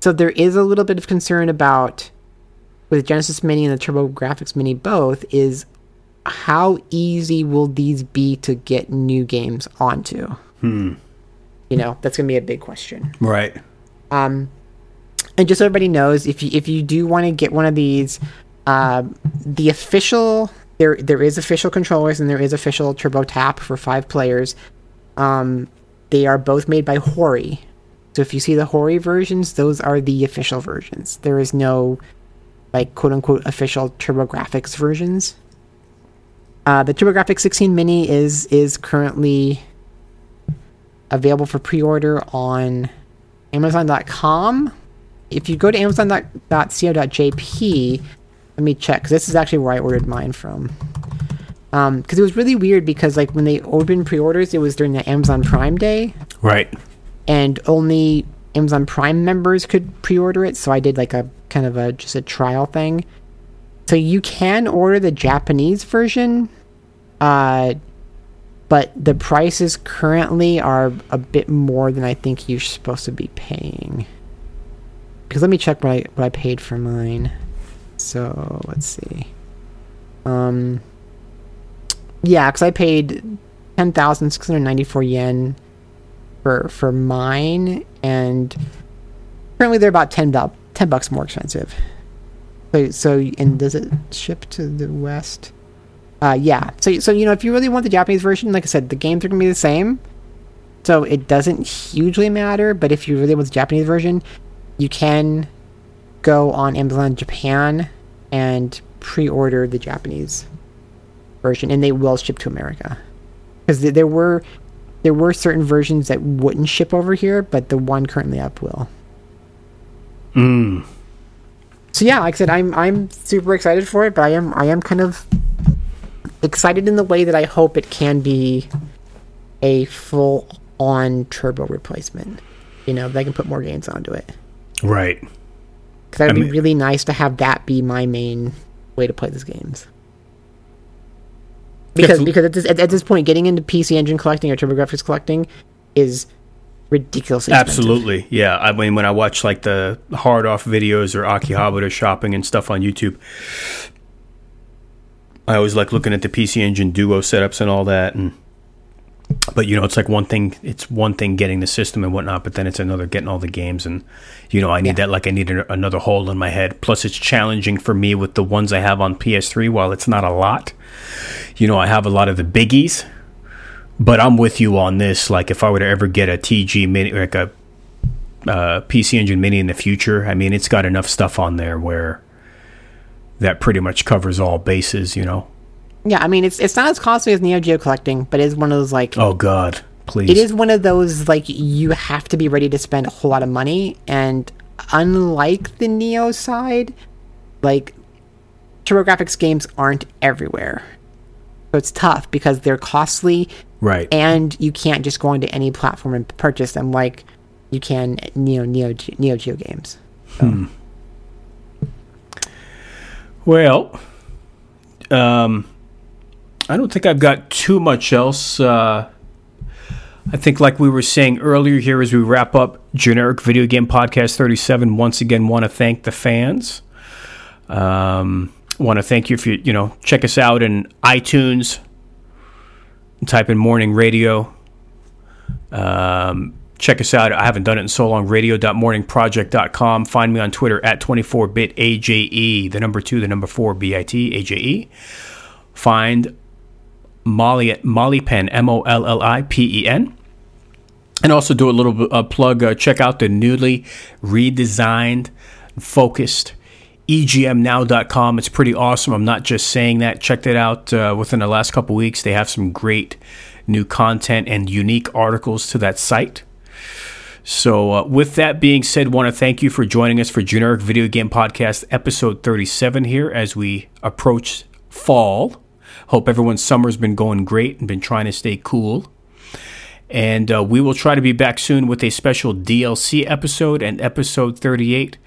Speaker 3: So there is a little bit of concern about with Genesis Mini and the TurboGrafx Mini both is how easy will these be to get new games onto? Hmm. You know, that's going to be a big question.
Speaker 2: Right.
Speaker 3: Um, and just so everybody knows, if you if you do want to get one of these, uh, the official there there is official controllers and there is official Turbo Tap for five players. Um, they are both made by Hori. So if you see the Hori versions, those are the official versions. There is no like quote unquote official TurboGrafx versions. Uh, the TurboGrafx 16 Mini is is currently available for pre-order on Amazon.com. If you go to Amazon.co.jp, let me check because this is actually where I ordered mine from. Because it was really weird because like when they opened pre-orders, it was during the Amazon Prime Day,
Speaker 2: Right.
Speaker 3: and only Amazon Prime members could pre-order it. So I did like a kind of a just a trial thing. So you can order the Japanese version, uh, but the prices currently are a bit more than I think you're supposed to be paying. Because let me check what I what I paid for mine. So let's see. Um. Yeah, because I paid ten thousand six hundred ninety four yen for for mine, and currently they're about ten bu- ten bucks more expensive. So so and does it ship to the west? Uh, yeah. So so you know if you really want the Japanese version, like I said, the games are gonna be the same. So it doesn't hugely matter, but if you really want the Japanese version, you can go on Amazon Japan and pre-order the Japanese version, and they will ship to America. Because there were there were certain versions that wouldn't ship over here, but the one currently up will.
Speaker 2: Mm.
Speaker 3: So yeah, like I said, I'm I'm super excited for it, but I am I am kind of excited in the way that I hope it can be a full on turbo replacement. You know, they can put more games onto it.
Speaker 2: Right.
Speaker 3: Because that would
Speaker 2: I
Speaker 3: be
Speaker 2: mean-
Speaker 3: really nice to have that be my main way to play these games. Because because at this, at, at this point, getting into PC Engine collecting or TurboGrafx collecting is ridiculously expensive.
Speaker 2: Absolutely. Yeah. I mean, when I watch like the hard off videos or Akihabara mm-hmm. shopping and stuff on YouTube, I always like looking at the PC Engine Duo setups and all that. And but you know, it's like one thing. It's one thing getting the system and whatnot, but then it's another getting all the games. And you know, I need that like I need a, another hole in my head. Plus, it's challenging for me with the ones I have on PS3. While it's not a lot, you know, I have a lot of the biggies. But I'm with you on this. Like, if I were to ever get a TG mini, like a uh, PC Engine Mini in the future, I mean, it's got enough stuff on there where that pretty much covers all bases. You know?
Speaker 3: Yeah, I mean it's it's not as costly as Neo Geo collecting, but it's one of those like
Speaker 2: Oh God, please.
Speaker 3: it is one of those like you have to be ready to spend a whole lot of money and unlike the neo side like TurboGrafx games aren't everywhere so it's tough because they're costly
Speaker 2: right.
Speaker 3: and you can't just go onto any platform and purchase them like you can Neo Neo Neo Geo games
Speaker 2: Well, um, I don't think I've got too much else. Uh, I think, like we were saying earlier here, as we wrap up Generic Video Game Podcast 37, once again, want to thank the fans. Um, want to thank you if you, you know, check us out in iTunes, type in morning radio. Um, check us out. I haven't done it in so long. Radio.morningproject.com. Find me on Twitter at 24bitaje, E, the number two, the number four, B-I-T, A-J-E. Find Molly at Molly Pen, M O L L I P E N. And also do a little uh, plug. Uh, check out the newly redesigned, focused egmnow.com. It's pretty awesome. I'm not just saying that. Check that out uh, within the last couple weeks. They have some great new content and unique articles to that site. So, uh, with that being said, want to thank you for joining us for Generic Video Game Podcast episode 37 here as we approach fall. Hope everyone's summer's been going great and been trying to stay cool. And uh, we will try to be back soon with a special DLC episode and episode 38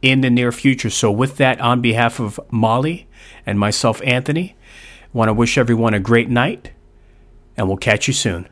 Speaker 2: in the near future. So, with that, on behalf of Molly and myself, Anthony, want to wish everyone a great night, and we'll catch you soon.